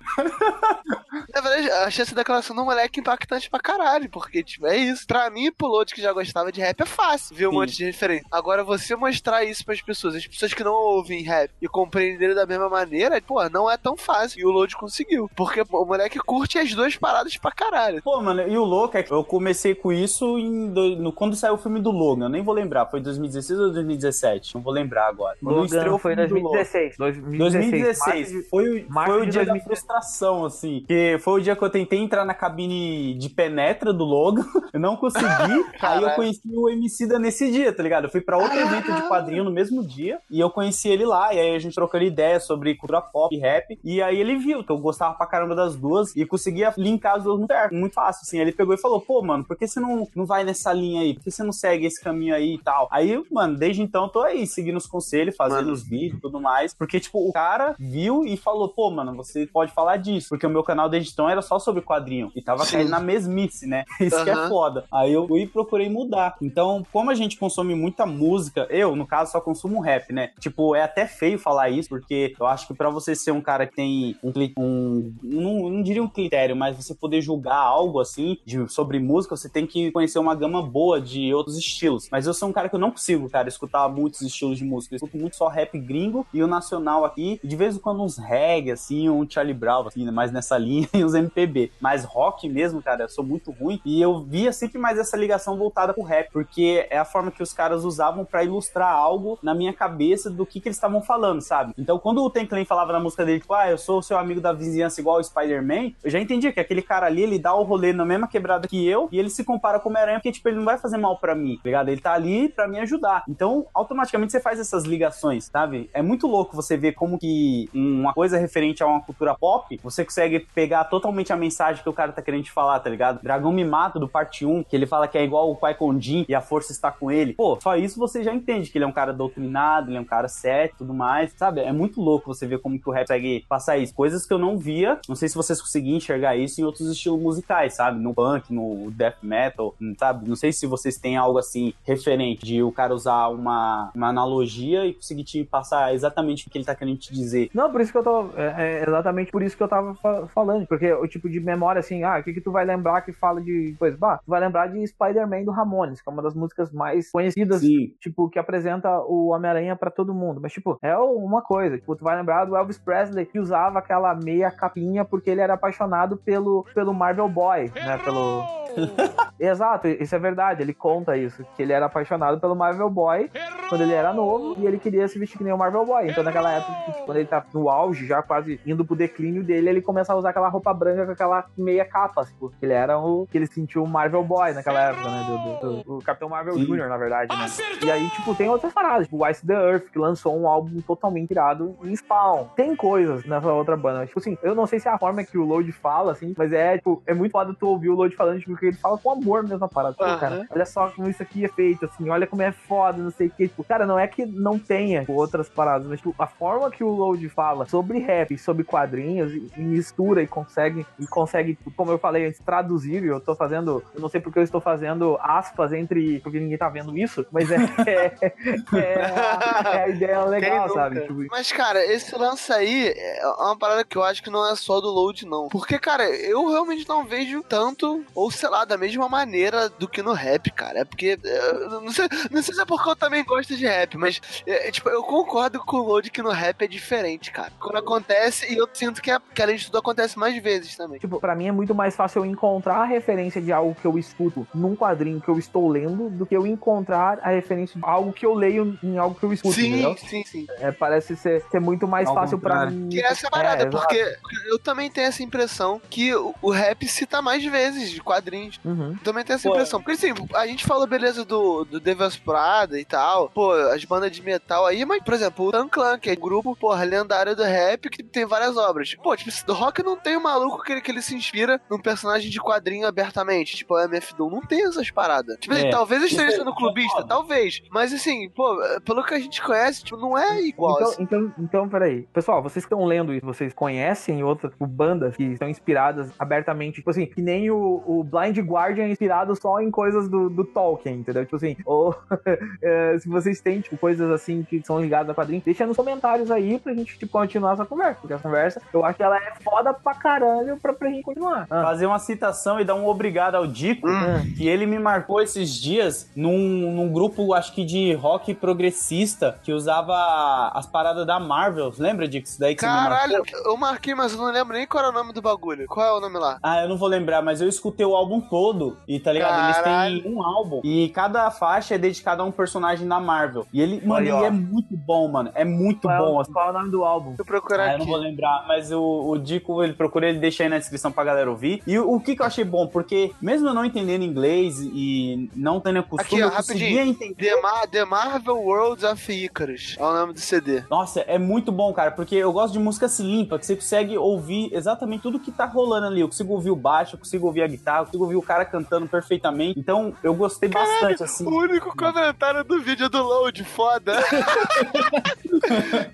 Na verdade, achei essa declaração do moleque impactante pra caralho, porque, tipo, é isso. Pra mim, pro Load que já gostava de rap, é fácil ver um Sim. monte de referência. Agora, você mostrar isso pras pessoas, as pessoas que não ouvem rap e compreendem da mesma maneira, pô, não é tão fácil. E o Load conseguiu. Porque pô, o moleque curte as duas paradas pra caralho. Pô, mano, e o louco é que eu comecei com isso em do- no, quando saiu o filme do Logan. Eu nem vou lembrar, foi 2016 ou 2017? Não vou lembrar agora. Quando Logan estreou foi em filme do Logan. 2016. 2016. 2016. março de- Foi, o- foi o de dia da 2016. frustração, assim. Que foi o dia que eu tentei entrar na cabine de penetra do Logan. Eu não consegui. aí eu conheci o Emicida nesse dia, tá ligado? Eu fui pra outro evento de quadrinho no mesmo dia. E eu conheci ele lá. E aí a gente trocando ideia sobre cultura pop e rap. E aí ele viu que eu gostava pra caramba das duas. E conseguia linkar as duas muito perto. Muito fácil, assim. Ele pegou e falou: pô, mano, por que você não, não vai nessa linha aí? Por que você não segue esse caminho aí e tal? Aí, mano, desde então eu tô aí, seguindo os conselhos, fazendo Mano. os vídeos e tudo mais. Porque, tipo, o cara viu e falou, pô, mano, você pode falar disso. Porque o meu canal da edição era só sobre quadrinho. E tava Sim. caindo na mesmice, né? Isso que é foda. Aí eu fui e procurei mudar. Então, como a gente consome muita música, eu, no caso, só consumo rap, né? Tipo, é até feio falar isso, porque eu acho que pra você ser um cara que tem um, um não, não diria um critério, mas você poder julgar algo assim de, sobre música, você tem que conhecer uma gama boa de outros estilos. Mas eu sou um cara que eu não consigo, cara, escutar muitos estilos de música. Eu escuto muito só rap gringo e o nacional aqui, de vez em quando uns reggae, assim, um Charlie Brown, assim, né, mais nessa linha, e uns MPB. Mas rock mesmo, cara, eu sou muito ruim. E eu via sempre mais essa ligação voltada pro rap, porque é a forma que os caras usavam pra ilustrar algo na minha cabeça do que, que eles estavam falando, sabe? Então, quando o Ten Clan falava na música dele, tipo, ah, eu sou o seu amigo da vizinhança igual o Spider-Man, eu já entendia que aquele cara ali, ele dá o rolê na mesma quebrada que eu, e ele se compara com o Homem-Aranha, porque, tipo, ele não vai fazer mal pra mim, tá ligado? Ele tá ali pra me ajudar. Então, automaticamente você faz essas ligações, sabe? É muito louco você ver como que uma coisa referente a uma cultura pop, você consegue pegar totalmente a mensagem que o cara tá querendo te falar, tá ligado? Dragão me mata do parte 1, que ele fala que é igual o Qui-Gon Jinn e a força está com ele. Pô, só isso você já entende que ele é um cara doutrinado, ele é um cara sério tudo mais, sabe? É muito louco você ver como que o rap consegue passar isso. Coisas que eu não via, não sei se vocês conseguiam enxergar isso em outros estilos musicais, sabe? No punk, no death metal, sabe? Não sei se vocês têm algo assim referente de o cara usar uma, uma analogia e conseguir te passar exatamente o que ele tá querendo te dizer. Não, por isso que eu tô. É, é exatamente por isso que eu tava fa- falando. Porque o tipo de memória, assim, ah, o que, que tu vai lembrar que fala de coisa? Bah, tu vai lembrar de Spider-Man do Ramones, que é uma das músicas mais conhecidas, Sim. tipo, que apresenta o Homem-Aranha pra todo mundo. Mas, tipo, é uma coisa. Tipo, tu vai lembrar do Elvis Presley, que usava aquela meia capinha porque ele era apaixonado pelo, pelo Marvel Boy, né? Pelo. Exato, isso é verdade. Ele conta isso, que ele era apaixonado pelo Marvel Boy quando ele era novo e ele queria se vestir que nem o Marvel Boy. Então, naquela época, tipo, quando ele tá no auge, já quase indo pro declínio dele, ele começa a usar aquela roupa branca com aquela meia capa, tipo, que ele era o que ele sentiu o Marvel Boy naquela época, né? Do, do- do- o Capitão Marvel Sim. Jr., na verdade, né? E aí, tipo, tem outras paradas, tipo, o Ice the Earth, que lançou um álbum totalmente irado em Spawn. Tem coisas nessa outra banda, mas, tipo assim, eu não sei se é a forma que o Load fala, assim, mas é, tipo, é muito foda tu ouvir o Load falando, tipo, que ele fala com amor mesmo a parada. Pô, Aham. cara, olha só como isso aqui é feito, assim, olha como é foda, não sei o que. Tipo, cara, não é que não tenha tipo, outras paradas, mas, tipo, a forma que o Load fala sobre rap, sobre quadrinhos, e, e mistura e consegue, e consegue, como eu falei antes, traduzir, e eu tô fazendo, eu não sei porque eu estou fazendo aspas entre, porque ninguém tá vendo isso, mas é, é, é a, é a ideia legal, sabe? Tipo, Mas, cara, esse lance aí é uma parada que eu acho que não é só do load, não. Porque, cara, eu realmente não vejo tanto, ou sei lá, da mesma maneira do que no rap, cara. É porque. É, não, sei, não sei se é porque eu também gosto de rap, mas, é, tipo, eu concordo com o load que no rap é diferente, cara. Quando acontece, e eu sinto que, é, que além de tudo acontece mais vezes também. Tipo, pra mim é muito mais fácil eu encontrar a referência de algo que eu escuto num quadrinho que eu estou lendo do que eu encontrar a referência de algo que eu leio em algo que eu escuto, Sim, entendeu? sim, sim. É, parece ser, ser muito mais Ao fácil pra mim. Que essa é a parada, É, exato. porque eu também tenho essa impressão que o, o rap cita mais vezes de quadrinhos. Uhum. Também tenho essa Pô. impressão. Porque assim, a gente falou beleza do, do Devas Prada e tal, pô, as bandas de metal aí, mas, por exemplo, o Tan Clan, que é um grupo, porra, lendário do rap, que tem várias obras. Pô, tipo, do rock não tem um maluco que ele, que ele se inspira num personagem de quadrinho abertamente, tipo o MF Doom. Não tem essas paradas. Tipo assim, É. talvez eu esteja é- sendo é clubista, foda. talvez. Mas assim, pô, pelo que a gente conhece, tipo, não é igual. Então, assim. então, então, peraí. Pessoal, vocês que estão lendo isso, vocês conhecem outras tipo, bandas que estão inspiradas abertamente, tipo assim, que nem o, o Blind Guardian é inspirado só em coisas do, do Tolkien, entendeu? Tipo assim, ou é, se vocês têm, tipo, coisas assim que são ligadas a quadrinhos, deixa nos comentários aí pra gente, tipo, continuar essa conversa. Porque essa conversa, eu acho que ela é foda pra caralho pra, pra gente continuar. Ah. Fazer uma citação e dar um obrigado ao Dico, Hum. que ele me marcou esses dias num, num grupo, acho que de rock progressista, que usava as paradas da Marvel. Lembra, Dico? Isso daí que você me Caralho, eu marquei, mas eu não lembro nem qual era o nome do bagulho. Qual é o nome lá? Ah, eu não vou lembrar, mas eu escutei o álbum todo. E tá ligado? Caralho. Eles têm um álbum. E cada faixa é dedicada a um personagem da Marvel. E ele, mano, ele é muito bom, mano. É muito Qual, é bom. o- assim. qual é o nome do álbum? Deixa eu procurar Ah, eu aqui. não vou lembrar, mas o, o Dico, ele procura, ele deixa aí na descrição pra galera ouvir. E o, o que que eu achei bom, porque mesmo eu não entendendo inglês e não tendo costume, Aqui, ó, eu conseguia entender. The, Mar- The Marvel Worlds of Icarus. É o nome do CD. Nossa, é muito bom, cara, porque eu gosto de música assim, limpa, que você consegue ouvir exatamente tudo que tá rolando ali. Eu consigo ouvir o baixo, eu consigo ouvir a guitarra, eu consigo ouvir o cara cantando perfeitamente. Então, eu gostei bastante, assim. O único comentário do vídeo é do Load, foda.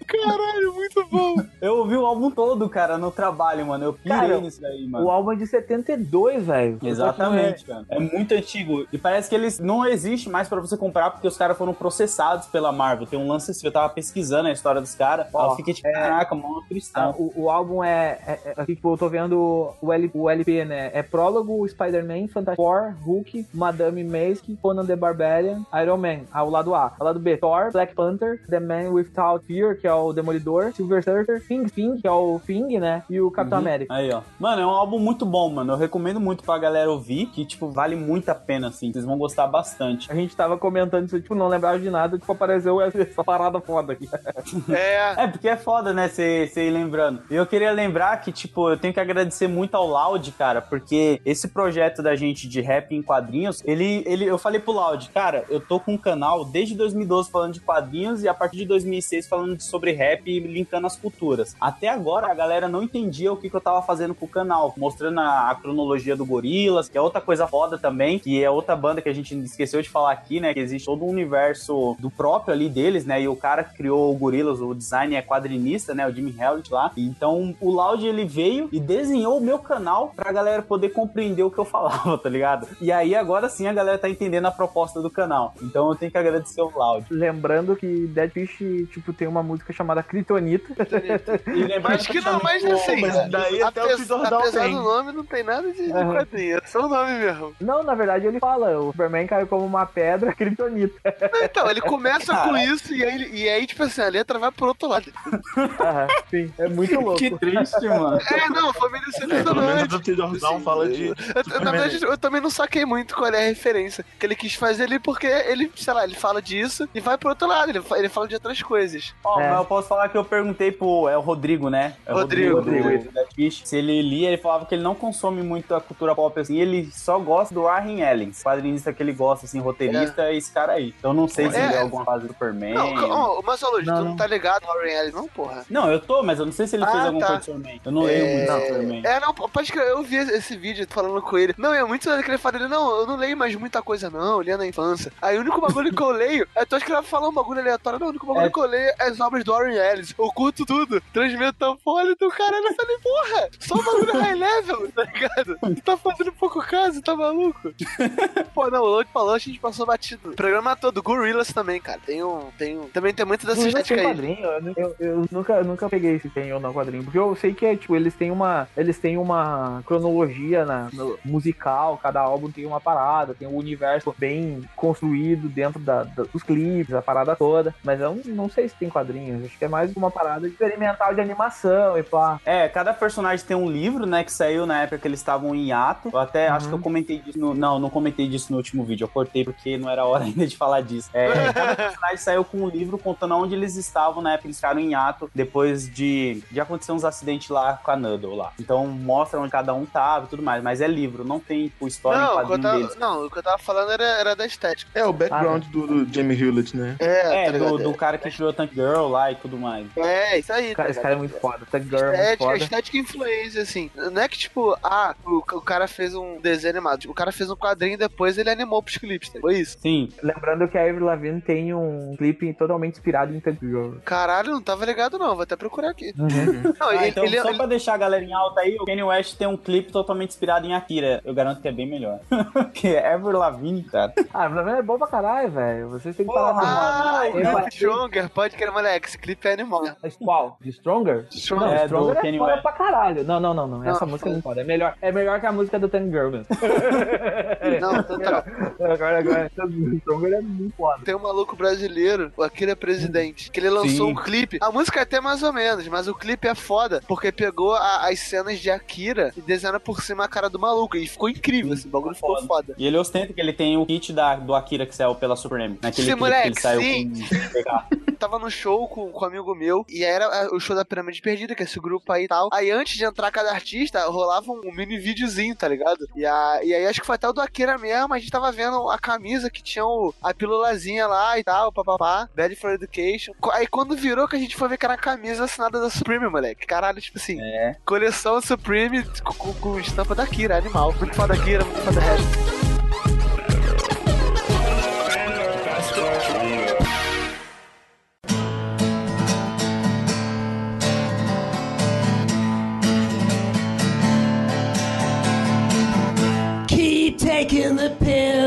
Caralho, muito bom. Eu ouvi o álbum todo, cara, no trabalho, mano. Eu pirei Cara, nisso daí, mano. O álbum é de 72, velho. Exatamente, cara. É muito antigo. E parece que eles não existe mais pra você comprar porque os caras foram processados pela Marvel. Tem um lance assim, eu tava pesquisando a história dos caras. Ó, eu fiquei tipo, é- caraca, mano, Ah, cristão. o, o álbum é, é, é- Tipo, eu tô vendo o, L, o LP, né? É prólogo, Spider-Man, Fantastic Four, Hulk, Madame Mask, Conan the Barbarian, Iron Man. Ah, o lado A. O lado B, Thor, Black Panther, The Man Without Fear, que é o Demolidor, Silver Surfer, Thing Thing, que é o Thing, né? E o Capitão Uhum. América. Aí, ó. Mano, é um álbum muito bom, mano. Eu recomendo muito pra galera ouvir, que, tipo, vale muito a pena, assim. Vocês vão gostar bastante. A gente tava comentando isso, tipo, não lembrava de nada, tipo, apareceu essa, essa parada foda aqui. É. É, porque é foda, né, você ir lembrando. E eu queria lembrar que, tipo, eu tenho que agradecer muito ao Loud, cara, porque esse projeto da gente de rap em quadrinhos, ele, ele, eu falei pro Loud, cara, eu tô com um canal desde 2012 falando de quadrinhos e a partir de 2006 falando sobre rap e linkando as culturas. Até agora a galera não entendia o que, que eu tava fazendo com o canal, mostrando a, a cronologia do Gorilas, que é outra coisa foda também, que é outra banda que a gente esqueceu de falar aqui, né, que existe todo um universo do próprio ali deles, né, e o cara que criou o Gorilas, o design é quadrinista, né, o Jimmy Hellitt lá. Então o Loud ele veio e desenhou o meu canal pra galera poder compreender o que eu falava, tá ligado? E aí agora sim a galera tá entendendo a proposta do canal. Então eu tenho que agradecer o Loud. Lembrando que Dead Fish, tipo, tem uma música chamada Kryptonita. Mas que não, mas assim, mas daí até o Cisordal apesar tem. do nome, não tem nada de, de Aham. quadrinho. É só o nome mesmo. Não, na verdade ele fala, o Superman caiu como uma pedra, Kryptonita. Então, ele começa com isso e aí, e aí, tipo assim, a letra vai pro outro lado. Aham, sim, é muito louco. Que triste, mano. É, não, foi meio É, pelo menos decepcionante. o fala de. Eu- eu- na verdade, eu também não saquei muito qual é a referência que ele quis fazer ali, porque ele, sei lá, ele fala disso e vai pro outro lado, ele, ele fala de outras coisas. Ó, É. mas eu posso falar que eu perguntei pro. É o Rodrigo, né? É o Rodrigo. do Death Fish. Se ele lia, ele falava que ele não consome muito a cultura pop assim, ele só gosta do Warren Ellis, quadrinista que ele gosta, assim, roteirista, é esse cara aí. Então não sei se É. ele é alguma fase do Superman. Não, mas, Luiz, Não, tu não. não tá ligado no Warren Ellis, não, porra? Não, eu tô, mas eu não sei se ele Ah, fez alguma tá. coisa do Superman. Eu não leio muito do Superman. É, não, pode que eu vi esse vídeo falando com ele. Não, é muito que ele fala, ele, não, eu não leio mais muita coisa, não, eu lia na infância. Aí o único bagulho que eu leio, é tu acha que ele vai falar um bagulho aleatório, não, o único bagulho É. que eu leio é as obras do Warren Ellis. Eu curto tudo, transmito folha do caralho. Eu falei, porra, só um bagulho high level, tá ligado? Tu tá fazendo pouco caso, tá maluco? Pô, não, o Load falou, a gente passou batido. O programa todo, Gorillaz também, cara. Tem um, tem um, também tem muita dessa tem estética aí. quadrinho, eu, eu- eu nunca, nunca peguei se tem ou não quadrinho, porque eu sei que é, tipo, eles têm uma, eles têm uma cronologia na, musical, cada álbum tem uma parada, tem um universo bem construído dentro da, da- dos clipes, a parada toda, mas eu não, não sei se tem quadrinhos, acho que é mais uma parada experimental de animação e pá. É, cada personagem tem um livro, né, que saiu na época que eles estavam em hiato. Eu até acho que eu comentei disso no... Não, não comentei disso no último vídeo. Eu cortei porque não era hora ainda de falar disso. É, cada personagem saiu com um livro contando onde eles estavam na época que eles ficaram em hiato depois de, de acontecer uns acidentes lá com a Nuddle lá. Então mostra onde cada um tava e tudo mais. Mas é livro, não tem tipo, história em Não, eu quadrinho tava, deles. não, o que eu tava falando era, era da estética. É o background do, do Jamie Hewlett, né? É, É, tá do, do cara que criou Tank Girl lá e tudo mais. É, isso aí. Cara, tá esse cara é muito foda, Tag Girl é muito Estética, foda. estética influência, assim. Não é que, tipo, ah, o, o cara fez um desenho animado. Tipo, o cara fez um quadrinho e depois ele animou pros clipes. Tá? Foi isso. Sim, Lembrando que a Avril Lavigne tem um clipe totalmente inspirado em Tag Girl. Caralho, não tava ligado, não. Vou até procurar aqui. Não, Ah, ele, então, ele- só ele- pra deixar a galera em alta aí, o Kanye West tem um clipe totalmente inspirado em Akira. Eu garanto que é bem melhor. que é Ever Lavigne, cara. Ah, a Avril Lavigne é bom pra caralho, velho. Vocês têm que Porra, parar Ah, o Stronger, pode querer, moleque. Esse clipe é animal. Mas qual? De Stronger? Stronger. Não, É, Stronger do é foda West. pra caralho. Não, não, não, não. Essa Não, música é não. muito foda. É melhor, é melhor que a música do Tank Girl mesmo. Não, total. agora, agora, Stronger é muito foda. Tem um maluco brasileiro, o Akira Presidente, que ele lançou Sim. um clipe. A música é até mais ou menos, mas o clipe é foda, porque pegou a- as cenas de Akira e desenha por cima a cara do maluco. E ficou incrível, assim, o bagulho ficou Foda. foda. E ele ostenta que ele tem o kit da, do Akira que saiu pela Supreme. Naquele Sim, moleque, que ele saiu sim. com. Tava no show com, com um amigo meu, e era ah, o show da Pirâmide Perdida, que é esse grupo aí e tal. Aí antes de entrar cada artista, rolava um mini videozinho, tá ligado? E, a, e aí acho que foi até o do Akira mesmo, a gente tava vendo a camisa que tinha o, a pílulazinha lá e tal, papapá, Bad for Education. Aí quando virou que a gente foi ver que era a camisa assinada da Supreme, moleque. Caralho, tipo assim, É. coleção Supreme com, com, com estampa da Akira, animal. Muito foda da Akira, muito foda da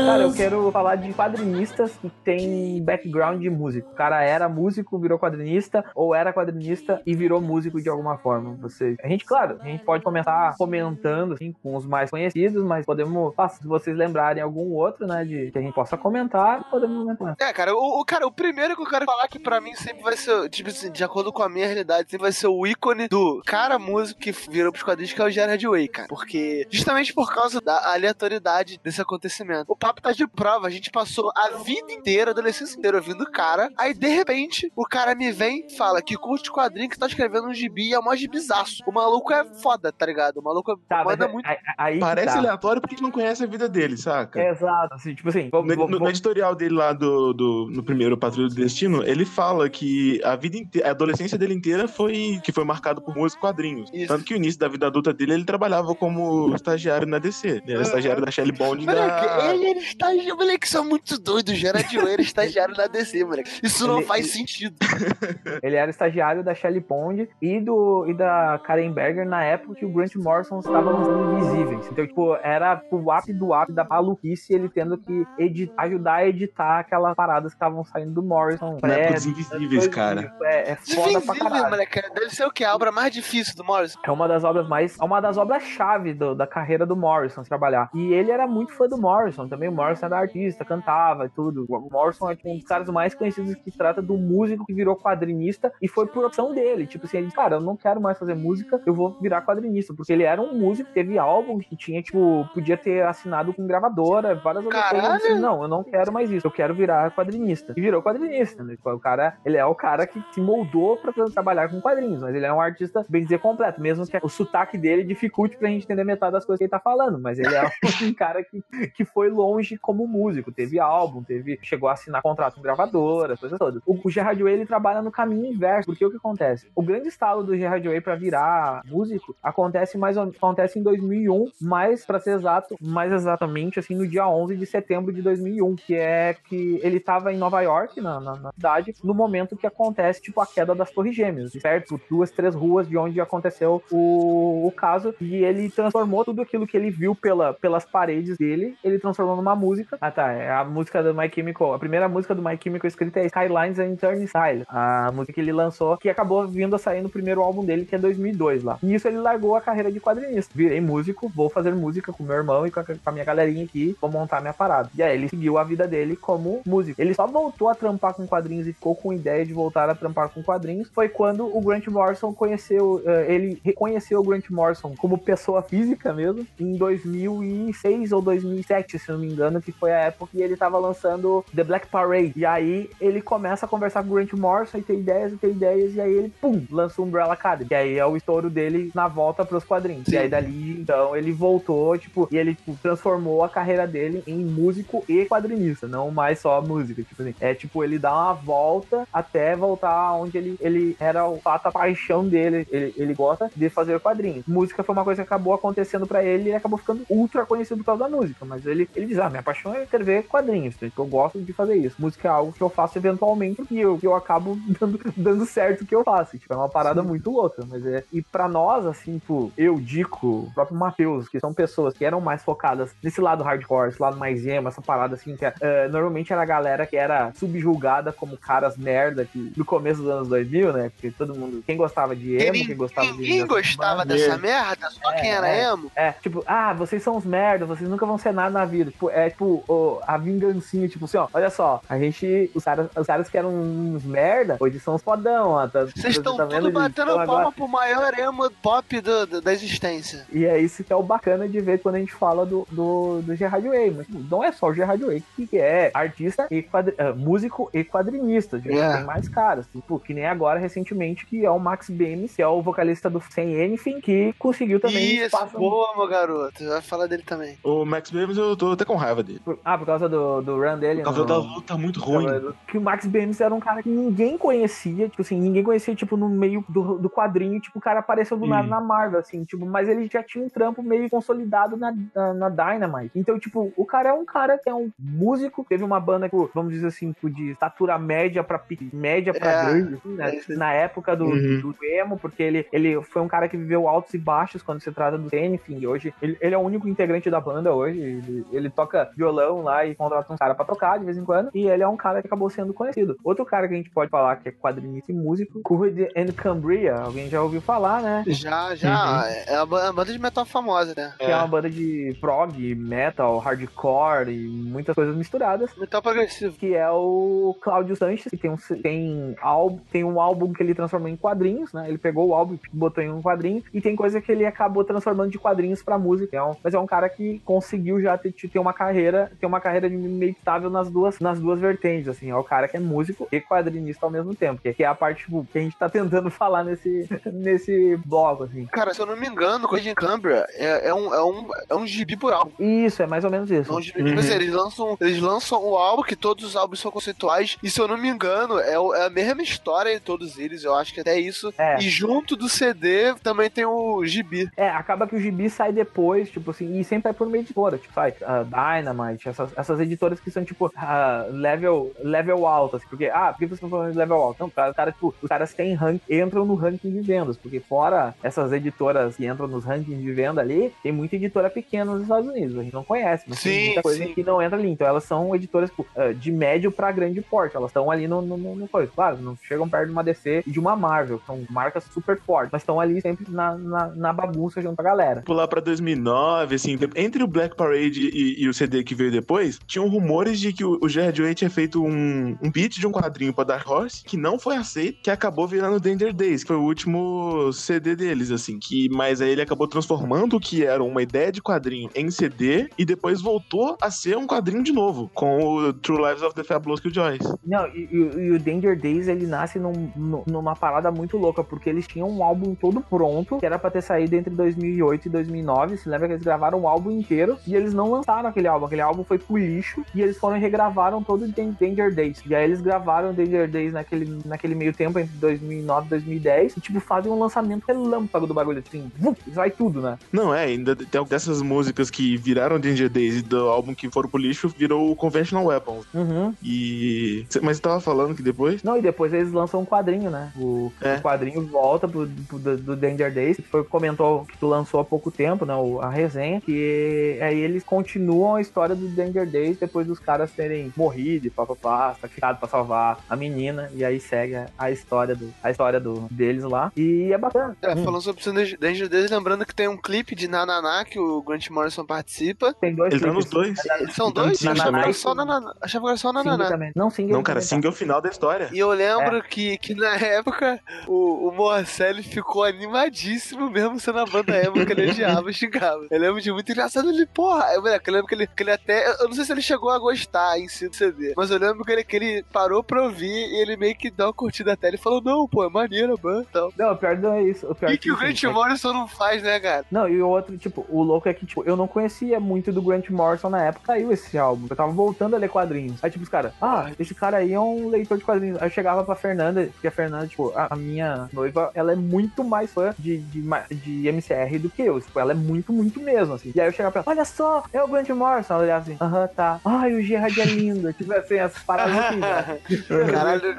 Cara, eu quero falar de quadrinistas que tem background de músico. O cara era músico, virou quadrinista, ou era quadrinista e virou músico de alguma forma. Você, a gente, claro, a gente pode começar comentando assim com os mais conhecidos, mas podemos, ah, se vocês lembrarem algum outro, né, de que a gente possa comentar, podemos comentar. É, cara, o, o- cara, o primeiro que eu quero falar que pra mim sempre vai ser, tipo assim, de acordo com a minha realidade, sempre vai ser o ícone do cara músico que virou pros quadrinhos, que é o Gerard Way, cara. Porque, justamente por causa da aleatoriedade desse acontecimento. O papo tá de prova, a gente passou a vida inteira, a adolescência inteira ouvindo o cara, aí de repente o cara me vem e fala que curte quadrinho, que tá escrevendo um gibi e é mó gibizaço. O maluco é foda, tá ligado? O maluco Tá, mas manda é- muito. aí- Parece tá. aleatório porque a gente não conhece a vida dele, saca? Exato, assim, tipo assim, No, vamos, no- vamos- no editorial dele lá do, do- no primeiro Patrulha do Destino, ele fala que a vida inteira, a adolescência dele inteira foi que foi marcado por música e quadrinhos. Isso. Tanto que o início da vida adulta dele ele trabalhava como estagiário na DC. Ele era Uhum. estagiário da Shelly Bond Moleque, da ele era estagiário. Moleque, são muito doidos. Gerard Way era estagiário da DC, moleque. Isso não Ele- faz ele- sentido. Ele era estagiário da Shelley Pond e, do, e da Karen Berger na época que o Grant Morrison estava lançando Invisíveis. Então, tipo, era o ápice do ápice da maluquice ele tendo que edi- ajudar a editar aquelas paradas que estavam saindo do Morrison. Na época Pré- dos Invisíveis, cara. É, é foda pra Invisível, caralho. moleque. Deve ser o que? A obra mais difícil do Morrison. É uma das obras mais. É uma das obras-chave da carreira do Morrison se trabalhar. E ele era muito fã do Morrison também. O Morrison era artista, cantava e tudo. O Morrison é tipo, um dos caras mais conhecidos que trata do músico que virou quadrinista e foi por opção dele. Tipo assim, ele disse, cara, eu não quero mais fazer música, eu vou virar quadrinista. Porque ele era um músico, teve álbum que tinha, tipo, podia ter assinado com gravadora, várias outras Caralho! coisas. Assim, não, eu não quero mais isso, eu quero virar quadrinista. E virou quadrinista, né? Tipo, O cara, ele é o cara que se moldou pra trabalhar com quadrinhos, mas ele é um artista, bem dizer, completo. Mesmo que o sotaque dele dificulte pra gente entender metade das coisas que ele tá falando, mas ele é um cara que, que foi longe como músico. Teve álbum, teve, chegou a assinar contrato com gravadora, coisas todas. O, o Gerard Way, ele trabalha no caminho inverso, porque o que acontece? O grande estalo do Gerard Way pra virar músico acontece mais acontece em 2001, mais pra ser exato, mais exatamente assim no dia 11 de setembro de 2001, que é que ele tava em Nova York, na, na, na cidade, no momento que acontece tipo a queda das Torres Gêmeas, certo? Duas, três ruas de onde aconteceu o, o caso e ele transformou tudo aquilo que ele viu pela, pelas paredes dele, ele transformou numa música. Ah, tá, é a música do My Chemical. A primeira música do My Chemical escrita é Skylines and Turnstile, a música que ele lançou, que acabou vindo a sair no primeiro álbum dele, que é 2002 lá. E isso ele largou a carreira de quadrinista. Virei músico, vou fazer música com meu irmão e com a, com a minha galerinha aqui, vou montar minha parada. E aí ele seguiu a vida dele como músico. Ele só voltou a trampar com quadrinhos e ficou com ideia de voltar a trampar com quadrinhos. Foi quando o Grant Morrison conheceu, eh, ele reconheceu o Grant Morrison como pessoa física mesmo, em 2006 ou 2007, se não me engano, que foi a época que ele tava lançando The Black Parade. E aí ele começa a conversar com o Grant Morrison e ter ideias e ter ideias, e aí ele, pum, lança o Umbrella Academy. E aí é o estouro dele na volta pros quadrinhos. E aí dali, então, ele voltou, tipo, e ele tipo, transformou a carreira dele em músico e quadrinista, não mais só música. Tipo assim, é tipo, ele dá uma volta até voltar onde ele, ele era o fato, a paixão dele. Ele, ele gosta de fazer quadrinhos. Música foi uma coisa que acabou acontecendo pra ele e ele acabou ficando ultra conhecido por causa da música. Mas ele, ele diz: Ah, minha paixão é escrever quadrinhos. Então, eu gosto de fazer isso. Música é algo que eu faço eventualmente e eu, que eu acabo dando, dando certo o que eu faço. Tipo, é uma parada muito louca. Mas é. E pra nós, assim, tipo, eu, Dico, o próprio Matheus, que são pessoas que eram mais focadas nesse lado hardcore, esse lado mais emo, essa parada assim, que é, normalmente era a galera que era subjulgada como caras merda que, no começo dos anos 2000, né? Porque todo mundo, quem gostava de emo, quem gostava de. Ninguém gostava dessa merda, só quem era é. emo. é, tipo, ah, vocês são uns merda, vocês nunca vão ser nada na vida. Tipo, é tipo, o- a vingancinha, tipo assim, ó, olha só, a gente, os caras, os caras que eram uns merda, hoje são os fodão, ó. Tá, Vocês estão tá tudo batendo palma agora- pro maior emo pop do- do- da existência. E é isso que é o bacana de ver quando a gente fala do, do, do Gerard Way. Mas tipo, não é só o Gerard Way que é artista e quadri- ah, músico e quadrinista. A gente É. tem mais caras. Tipo, que nem agora, recentemente, que é o Max Bemis, que é o vocalista do Sem Anything, que conseguiu também Isso, espaço. boa, meu garoto. Vai falar dele também. O Max Bemis eu tô até com raiva dele. Ah, por causa do, do run dele. Por causa no- da luta muito ruim. Que o Max Bemis era um cara que ninguém conhecia, tipo assim, ninguém conhecia, tipo, no meio do, do quadrinho, tipo, o cara apareceu do nada na Marvel, assim, tipo, mas ele já tinha um trampo meio consolidado na, na, na Dynamite. Então, tipo, o cara é um cara que é um músico, teve uma banda, tipo, vamos dizer assim, tipo, de estatura média pra média pra É, grande, assim, né? é. Na época do, Uhum. do emo, porque ele, ele foi um cara que viveu altos e baixos quando se trata do e hoje ele, ele é o único integrante da banda hoje, ele, ele toca violão lá e contrata uns caras pra tocar de vez em quando, e ele é um cara que acabou sendo conhecido. Outro cara que a gente pode falar que é quadrinista e músico, Courage and Cambria, alguém já ouviu falar, né? Já, já. É uma ba- uma banda de metal famosa, né? Que é uma banda de prog, metal, hardcore e muitas coisas misturadas. Metal progressivo. que é o Cláudio Sanches, que tem um, tem, álbum, tem um álbum que ele transformou em quadrinhos, né? Ele pegou o álbum e botou em um quadrinho, e tem coisa que ele acabou transformando de quadrinhos pra música. É um- mas é um cara que conseguiu já ter, ter uma carreira, ter uma carreira de meio que estável nas duas, nas duas vertentes, assim. É o cara que é músico e quadrinista ao mesmo tempo, que, que é a parte tipo, que a gente tá tentando falar nesse, nesse bloco, assim. Cara, se eu não me engano, Coisa em Cambria é, é, um, é, um, é um gibi por álbum. Isso, é mais ou menos isso. Não, gibi- tipo assim, eles lançam, eles lançam o álbum, que todos os álbuns são conceituais, e se eu não me engano, é, é a mesma história de todos eles, eu acho que até isso. É. E junto do CD também tem o gibi. É, acaba que o gibi sai depois, tipo assim, e sempre é por uma editora, tipo, sai, a Dynamite, essas, essas editoras que são, tipo, ah, level, level alto, assim, porque, ah, por que vocês estão falando de level alto? Não, cara, cara, tipo, os caras têm rank, entram no ranking de vendas, porque fora essas editoras que entram nos rankings de venda ali, tem muita editora pequena nos Estados Unidos, a gente não conhece, mas Sim, tem muita coisa sim. que não entra ali, então elas são editoras, tipo, ah, de médio pra grande porte, elas estão ali no, no, no, coisa, claro, não chegam perto de uma DC e de uma Marvel, que são marcas super fortes, mas estão ali sempre na, na, na bagunça junto com a galera. Pular pra 2009, assim, entre o Black Parade e, e o CD que veio depois, tinham rumores de que o, Gerard Way tinha feito um, um beat de um quadrinho pra Dark Horse, que não foi aceito, que acabou virando Danger Days, que foi o último CD deles, assim, que, mas aí ele acabou transformando o que era uma ideia de quadrinho em CD, e depois voltou a ser um quadrinho de novo, com o True Lives of the Fabulous Killjoys. Não, e, e- e o Danger Days ele nasce num- num- numa parada muito louca, porque eles tinham um álbum todo pronto, que era pra ter saído entre 2008 e 2009. Se lembra que eles gravaram o álbum inteiro e eles não lançaram aquele álbum. Aquele álbum foi pro lixo e eles foram e regravaram todo o Dan- Danger Days. E aí eles gravaram Danger Days naquele, naquele meio tempo, entre 2009 e 2010, e tipo, fazem um lançamento relâmpago do bagulho, assim, vum, vai tudo, né? Não, é, ainda tem dessas músicas que viraram Danger Days e do álbum que foram pro lixo, virou o Conventional Weapons. Uhum. E. Mas você tava falando que depois? Não, e depois eles lançam um quadrinho, né? O, É. o quadrinho volta pro, pro- do, do Danger Days, que foi comentou que tu lançou há pouco tempo, né? o- A resenha, que aí eles continuam a história do Danger Days depois dos caras terem morrido e papapá, sacrificado pra salvar a menina, e aí segue a, história do a história do, deles lá. E é bacana. É, falando sobre o Danger- Danger Days, lembrando que tem um clipe de Nananá que o Grant Morrison participa. Tem dois Ele tá nos dois. São Então, dois? que também. era só Nananá. Achava que era só Nananá. Não, single Não, cara, tá. single é o final da história. E eu lembro que, que na época o, o Morcelli ficou animadíssimo mesmo sendo a banda emo que ele odiava e xingava. Eu lembro de muito engraçado ele, porra. Eu, lembro que ele, que ele até. Eu não sei se ele chegou a gostar em si do CD, mas eu lembro que ele, que ele parou pra ouvir e ele meio que deu uma curtida até. Ele falou: Não, pô, é maneiro a banda e tal. Não, o pior não é isso. O pior E é que o assim, Grant é Morrison não faz, né, cara? Não, e o outro, tipo, o louco é que, tipo, eu não conhecia muito do Grant Morrison na época, saiu esse álbum. Eu tava voltando a ler quadrinhos. Aí, tipo, os caras, ah, esse cara aí é um leitor de quadrinhos. Aí eu chegava pra Fernanda, porque a Fernanda, tipo, a, a minha noiva, ela é muito mais fã de, de, de MCR do que eu. Tipo, ela é muito, muito mesmo, assim. E aí eu chegava pra olha só, é o Grant Morrison. Ela olhava assim, aham, tá. Ai, o Gerard é lindo. tipo assim, essas paradas assim, né? Caralho.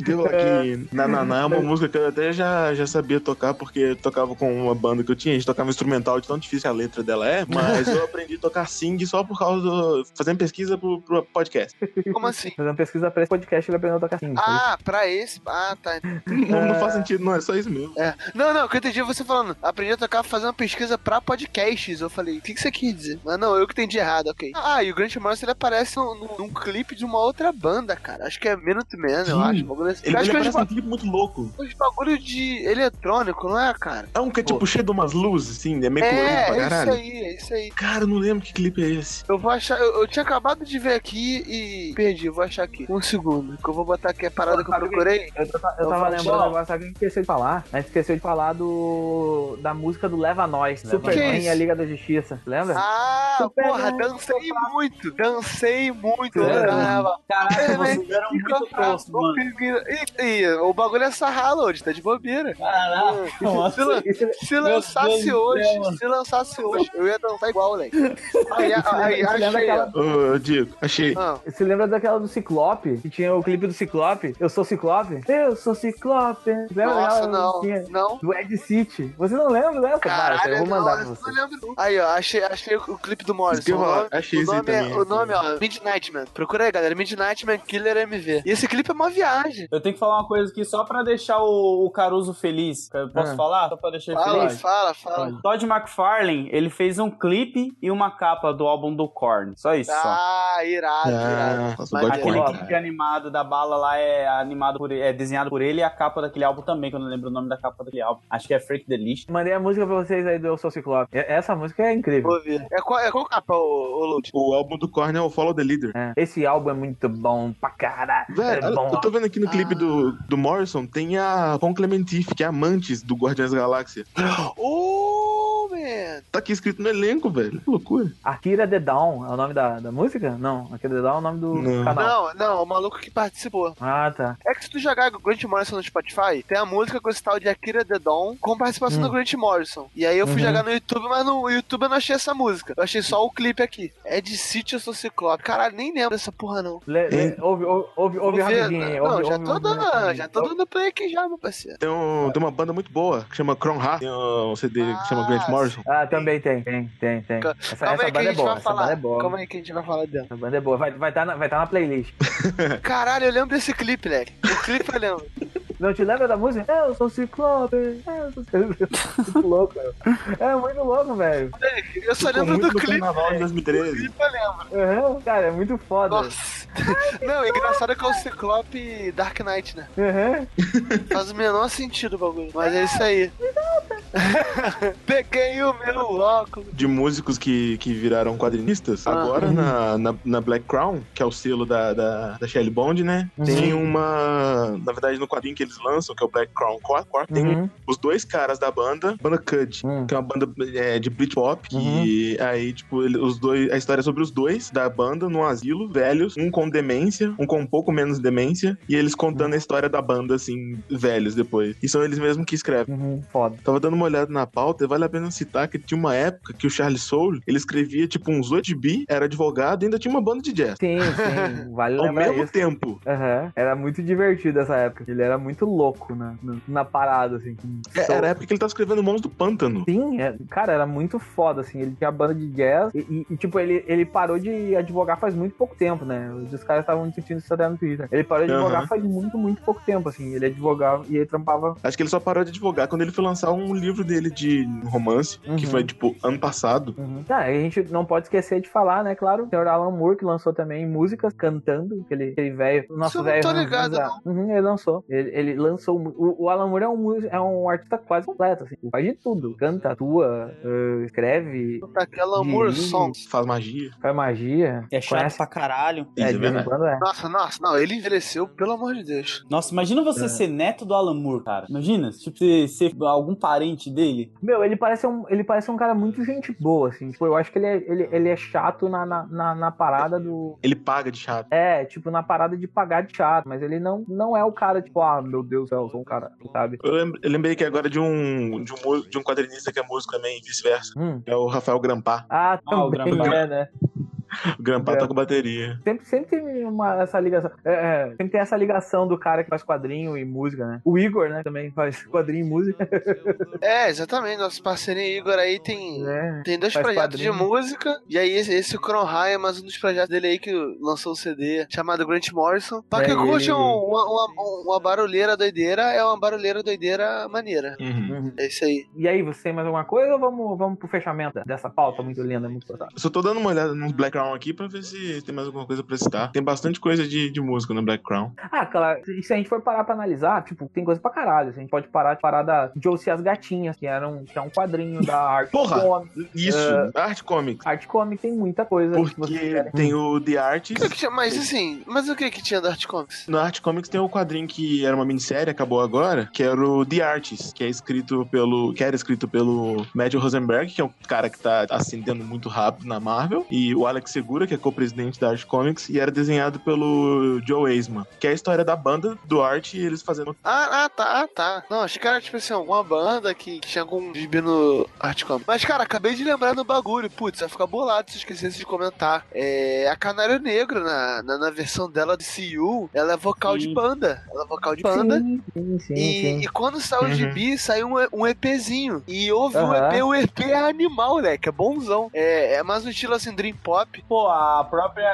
Deu aqui. Nananá é uma música que eu até já, já sabia tocar, porque eu tocava com uma banda que eu tinha, a gente tocava instrumental de tão difícil que a letra dela é, mas eu aprendi a tocar sing só por causa do. fazendo pesquisa pro, pro podcast. Como assim? Fazendo pesquisa pra esse podcast, ele aprendeu a tocar assim. Ah, pra esse. Ah, tá. Não, não faz sentido, não, é só isso mesmo. É. Não, não, o que eu entendi é você falando, aprendi a tocar fazendo uma pesquisa pra podcasts. Eu falei, o que, que você quis dizer? Mas não, eu que entendi errado, ok. Ah, e o Grant Morrison ele aparece num, num- num clipe de uma outra banda, cara. Acho que é Minute Man, eu Sim. acho. um bagulho assim. Ele, eu acho ele que é parece uns, um clipe muito louco. uns bagulho de eletrônico, não é, cara? É um que é tipo cheio de umas luzes, assim, é meio colorido É, pra é isso caralho. aí, é isso aí. Cara, eu não lembro que clipe é esse. Eu vou achar. Eu, eu tinha acabado de ver aqui e perdi. Eu vou achar aqui. Um segundo. Que eu vou botar aqui a parada que eu procurei. Eu, eu Eu tava lembrando agora, sabe o que a gente esqueceu de falar? A gente esqueceu de falar do da música do Leva Nós, Leva Superman Nós. e a Liga da Justiça. Lembra? Ah, Super porra, dancei muito. Dancei muito. É. Caraca, vocês eram muito toscos, mano. Ih, ih, o bagulho é sarrar, Lodi, tá de bobeira. Caraca, Se, nossa. lan- Isso- se Meu lançasse Deus hoje, se lançasse hoje, eu ia dançar igual, moleque. Aí, aí, Isso lembra achei, ó. aquela- Ô, Diego, achei. Ah, Você lembra daquela do Ciclope? Que tinha o clipe do Ciclope? Eu sou Ciclope? Eu sou Ciclope. Lembra Nossa, daquela não. Tinha- Não. Do Ed City. Você não lembra dessa? Para, Caralho, eu vou mandar pra não, você. eu não lembro. Aí, ó, achei, achei o clipe do Morrison. Nome, achei o nome, é, também. o nome, ó, Midnight Man. Procura aí, galera. Midnight Man Killer MV. E esse clipe é uma viagem. Eu tenho que falar uma coisa aqui só pra deixar o, o Caruso feliz. Eu Posso Ah. falar? Só pra deixar ele Fala, feliz? fala, fala. Todd McFarlane, ele fez um clipe e uma capa do álbum do Korn. Só isso, só. Ah, irado, Ah, irado. Maneiro. Aquele clipe animado da bala lá é animado por é desenhado por ele e a capa daquele álbum também, que eu não lembro o nome da capa daquele álbum. Acho que é Freak the List. Mandei a música pra vocês aí do Eu Sou. E- Essa música é incrível. Vou ver. É qual, é qual capa, ô, ô Lud? O álbum do Korn é o Follow the Leader. É. Esse álbum é muito bom pra caralho. Velho, é bom. eu tô vendo aqui no Ah. clipe do, do Morrison, tem a Ron Clementif, que é amantes do Guardiões da Galáxia. Oh, man. Tá aqui escrito no elenco, velho. Que loucura. Akira The Dawn é o nome da, da música? Não, Akira The Dawn é o nome do Não. canal. Não, não, o maluco que participou. Ah, tá. É que se tu jogar Grant Morrison no Spotify, tem a música com esse tal de Akira The Dawn com participação Hum. do Grant Morrison. E aí eu fui Uhum. jogar no YouTube, mas no YouTube eu não achei essa música. Eu achei só o clipe aqui. É de City Sou Ciclope. Caralho, nem lembro dessa porra, não. Le, le, ouve, ouve, ouve, ouve rapidinho. Não, ouve- já ouve tô dando, já tô dando play aqui já, meu parceiro. Tem, um- tem uma banda muito boa, que chama Cron Ha. Tem um CD que chama Grant Ah, Morrison. Ah, também tem, tem, tem, tem. Essa, Calma essa aí que a banda é boa, vai essa banda é boa. Calma aí que a gente vai falar dela. Essa banda é boa, vai estar vai tá na, vai tá na playlist. Caralho, eu lembro desse clipe, leque. O clipe eu lembro. Não te lembra da música? Eu sou Ciclope, eu sou Ciclope. muito louco, velho. É muito louco, velho. Eu só Ficou lembro do clipe. carnaval de O 2013. clipe eu lembro. Uhum, cara, é muito foda. Nossa. Não, o engraçado é que é o Ciclope Dark Knight, né? Uhum. Faz o menor sentido o bagulho. Mas é isso aí. Peguei o meu óculos. De músicos que, que viraram quadrinistas. Ah. Agora na, na, na Black Crown, que é o selo da, da, da Shelly Bond, né? Uhum. Tem uma. Na verdade, no quadrinho que eles lançam, que é o Black Crown Core, tem Uhum. os dois caras da banda, banda Cud, Hum. que é uma banda é, de Britpop, Uhum. aí, tipo, ele- os dois, a história é sobre os dois da banda num asilo, velhos, um com demência, um com um pouco menos demência, e eles contando a história da banda, assim, velhos depois. E são eles mesmos que escrevem. Uhum, foda. Tava dando uma olhada na pauta e vale a pena citar que tinha uma época que o Charles Soule, ele escrevia, tipo, uns 8 bi, era advogado e ainda tinha uma banda de jazz. Sim, sim, vale Ao mesmo isso. tempo. Aham, Era muito divertido essa época. Ele era muito louco na, na, na parada, assim. É, Era a época que ele tava escrevendo Mãos do Pântano. Sim, é- cara, era muito foda, assim. Ele tinha a banda de jazz e, e- e, tipo, ele, ele parou de advogar faz muito pouco tempo, né? Os caras estavam discutindo isso até no Twitter. Ele parou de advogar faz muito, muito pouco tempo, assim. Ele advogava e ele trampava. Acho que ele só parou de advogar quando ele foi lançar um livro dele de romance, que Uhum. foi, tipo, ano passado. Uhum. Ah, a gente não pode esquecer de falar, né? Claro, o senhor Alan Moore, que lançou também músicas cantando, aquele, velho. o Nosso não velho. tô ligado. Uhum, ele lançou. Ele, ele lançou. mu- O, o Alan Moore é um, é um artista quase completo, assim. Faz de tudo. Canta, atua, eh, escreve, Moore Dirige. Songs. Faz magia. faz magia. É chato Conhece? pra caralho. É, Isso de é vez em verdade. quando é. Nossa, nossa, não, ele envelheceu, pelo amor de Deus. Nossa, imagina você ser neto do Alan Moore, cara. Imagina, tipo, ser, ser algum parente dele. Meu, ele parece um, ele parece um cara muito gente boa, assim. Tipo, eu acho que ele é, ele, ele é chato na, na, na, na parada do. Ele paga de chato. É, tipo, na parada de pagar de chato, mas ele não, não é o cara, tipo, ah, meu Deus do céu, eu sou um cara, sabe? Eu, eu lembrei que agora de um, de um, de um quadrinista que é músico também, e vice-versa. Hum. É o Rafael Grampar. Ah, Ah, o também Grambá. é, né? O Grampar É. toca bateria. Sempre, sempre tem uma, essa ligação. É, é, sempre tem essa ligação do cara que faz quadrinho e música, né? O Igor, né, também faz quadrinho e música. É, exatamente. Nosso parceirinho Igor aí tem. né? Tem dois projetos quadrinho. de música, e aí esse, esse Cron High é mais um dos projetos dele aí que lançou o CD chamado Grant Morrison. Pra É, que curte ele- um- uma, uma, uma barulheira doideira, é uma barulheira doideira maneira. Uhum. É isso aí. E aí, você tem mais alguma coisa ou vamos, vamos pro fechamento dessa pauta muito linda, muito? Eu só tô dando uma olhada nos Black Crown aqui pra ver se tem mais alguma coisa pra citar. Tem bastante coisa de, de música no Black Crown. Ah, claro, e se a gente for parar pra analisar, tipo, tem coisa pra caralho. A gente pode parar de parar da Josie as Gatinhas, que, era um, que é um quadrinho da Art Porra! Comics. Isso, É. Art Comics. Art Comics tem muita coisa. que vocês Porque querem. tem o The Artist. Que tinha- Mas assim, mas o que que tinha da Art Comics? No Art Comics tem o quadrinho que era uma minissérie, acabou agora, que era o The Artist, que é escrito pelo. que era escrito pelo Matt Rosenberg, que é um cara que tá ascendendo muito rápido na Marvel, e o Alex Segura, que é co-presidente da Art Comics, e era desenhado pelo Joe Eisman, que é a história da banda, do Art e eles fazendo. Ah, ah, tá, ah, tá. Não, achei que era tipo assim, alguma banda que, que tinha algum gibi no Art Comics. Mas, cara, acabei de lembrar do bagulho. Putz, vai ficar bolado se esquecesse de comentar. É, a Canário Negro, na, na, na versão dela de CU, ela é vocal de Sim. banda. Ela é vocal de banda. Sim, sim, sim. E, sim. e quando saiu Uhum. o gibi, saiu um, um EPzinho. E houve um Aham. EP, o EP é animal, moleque, é bonzão. É, é mais um estilo assim, Dream Pop. Pô, a própria,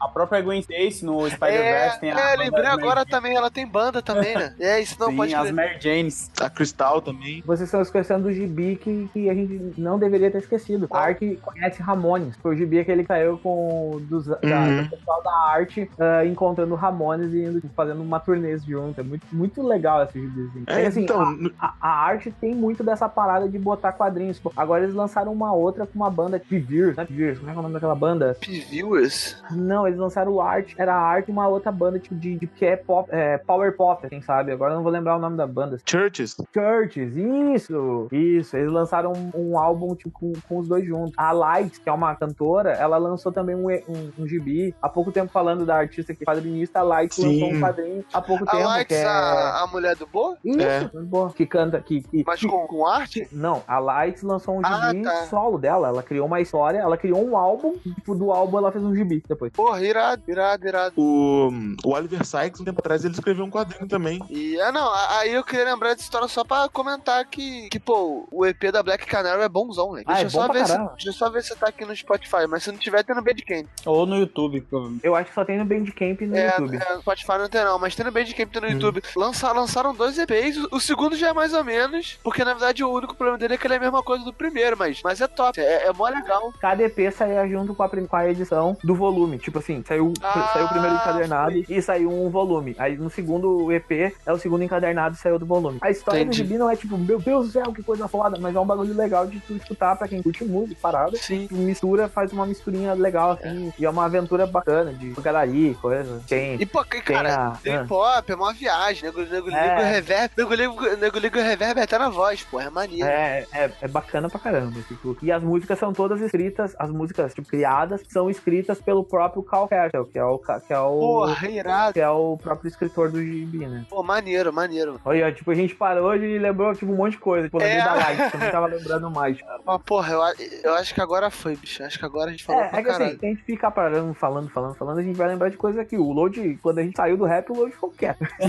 a própria Gwen Stacy no Spider-Verse É, tem a. é, lembrei agora Mary também, ela tem banda também, né? É, isso não Jane. pode Sim, as crer. Mary Janes. A Cristal também. Vocês estão esquecendo do gibi que, que a gente não deveria ter esquecido. A arte conhece Ramones. Foi o gibi que saiu com dos, da, Uhum. do pessoal da arte ah, encontrando Ramones e indo, fazendo uma turnê junto. É muito, muito legal esse gibizinho. É, assim, então, a, a- a arte tem muito dessa parada de botar quadrinhos. Pô, Agora eles lançaram uma outra com uma banda Pivirs, né? Pivirs, como é que é o nome daquela banda? P-Viewers? Não, eles lançaram o arte, era a arte e uma outra banda tipo de, de que é pop, é, power pop, quem sabe? Agora eu não vou lembrar o nome da banda. Churches. Churches, isso, isso. Eles lançaram um, um álbum tipo, com, com os dois juntos. A Light, que é uma cantora, ela lançou também um, um, um gibi. Há pouco tempo falando da artista que é quadrinista, a Light Sim. lançou um quadrinho há pouco A tempo. Lights, que é... a, a mulher do Bo? Isso, É. boa. Que canta, que, que, Mas com, com arte? Não, a Lights lançou um Ah, gibi tá. solo dela. Ela criou uma história, ela criou um álbum, tipo, do álbum ela fez um gibi depois. Porra, irado, irado, irado. O, o Oliver Sykes, um tempo atrás, ele escreveu um quadrinho também. E, ah, não, aí eu queria lembrar dessa história só pra comentar que, que pô, o EP da Black Canary é bonzão, né? Ah, Deixa, é eu só ver se, deixa eu só ver se tá aqui no Spotify, mas se não tiver, tem no Bandcamp. Ou no YouTube, provavelmente. Eu acho que só tem no Bandcamp e no É, YouTube. é, no Spotify não tem não, mas tem no Bandcamp, tem no YouTube. Lançaram, lançaram dois EPs, o, o segundo já é mais ou menos, porque na verdade o único problema dele é que ele é a mesma coisa do primeiro, mas, mas é top, é, é mó legal. Cada EP saía junto com a, prim- com a edição do volume. Tipo assim, saiu, Ah, saiu o primeiro encadernado foi. e saiu um volume. Aí no segundo EP é o segundo encadernado e saiu do volume. A história Entendi. do gibi não é tipo, meu Deus do céu, que coisa foda, mas é um bagulho legal de tu escutar pra quem curte música, parada. Sim. Mistura, faz uma misturinha legal, assim, e é uma aventura bacana de pancadaria, coisa. Tem. E pô, que, Tem cara, a- ah. Pop é uma viagem, nego, nego, É. nego reverb, nego, nego, nego liga o reverb até na voz, pô, é maneiro. É, é, é bacana pra caramba. Tipo, e as músicas são todas escritas, as músicas, tipo, criadas, são escritas pelo próprio Cal Castle, que é o, que é o, Porra, irado. que é o próprio escritor do gibi, né? Pô, maneiro, maneiro. Olha, tipo, a gente parou e lembrou, tipo, um monte de coisa. Tipo, É. da live, também tava lembrando mais. Mas, porra, eu, eu acho que agora foi, bicho. Acho que agora a gente falou É, pra é que caralho. assim, se a gente ficar parando, falando, falando, falando, a gente vai lembrar de coisa aqui. O Load, quando a gente saiu do rap, o Load ficou quieto.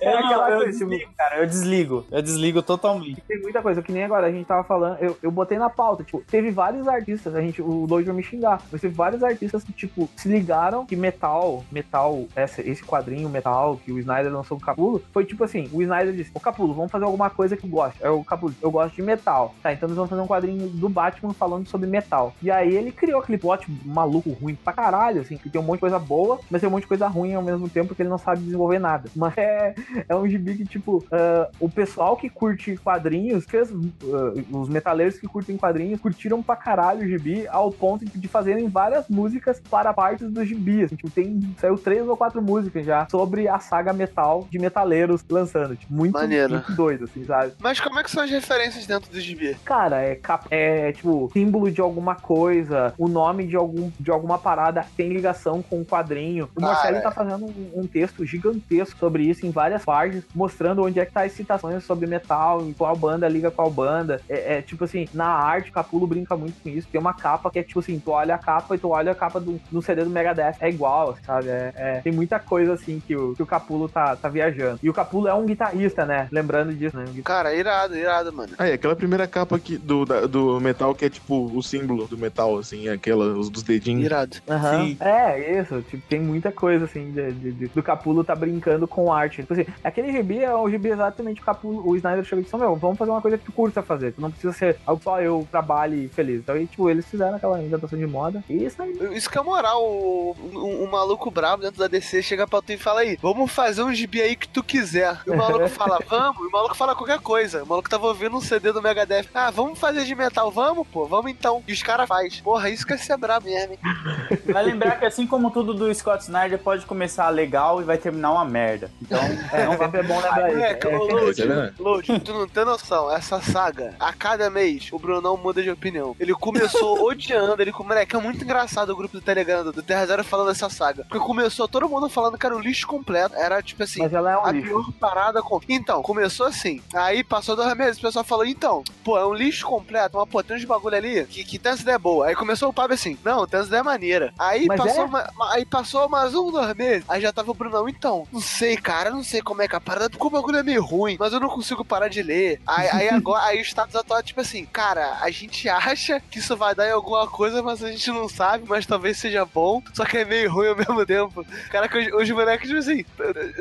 é Eu, aquela eu coisa, tipo, desligo, cara, eu desligo. Eu desligo totalmente. tem muita coisa, que nem agora, a gente tava falando, eu, eu botei na pauta, tipo, teve vários artistas, a gente, o Load vai me xingar, mas teve vários artistas que, tipo, se ligaram que metal, metal, essa, esse quadrinho metal que o Snyder lançou com o Capulo, foi tipo assim, o Snyder disse, ô Capulo, vamos fazer alguma coisa que eu gosto. É o Capulo, eu gosto de metal. Tá, então nós vamos fazer um quadrinho do Batman falando sobre metal. E aí ele criou aquele plot maluco, ruim pra caralho, assim, que tem um monte de coisa boa, mas tem um monte de coisa ruim ao mesmo tempo, porque ele não sabe desenvolver nada. Mas é, é um gibi que, tipo, ah, o pessoal que curte quadrinhos, fez, ah, os metaleiros que curtem quadrinhos, curtiram pra caralho o gibi, ao ponto de fazerem várias músicas para partes do gibi. Assim, tipo, tem, saiu três ou quatro músicas já sobre a saga metal de metaleiros lançando. Tipo, muito, Maneiro. muito doido, assim, sabe? Mas como é que são as referências dentro do gibi? Cara, é, cap- é tipo símbolo de alguma coisa, o nome de, algum, de alguma parada tem ligação com o quadrinho. O Cara, Marcelo tá fazendo um, um texto gigantesco sobre isso em várias páginas, mostrando onde é que tá as citações sobre metal, e qual banda liga qual banda. É, é, tipo assim, na arte, o Capulo brinca muito com isso. Tem uma capa que é tipo assim, tu olha a capa e tu olha a capa do, do CD do Megadeth. É igual, sabe? É, é- tem muita coisa assim que o, que o Capulo tá, tá viajando. E o Capulo é um guitarrista, né? Lembrando disso, né? Um. Cara, irado, irado, mano. Ah, é aquela primeira capa aqui do, da- do metal que é tipo o símbolo do metal, assim, aquela, os dos dedinhos. Irado. Sim. É, isso. Tipo, tem muita coisa, assim, de, de- de- do Capulo tá brincando com arte. Tipo assim, aquele gibi é o gibi exatamente o Capulo, o Snyder chegou e disse, meu, vamos fazer uma coisa que tu curta fazer. Tu não precisa ser algo só eu trabalhe feliz. Então, aí, tipo, eles fizeram aquela, apresentação de moda. E isso aí. Isso que é moral, o, um, um maluco brabo dentro da DC chega pra tu e fala aí, vamos fazer um gibi aí que tu quiser. E o maluco fala, vamos, e o maluco fala qualquer coisa. O maluco tava ouvindo um CD do Megadeth. Ah, vamos fazer de metal, vamos, pô, vamos então. E os caras faz. Porra, isso que é ser brabo mesmo, hein? Vai lembrar que assim como tudo do Scott Snyder pode começar legal e vai terminar uma merda. Então, É, não sempre é bom lembrar isso. É, É, Isso é verdade. Lud, tu não tem noção, essa saga, a cada mês, o Brunão muda de opinião. Ele começou odiando, ele, moleque, é muito engraçado o grupo do Telegram do Terra Zero falando dessa saga. Porque começou todo mundo falando que era um lixo completo, era tipo assim, Mas ela é um a lixo. pior parada com. Então, começou assim. Aí passou dois meses, o pessoal falou: então, pô, é um lixo completo, pô, tem uns bagulho ali que, que tem essa ideia boa. Aí começou o Pablo assim: não, tem essa ideia maneira. Aí Mas passou, é? ma- ma- aí passou mais um, dois meses. Aí já tava o Brunão, então, não sei, cara, não sei como é que é a parada, porque o bagulho é meio ruim, mas eu não consigo parar de ler. Aí, aí agora, aí o status atual é tipo assim: cara, a gente acha que isso vai dar em alguma coisa, mas a gente não sabe, mas talvez seja bom, só que é meio ruim ao mesmo tempo. Cara, que os, os moleques, tipo assim,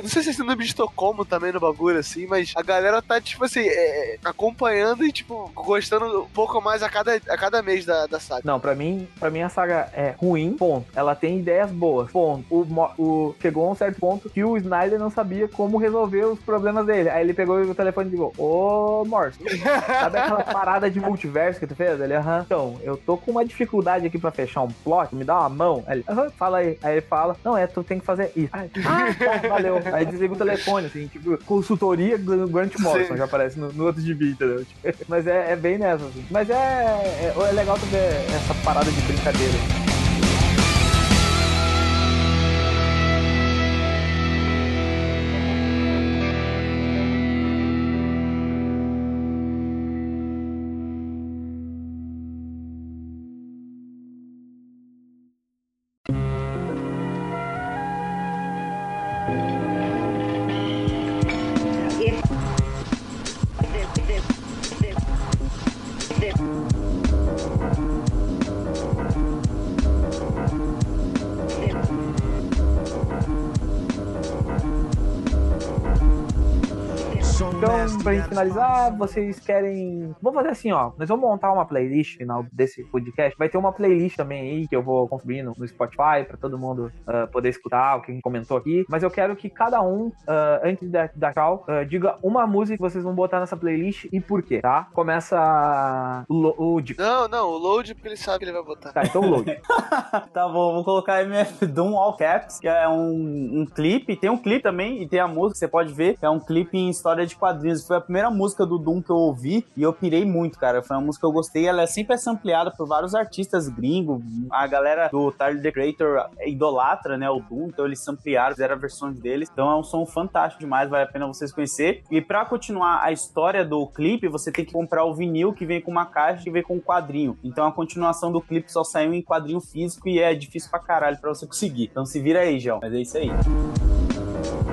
não sei se é síndrome de Estocolmo também no bagulho, assim, mas a galera tá, tipo assim, é, acompanhando e, tipo, gostando um pouco mais a cada, a cada mês da, da saga. Não, pra mim, pra mim a saga é ruim, ponto. Ela tem ideias boas, ponto. O, o- chegou a um certo ponto que o Snyder não sabia como resolver os problemas dele. Aí ele pegou o telefone e ligou, ô Morse, sabe aquela parada de multiverso que tu fez? Ele, aham, então, eu tô com uma dificuldade aqui pra fechar um plot, me dá uma mão. Aí ele, fala aí. Aí ele fala, não, é, tu tem que fazer isso. Aí, ah, tá, valeu. Aí desliga o telefone, assim, tipo, consultoria do Grant Morrison, Sim. já aparece no, no outro gibi, entendeu? Tipo, Mas é, é bem nessa, assim. Mas é, é, é legal tu ver essa parada de brincadeira. Gente finalizar, vocês querem. Vamos fazer assim, ó. Nós vamos montar uma playlist final desse podcast. Vai ter uma playlist também aí que eu vou construir no, no Spotify pra todo mundo ah, poder escutar o que a gente comentou aqui. Mas eu quero que cada um, ah, antes da, da tchau, ah, diga uma música que vocês vão botar nessa playlist e por quê, tá? Começa o, Lo- o Dico. Não, não, o load, porque ele sabe que ele vai botar. Tá, então o Load. tá bom, vou colocar MF Doom All Caps, que é um, um clipe. Tem um clipe também e tem a música, você pode ver. É um clipe em história de quadrinhos. Foi a primeira música do Doom que eu ouvi e eu pirei muito, cara. Foi uma música que eu gostei. Ela é sempre sampleada por vários artistas gringos. A galera do Tyler The Creator idolatra, né, o Doom. Então eles samplearam, fizeram versões deles. Então é um som fantástico demais, vale a pena vocês conhecer. E pra continuar a história do clipe, você tem que comprar o vinil que vem com uma caixa que vem com um quadrinho. Então a continuação do clipe só saiu em quadrinho físico e é difícil pra caralho pra você conseguir. Então se vira aí, João. Mas é isso aí. And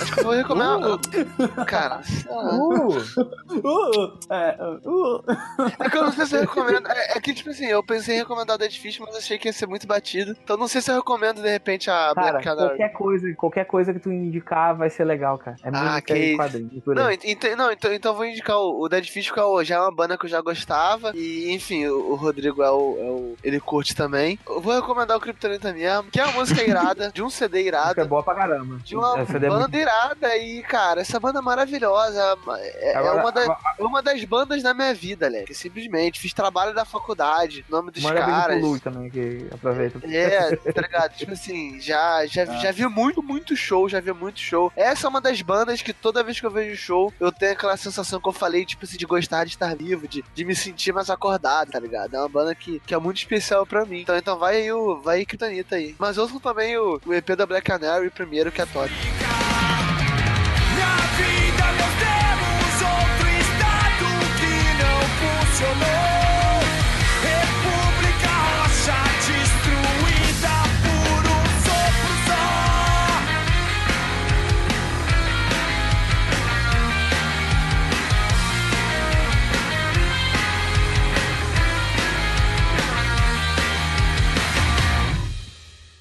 Acho que eu vou recomendar. o- Cara, lá. Uh, Uh, é, uh, é que eu não sei se eu recomendo. É, é que, tipo assim, eu pensei em recomendar o Dead Fish, mas achei que ia ser muito batido. Então não sei se eu recomendo de repente a cara, Black Canary. qualquer coisa, qualquer coisa que tu indicar vai ser legal, cara. É Ah, música que isso. quadrinho. Não, ent- não então, então eu vou indicar o, o Dead Fish, porque é o- já é uma banda que eu já gostava. E, enfim, o, o Rodrigo é o, é o- Ele curte também. Eu vou recomendar o Kryptonita mesmo, que é uma música irada, de um CD Música é irado. boa pra caramba. De uma Essa daí é banda irada e, cara, essa banda é maravilhosa. É, é Agora, uma, da- agora- é uma das bandas da minha vida, Leque. Simplesmente. Fiz trabalho da faculdade, nome dos beijo caras. Lu também, que aproveita. É, tá ligado? tipo assim, já, já, já vi muito, muito show, já vi muito show. Essa é uma das bandas que toda vez que eu vejo show, eu tenho aquela sensação que eu falei, tipo assim, de gostar de estar vivo, de, de me sentir mais acordado, tá ligado? É uma banda que, que é muito especial pra mim. Então, então vai aí o vai aí Kryptonita aí. Mas ouçam também o, o EP da Black Canary primeiro, que é top. Vida nós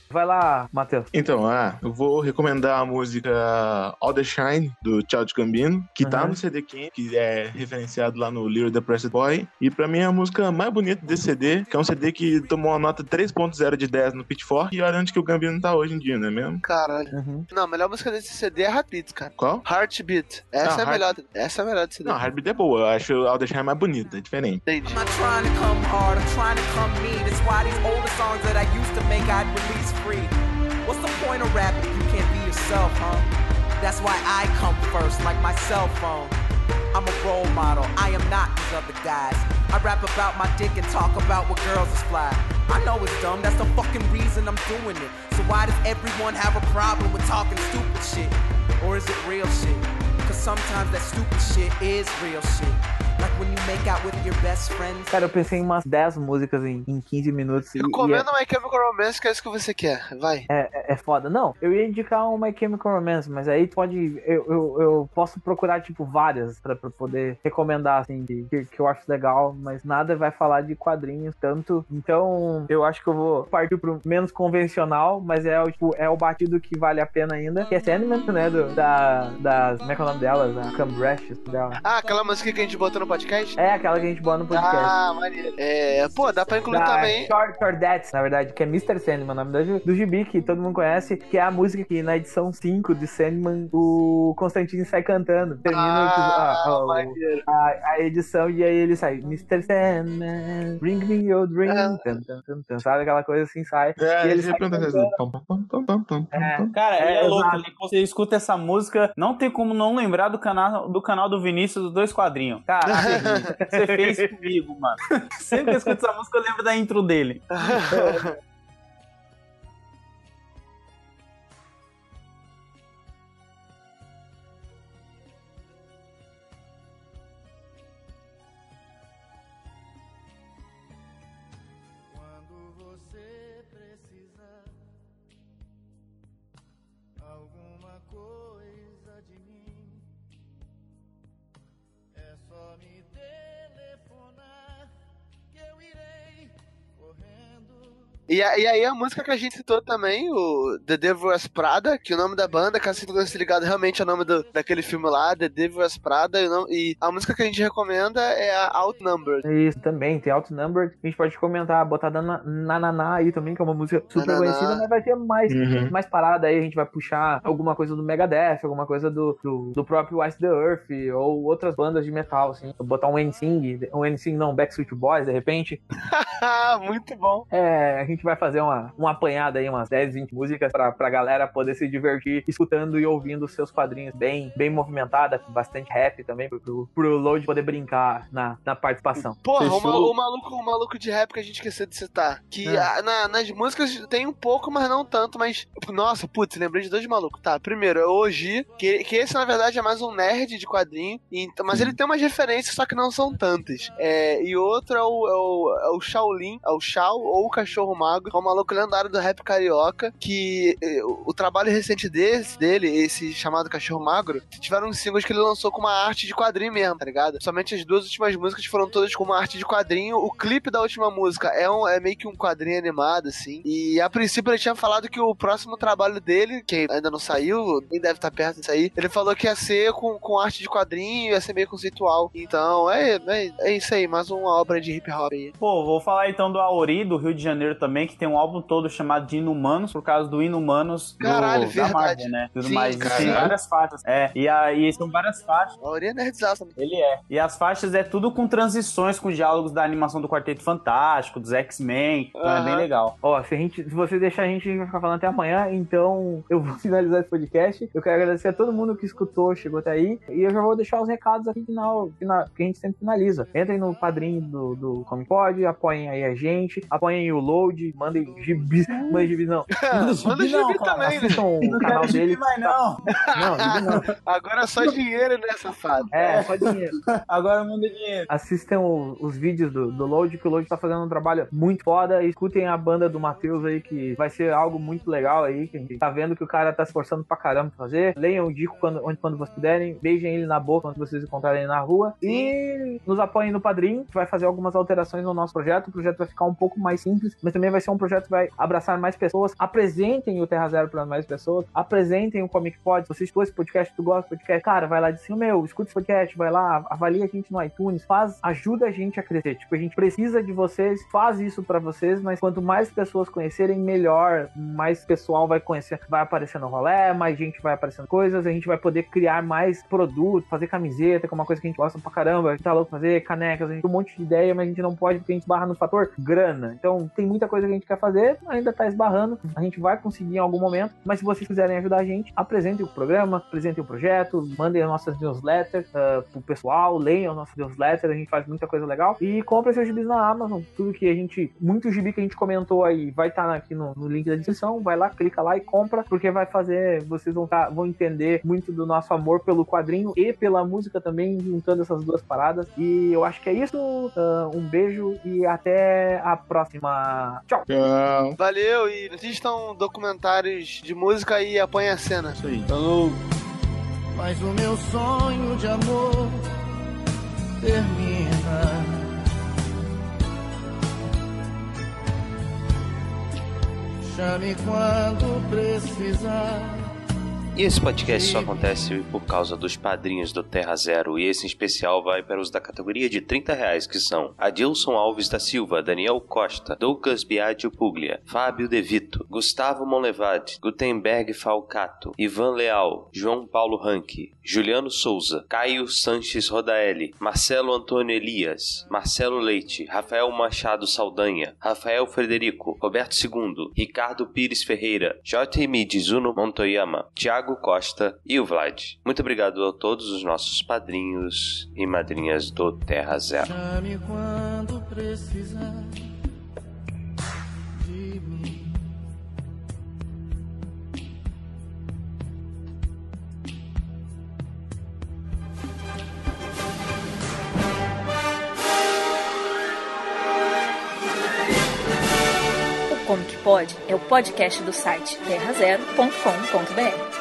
Vai lá, Matheus. Então, ah, eu vou recomendar a música All the Shine, do Child Gambino, que tá Uhum. no CD King, que é referenciado lá no Little Depressed Boy. E pra mim é a música mais bonita desse CD, que é um CD que tomou uma nota 3.0 de 10 no Pitchfork, e olha onde que o Gambino tá hoje em dia, não é mesmo? Caralho. Uhum. Não, a melhor música desse CD é Heartbeat, cara. Qual? Heartbeat. Essa Ah, é a Heart- melhor. Essa é a melhor desse CD. Não, Heartbeat é boa, eu acho All the Shine mais bonita, é diferente. Entendi. I'm not trying to come hard, I'm trying to come mean. That's why these older songs that I used to make I'd release free. What's the point of rapping if you can't be yourself, huh? That's why I come first, like my cell phone. I'm a role model, I am not these other guys. I rap about my dick and talk about what girls is fly. I know it's dumb, that's the fucking reason I'm doing it. So why does everyone have a problem with talking stupid shit? Or is it real shit? Cause sometimes that stupid shit is real shit. Like when you make out with your best friends. Cara, eu pensei em umas 10 músicas em, em 15 minutos. e- e é- Recomenda My Chemical Romance, que é isso que você quer. Vai. É, é, é foda. Não, eu ia indicar um My Chemical Romance, mas aí pode. Eu, eu, eu posso procurar, tipo, várias pra, pra poder recomendar, assim, que, que, que eu acho legal, mas nada vai falar de quadrinhos tanto. Então, eu acho que eu vou partir pro menos convencional, mas é, o, tipo, é o batido que vale a pena ainda, que é Sandman, né? Do, da, das. Como é que é o nome delas? A Cumbrash dela. Ah, aquela música que a gente botou no podcast? É aquela que a gente bota no podcast. Ah, maneiro. É, pô, dá pra incluir da também. Short Chordettes, na verdade, que é Mr. Sandman, o nome do, do gibi, que todo mundo conhece, que é a música que na edição 5 de Sandman o Constantine sai cantando. Termina Ah, a, a- maneiro. a- a edição e aí ele sai, Mr. Sandman, bring me your drink, Ah. tan, tan, tan, sabe? Aquela coisa assim sai. É, E ele sai assim, É. Cara, É, é, louco. né? Você escuta essa música, não tem como não lembrar do canal do, canal do Vinícius dos dois quadrinhos. Caraca, você fez comigo, mano. Sempre que eu escuto essa música, eu lembro da intro dele. E, a- e aí a música que a gente citou também, o The Devil Wears Prada, que o nome da banda, caso você não tenha se ligado, realmente é o nome do, daquele filme lá, The Devil Wears Prada, e, o nome- e a música que a gente recomenda é a Outnumbered. Isso também, tem Outnumbered. A gente pode comentar, botar na Nananá aí também, que é uma música super Nananá. conhecida, mas vai ter mais, Uhum. mais parada aí. A gente vai puxar alguma coisa do Megadeth, alguma coisa do, do, do próprio Ice the Earth, ou outras bandas de metal, assim. Botar um NSYNC, um NSYNC não, Backstreet Boys, de repente. Muito bom. É, a gente vai fazer uma, uma apanhada aí, umas 10, 20 músicas pra, pra galera poder se divertir escutando e ouvindo os seus quadrinhos bem, bem movimentada, com bastante rap também, pro, pro, Load poder brincar na, na participação. Porra, o, ma- o maluco, o maluco de rap que a gente esqueceu de citar. Que É. a- na- nas músicas tem um pouco, mas não tanto. Mas, nossa, putz, lembrei de dois malucos. Tá, primeiro é o Oji, que, que esse na verdade é mais um nerd de quadrinho. e então- mas ele tem umas referências, só que não são tantas. É, e outro é o, é, o, é o Shaolin, é o Shao ou o Cachorro Mago, que é um maluco lendário do rap carioca. Que eh, o, trabalho recente desse, dele, esse chamado Cachorro Magro, tiveram uns singles que ele lançou com uma arte de quadrinho mesmo, tá ligado? Somente as duas últimas músicas foram todas com uma arte de quadrinho. O clipe da última música é, um, é meio que um quadrinho animado, assim. E a princípio ele tinha falado que o próximo trabalho dele, que ainda não saiu, nem deve estar perto de sair, ele falou que ia ser com, com arte de quadrinho, ia ser meio conceitual. Então, é, é, é isso aí, mais uma obra de hip hop aí. Pô, vou falar então do Aori, do Rio de Janeiro também, que tem um álbum todo chamado de Inumanos, por causa do Inumanos do, Caralho, da. Marvel, né? Tudo Sim, mais. Tem caralho. várias faixas. É, e aí são várias faixas. A Ori é nerdzaça. Ele é. E as faixas é tudo com transições, com diálogos da animação do Quarteto Fantástico, dos X-Men. Então é bem legal. Ó, se, a gente, se você deixar a gente, a gente vai ficar falando até amanhã, então eu vou finalizar esse podcast. Eu quero agradecer a todo mundo que escutou, chegou até aí. E eu já vou deixar os recados aqui final, final que a gente sempre finaliza. Entrem no padrinho do, do Comic Pod, apoiem aí a gente, apoiem o Load, mandem gibis, mandem gibis não. Manda gibi gibi não, também, né? O canal dele. Mas não. Não, gibi não. Agora é só dinheiro, né, safado? É, só dinheiro. Agora manda dinheiro. Assistam o- os vídeos do, do Load, que o Load tá fazendo um trabalho muito foda. E escutem a banda do Matheus aí, que vai ser algo muito legal aí. Que a gente tá vendo que o cara tá se esforçando pra caramba pra fazer. Leiam o Dico quando, onde, quando vocês puderem. Beijem ele na boca quando vocês encontrarem ele na rua. E nos apoiem no Padrim. Vai fazer algumas alterações no nosso projeto, projeto vai ficar um pouco mais simples, mas também vai ser um projeto que vai abraçar mais pessoas. Apresentem o Terra Zero para mais pessoas, apresentem o Comic Pod. Se você escutou esse podcast, tu gosta do podcast, cara, vai lá diz assim, meu, escuta esse podcast, vai lá, avalia a gente no iTunes, faz, ajuda a gente a crescer. Tipo, a gente precisa de vocês, faz isso para vocês, mas quanto mais pessoas conhecerem, melhor, mais pessoal vai conhecer, vai aparecer no rolê, mais gente vai aparecendo coisas, a gente vai poder criar mais produtos, fazer camiseta, que é uma coisa que a gente gosta pra caramba, a gente tá louco fazer, canecas, a gente tem um monte de ideia, mas a gente não pode porque a gente esbarra no fator grana. Então, tem muita coisa que a gente quer fazer, ainda tá esbarrando, a gente vai conseguir em algum momento, mas se vocês quiserem ajudar a gente, apresentem o programa, apresentem o projeto, mandem as nossas newsletters uh, pro pessoal, leiam as nossas newsletters, a gente faz muita coisa legal e comprem seus gibis na Amazon, tudo que a gente, muito gibi que a gente comentou aí, vai estar tá aqui no, no, link da descrição, vai lá, clica lá e compra, porque vai fazer, vocês vão, tá, vão entender muito do nosso amor pelo quadrinho e pela música também, juntando essas duas paradas. E eu acho que é isso. Uh, um beijo e até a próxima. Tchau. Tchau. Valeu e assistam documentários de música e apanha a cena. Isso aí. Falou. Mas o meu sonho de amor termina. Chame quando precisar. E esse podcast só acontece por causa dos padrinhos do Terra Zero, e esse em especial vai para os da categoria de 30 reais, que são Adilson Alves da Silva, Daniel Costa, Douglas Biagio Puglia, Fábio De Vito, Gustavo Monlevade, Gutenberg Falcato, Ivan Leal, João Paulo Ranque, Juliano Souza, Caio Sanches Rodaelli, Marcelo Antônio Elias, Marcelo Leite, Rafael Machado Saldanha, Rafael Frederico, Roberto II, Ricardo Pires Ferreira, J.M. Dizuno Montoyama, Costa e o Vlad. Muito obrigado a todos os nossos padrinhos e madrinhas do Terra Zero. Chame quando precisar de mim. O Comic Pod é o podcast do site terrazero.com.br.